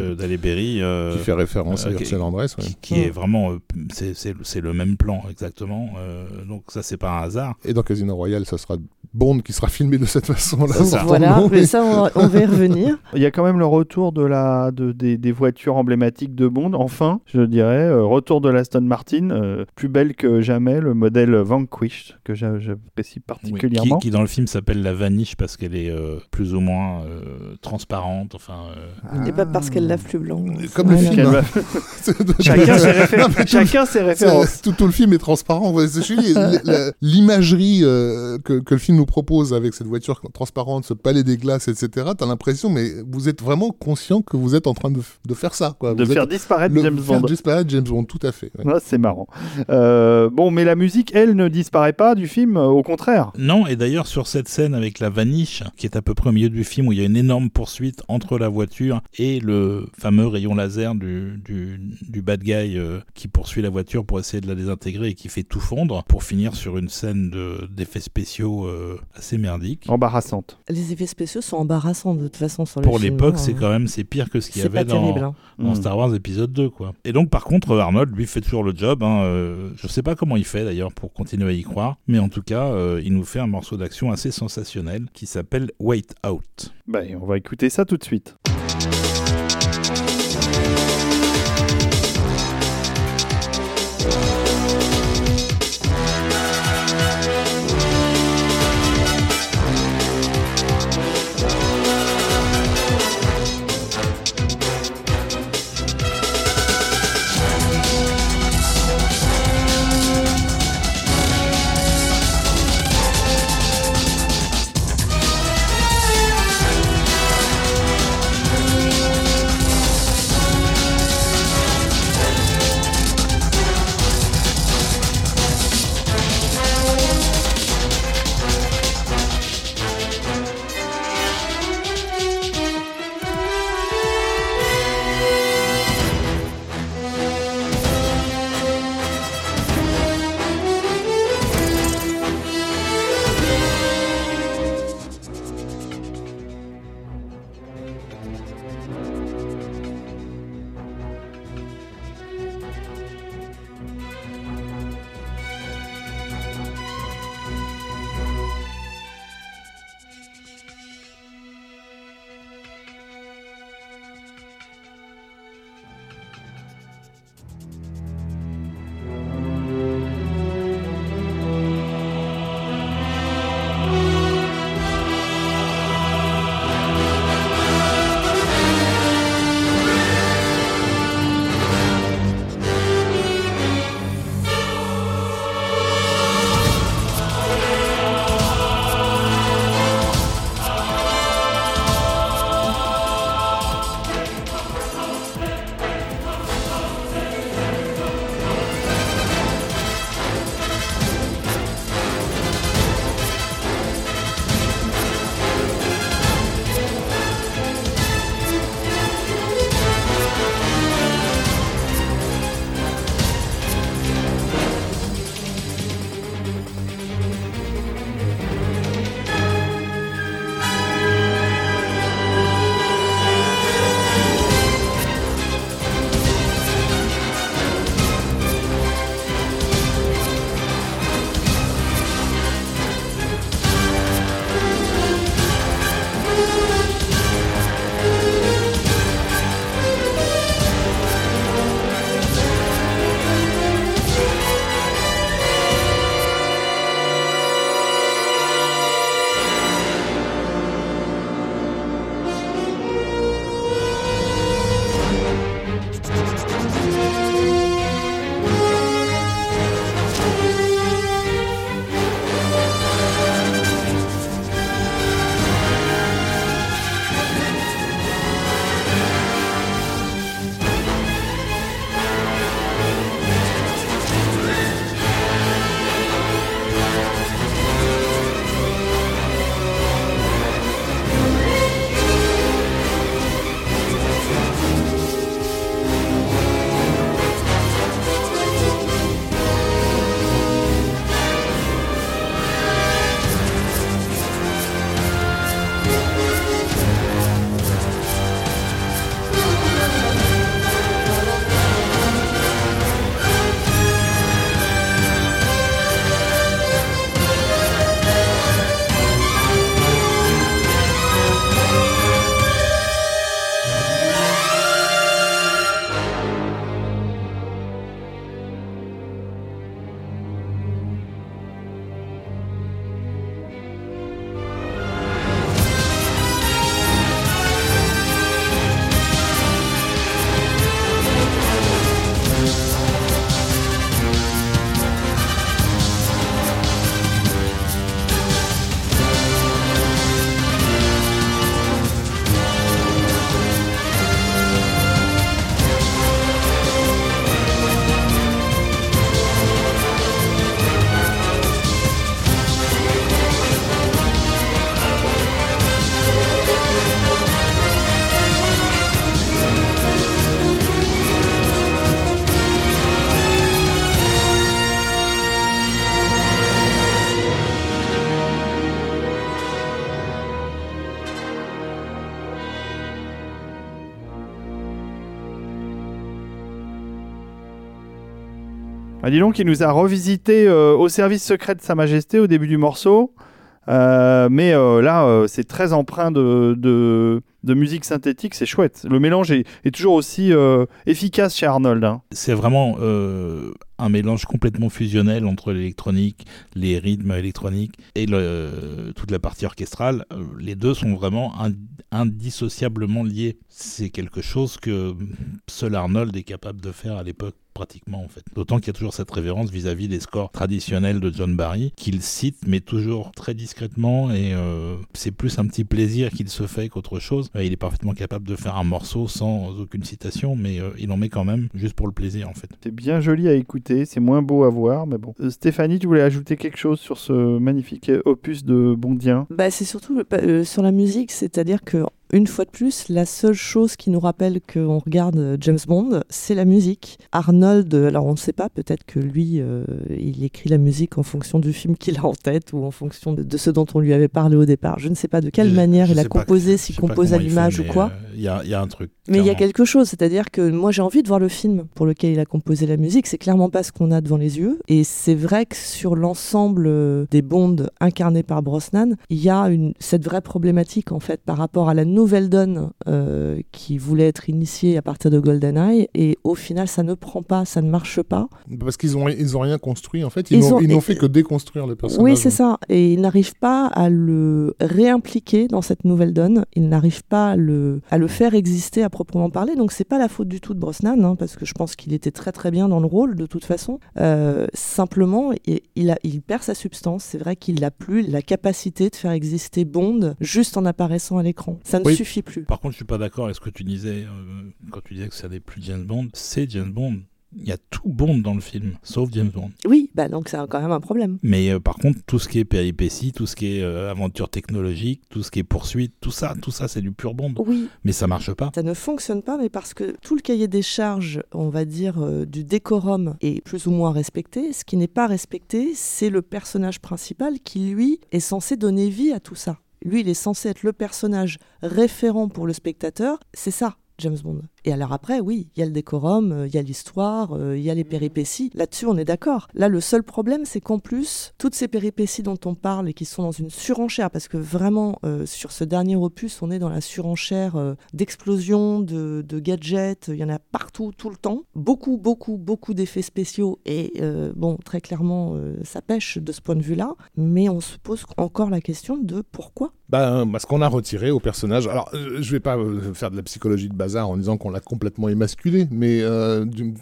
euh, qui fait référence euh, à Ursula Andress. ouais. qui, qui est vraiment, euh, c'est- le même plan exactement. euh, donc ça, c'est pas un hasard. Et dans Casino Royale, ça sera Bond qui sera filmé de cette façon-là. Voilà, mais ça, on va, on va y revenir. <laughs> Il y a quand même le retour de la, de, des, des voitures emblématiques de Bond. Enfin, je dirais, euh, retour de l'Aston Martin, euh, plus belle que jamais, le modèle Vanquish, que j'a- j'apprécie Oui, particulièrement. qui, qui, dans le film s'appelle la vaniche parce qu'elle est euh, plus ou moins euh, transparente. Enfin, euh, Et pas parce qu'elle lave plus blanc. Comme le film, hein. chacun, ses réfé- Non, tout- chacun ses références. Tout, tout le film est transparent. <laughs> L'imagerie euh, que, que le film nous propose avec cette voiture transparente, ce palais des glaces, etc., t'as l'impression, mais vous êtes vraiment conscient que vous êtes en train de, de faire ça. Quoi. De vous faire êtes disparaître le- James faire Bond. disparaître James Bond, tout à fait. ouais. C'est marrant. Euh, bon, mais la musique, elle, ne disparaît pas du film, euh, au contraire. Non, et d'ailleurs sur cette scène avec la vaniche, qui est à peu près au milieu du film, où il y a une énorme poursuite entre la voiture et le fameux rayon laser du, du, du bad guy euh, qui poursuit la voiture pour essayer de la désintégrer et qui fait tout fondre, pour finir sur une scène de- d'effets spéciaux euh, assez merdiques. Embarrassante. Les effets spéciaux sont embarrassants de toute façon sur Pour le film. l'époque, hein. c'est quand même c'est pire que ce qu'il y avait pas dans, terrible. hein. dans Mm. Star Wars épisode 2 quoi. Et donc par contre Arnold lui fait toujours le job hein, euh, je sais pas comment il fait d'ailleurs pour continuer à y croire mais en tout cas euh, il nous fait un morceau d'action assez sensationnel qui s'appelle Wait Out. Bah, on va écouter ça tout de suite. Ah, dis nous a revisité euh, au service secret de Sa Majesté au début du morceau. Euh, mais euh, là, c'est très empreint de, musique synthétique, c'est chouette. Le mélange est, toujours aussi efficace chez Arnold. hein. C'est vraiment un mélange complètement fusionnel entre l'électronique, les rythmes électroniques et toute la partie orchestrale. Euh, Les deux sont vraiment ind- indissociablement liés. C'est quelque chose que seul Arnold est capable de faire à l'époque pratiquement en fait. D'autant qu'il y a toujours cette révérence vis-à-vis des scores traditionnels de John Barry qu'il cite mais toujours très discrètement et euh, c'est plus un petit plaisir qu'il se fait qu'autre chose. Euh, il est parfaitement capable de faire un morceau sans aucune citation mais il en met quand même juste pour le plaisir en fait. C'est bien joli à écouter, c'est moins beau à voir, mais bon. Euh, Stéphanie, tu voulais ajouter quelque chose sur ce magnifique opus de Bondien? Bah, c'est surtout euh, sur la musique, c'est-à-dire que une fois de plus, la seule chose qui nous rappelle qu'on regarde euh, James Bond, c'est la musique. Arnold, euh, alors on ne sait pas, peut-être que lui, euh, il écrit la musique en fonction du film qu'il a en tête ou en fonction de, de ce dont on lui avait parlé au départ. Je ne sais pas de quelle Je- manière je il a composé, s'il compose à l'image ou quoi. euh, Il y, a, il y a un truc. Mais il y a quelque chose, c'est-à-dire que moi j'ai envie de voir le film pour lequel il a composé la musique, c'est clairement pas ce qu'on a devant les yeux. Et c'est vrai que sur l'ensemble des Bonds incarnés par Brosnan, il y a une, cette vraie problématique en fait par rapport à la nouvelle donne euh, qui voulait être initiée à partir de GoldenEye. Et au final, ça ne prend pas, ça ne marche pas. Parce qu'ils ont, ils ont rien construit, en fait. Ils Ils n'ont ils n'ont fait que déconstruire le personnage. Oui, c'est ça. Et il n'arrive pas à le réimpliquer dans cette nouvelle donne. Il n'arrive pas à le, à le faire exister à proprement parler. Donc c'est pas la faute du tout de Brosnan, hein, parce que je pense qu'il était très très bien dans le rôle de toute façon. Euh, simplement, il, il, a, il perd sa substance. C'est vrai qu'il n'a plus la capacité de faire exister Bond juste en apparaissant à l'écran. Ça ne Oui. suffit plus. Par contre, je suis pas d'accord avec ce que tu disais euh, quand tu disais que ça n'est plus James Bond. C'est James Bond. Il y a tout Bond dans le film, sauf James Bond. Oui, bah donc c'est quand même un problème. Mais euh, par contre, tout ce qui est péripéties, tout ce qui est euh, aventure technologique, tout ce qui est poursuite, tout ça, tout ça, c'est du pur Bond. Oui, Mais ça marche pas. Ça ne fonctionne pas, mais parce que tout le cahier des charges, on va dire, euh, du décorum est plus ou moins respecté. Ce qui n'est pas respecté, c'est le personnage principal qui, lui, est censé donner vie à tout ça. Lui, il est censé être le personnage référent pour le spectateur. C'est ça, James Bond. Et alors après, oui, il y a le décorum, euh, il y a l'histoire, euh, il y a les péripéties. Là-dessus, on est d'accord. Là, le seul problème, c'est qu'en plus, toutes ces péripéties dont on parle et qui sont dans une surenchère, parce que vraiment, euh, sur ce dernier opus, on est dans la surenchère euh, d'explosions, de, de gadgets, il y en a partout, tout le temps. Beaucoup, beaucoup, beaucoup d'effets spéciaux. Et euh, bon, très clairement, ça pêche de ce point de vue-là. Mais on se pose encore la question de pourquoi Bah, parce qu'on a retiré au personnage. Alors, je vais pas faire de la psychologie de bazar en disant qu'on l'a complètement émasculé, mais, euh, du-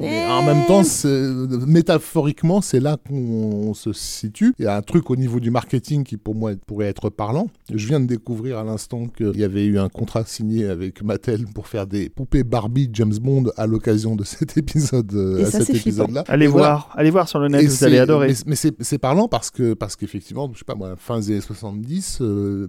mais en même temps, c'est- métaphoriquement, c'est là qu'on se situe. Il y a un truc au niveau du marketing qui, pour moi, pourrait être parlant. Je viens de découvrir à l'instant qu'il y avait eu un contrat signé avec Mattel pour faire des poupées Barbie James Bond à l'occasion de cet épisode, euh, Et à ça, cet c'est flippant. épisode-là. Allez Et voilà. voir, allez voir sur le net, Et vous c'est- allez adorer. Mais, mais c'est c'est parlant parce que parce qu'effectivement, je sais pas moi, fin des années 70, euh,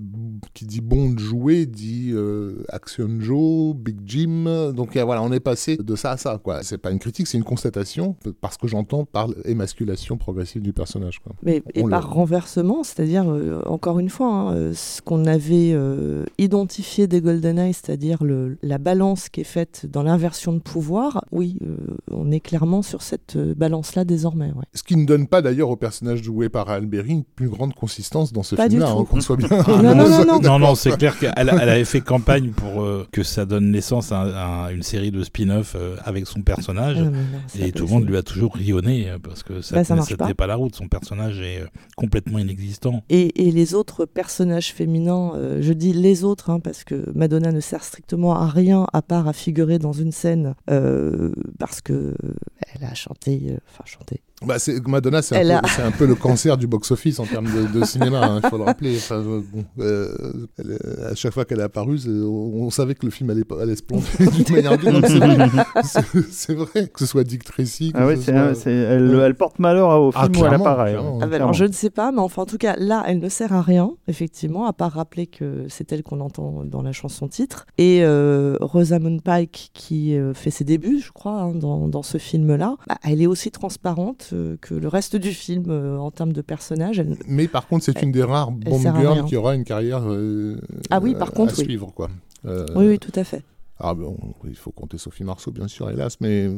qui dit Bond joué dit euh, Action Joe, Big Jim. Donc euh, voilà, on est passé de ça à ça. quoi. C'est pas une critique, c'est une constatation parce que j'entends par émasculation progressive du personnage. Quoi. Mais, et On par le- renversement, c'est-à-dire, euh, encore une fois, hein, euh, ce qu'on avait euh, identifié des GoldenEye, c'est-à-dire la balance qui est faite dans l'inversion de pouvoir, oui, euh, on est clairement sur cette balance-là désormais. ouais. Ce qui ne donne pas d'ailleurs au personnage joué par Alberi une plus grande consistance dans ce Pas du film-là, tout. hein, qu'on soit bien. <laughs> <laughs> Non, non, non, non. Non, non, c'est clair qu'elle elle avait fait campagne pour euh, que ça donne naissance à, une série de spin-off euh, avec son personnage. Ah, non, Et tout le monde lui a toujours rionné euh, parce que ça Bah, ne pas. tenait pas la route. Son personnage est euh, complètement inexistant. Et, et les autres personnages féminins, euh, je dis les autres, hein, parce que Madonna ne sert strictement à rien à part à figurer dans une scène euh, parce que elle a chanté, euh, enfin chanté. Bah, Madonna, c'est Elle un, a- peu- c'est un peu le cancer du box-office en termes de, de cinéma, hein, il faut le rappeler. Enfin, euh, bon, euh, elle à chaque fois qu'elle est apparue, on, on savait que le film allait, allait se planter <laughs> d'une manière ou d'une autre. C'est vrai. <laughs> Que ce soit Dick Tracy. Ah soit- elle, elle porte malheur au Ah, film où elle apparaît. hein. Ah bah alors, je ne sais pas, mais enfin, en tout cas, là, elle ne sert à rien, effectivement, à part rappeler que c'est elle qu'on entend dans la chanson titre. Et euh, Rosamund Pike, qui euh, fait ses débuts, je crois, hein, dans, dans ce film-là, bah, elle est aussi transparente euh, que le reste du film euh, en termes de personnage. Elle- Mais par contre, c'est une des rares Bond girls qui aura une carrière euh, Ah oui, par contre, à oui. suivre. Quoi. Oui, oui, tout à fait. Ah bon, il faut compter Sophie Marceau, bien sûr, hélas, mais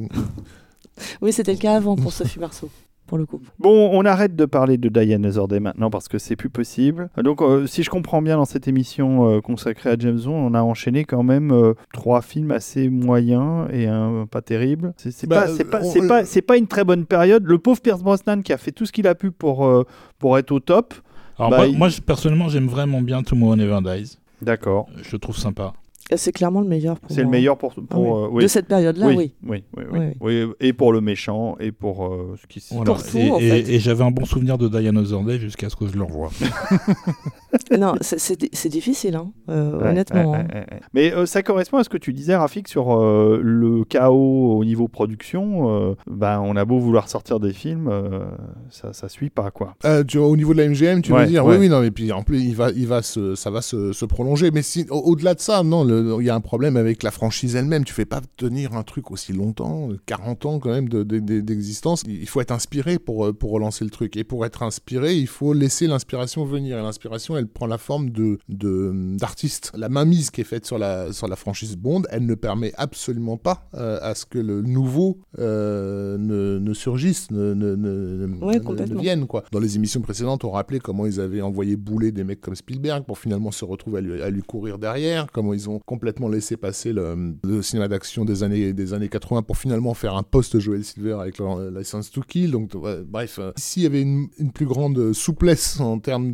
Oui, c'était le cas avant pour Sophie Marceau. Pour le coup. Bon, on arrête de parler de Diane Day maintenant parce que c'est plus possible. Donc, euh, si je comprends bien dans cette émission euh, consacrée à James Bond, on a enchaîné quand même euh, trois films assez moyens et un pas terrible. C'est Bah, pas, c'est pas, on- c'est pas, c'est pas une très bonne période. Le pauvre Pierce Brosnan qui a fait tout ce qu'il a pu pour, euh, pour être au top. Alors Bah, moi, il- moi, je- personnellement, j'aime vraiment bien Tomorrow Never Dies. D'accord. Je le trouve sympa. C'est clairement le meilleur pour C'est le meilleur pour. Ah pour oui. euh, oui. De cette période-là, oui. oui, oui, oui, oui. Oui, Oui, Et pour le méchant et pour euh, ce qui se Voilà. Pour tout, et en et- fait. et j'avais un bon souvenir de Diana Day jusqu'à ce que je le revoie. <laughs> non, c'est- difficile, hein, euh, Ouais, honnêtement. ouais, ouais, ouais. Mais euh, ça correspond à ce que tu disais, Rafik, sur euh, le chaos au niveau production. euh, ben, on a beau vouloir sortir des films, euh, ça, ça suit pas, quoi. Euh, tu vois, au niveau de la MGM, tu Ouais, veux dire ouais. Oui, oui, non, mais puis en plus, il va, il va se, ça va se, se prolonger. Mais si, au- au-delà de ça, non, le- il y a un problème avec la franchise elle-même. Tu fais pas tenir un truc aussi longtemps, euh, 40 ans quand même de- de- de- d'existence. Il faut être inspiré pour, euh, pour relancer le truc. Et pour être inspiré, il faut laisser l'inspiration venir. Et l'inspiration, elle prend la forme de de- d'artistes. La mainmise qui est faite sur la, sur la franchise Bond, elle ne permet absolument pas euh, à ce que le nouveau euh, ne, ne surgisse, ne, ne, ne, Ouais, ne- ne vienne. Quoi. Dans les émissions précédentes, on rappelait comment ils avaient envoyé bouler des mecs comme Spielberg pour finalement se retrouver à lui, à lui courir derrière, comment ils ont complètement laissé passer le, cinéma d'action des années, des années 80 pour finalement faire un post-Joel Silver avec euh, License to Kill. Donc, ouais, bref, euh, s'il y avait une, plus grande souplesse en termes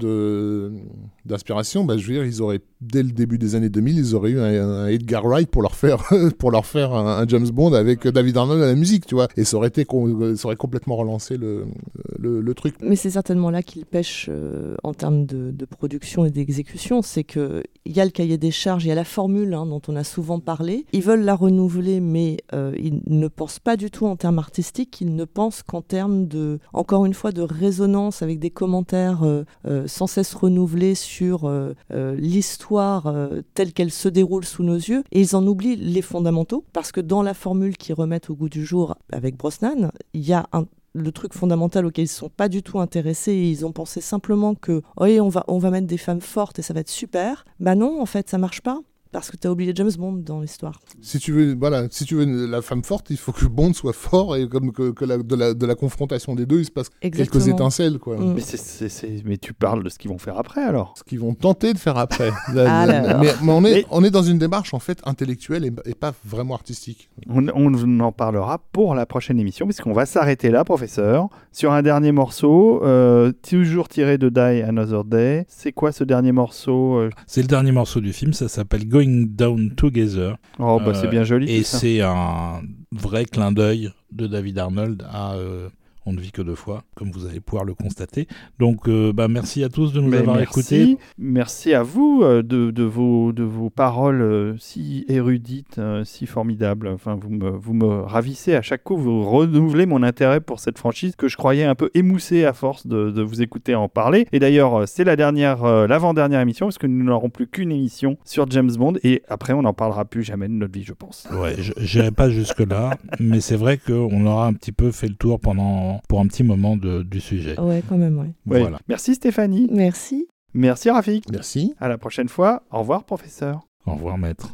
d'inspiration, bah, je veux dire, ils auraient, dès le début des années 2000, ils auraient eu un, Edgar Wright pour leur faire, <laughs> pour leur faire un, James Bond avec David Arnold à la musique, tu vois. Et ça aurait, été, ça aurait complètement relancé le, le, le truc. Mais c'est certainement là qu'il pêche euh, en termes de, de production et d'exécution. C'est qu'il y a le cahier des charges, il y a la formule hein, dont on a souvent parlé. Ils veulent la renouveler, mais euh, ils ne pensent pas du tout en termes artistiques. Ils ne pensent qu'en termes de, encore une fois, de résonance avec des commentaires euh, euh, sans cesse renouvelés sur l'histoire telle qu'elle se déroule sous nos yeux. Et ils en oublient les fondamentaux, parce que dans la formule qu'ils remettent au goût du jour avec Brosnan, il y a le truc fondamental auquel ils ne sont pas du tout intéressés ils ont pensé simplement que oui, on va, on va mettre des femmes fortes et ça va être super. Bah non, en fait, ça marche pas. Parce que tu as oublié James Bond dans l'histoire. Si tu veux, voilà, si tu veux la femme forte, il faut que Bond soit fort et comme que, que la- de, la, de la confrontation des deux, il se passe quelques étincelles, quoi. Mm. Mais, tu parles de ce qu'ils vont faire après, alors Ce qu'ils vont tenter de faire après. <laughs> La- Ah là mais, mais on, est, Mais- on est dans une démarche en fait intellectuelle et, et pas vraiment artistique. on, on en parlera pour la prochaine émission, puisqu'on va s'arrêter là, professeur, sur un dernier morceau, euh, toujours tiré de Die Another Day. C'est quoi ce dernier morceau euh? C'est le dernier morceau du film, ça s'appelle Going Down Together. Oh, bah, Euh, c'est bien joli. Et c'est un vrai clin d'œil de David Arnold à euh, On ne vit que deux fois, comme vous allez pouvoir le constater. Donc, euh, bah, merci à tous de nous Mais avoir merci. écoutés. Merci à vous euh, de, de vos, de vos paroles euh, si érudites, si formidables. Enfin, vous me, vous me ravissez à chaque coup. Vous renouvelez mon intérêt pour cette franchise que je croyais un peu émoussée à force de, de vous écouter en parler. Et d'ailleurs, c'est la dernière, l'avant-dernière émission parce que nous n'aurons plus qu'une émission sur James Bond et après, on n'en parlera plus jamais de notre vie, je pense. Ouais, je n'irai pas jusque-là, mais c'est vrai qu'on aura un petit peu fait le tour pendant, pour un petit moment de- du sujet. Ouais, quand même, ouais. Ouais. Voilà. Merci Stéphanie. Merci. Merci Rafik. Merci. À la prochaine fois. Au revoir, professeur. Au revoir, maître.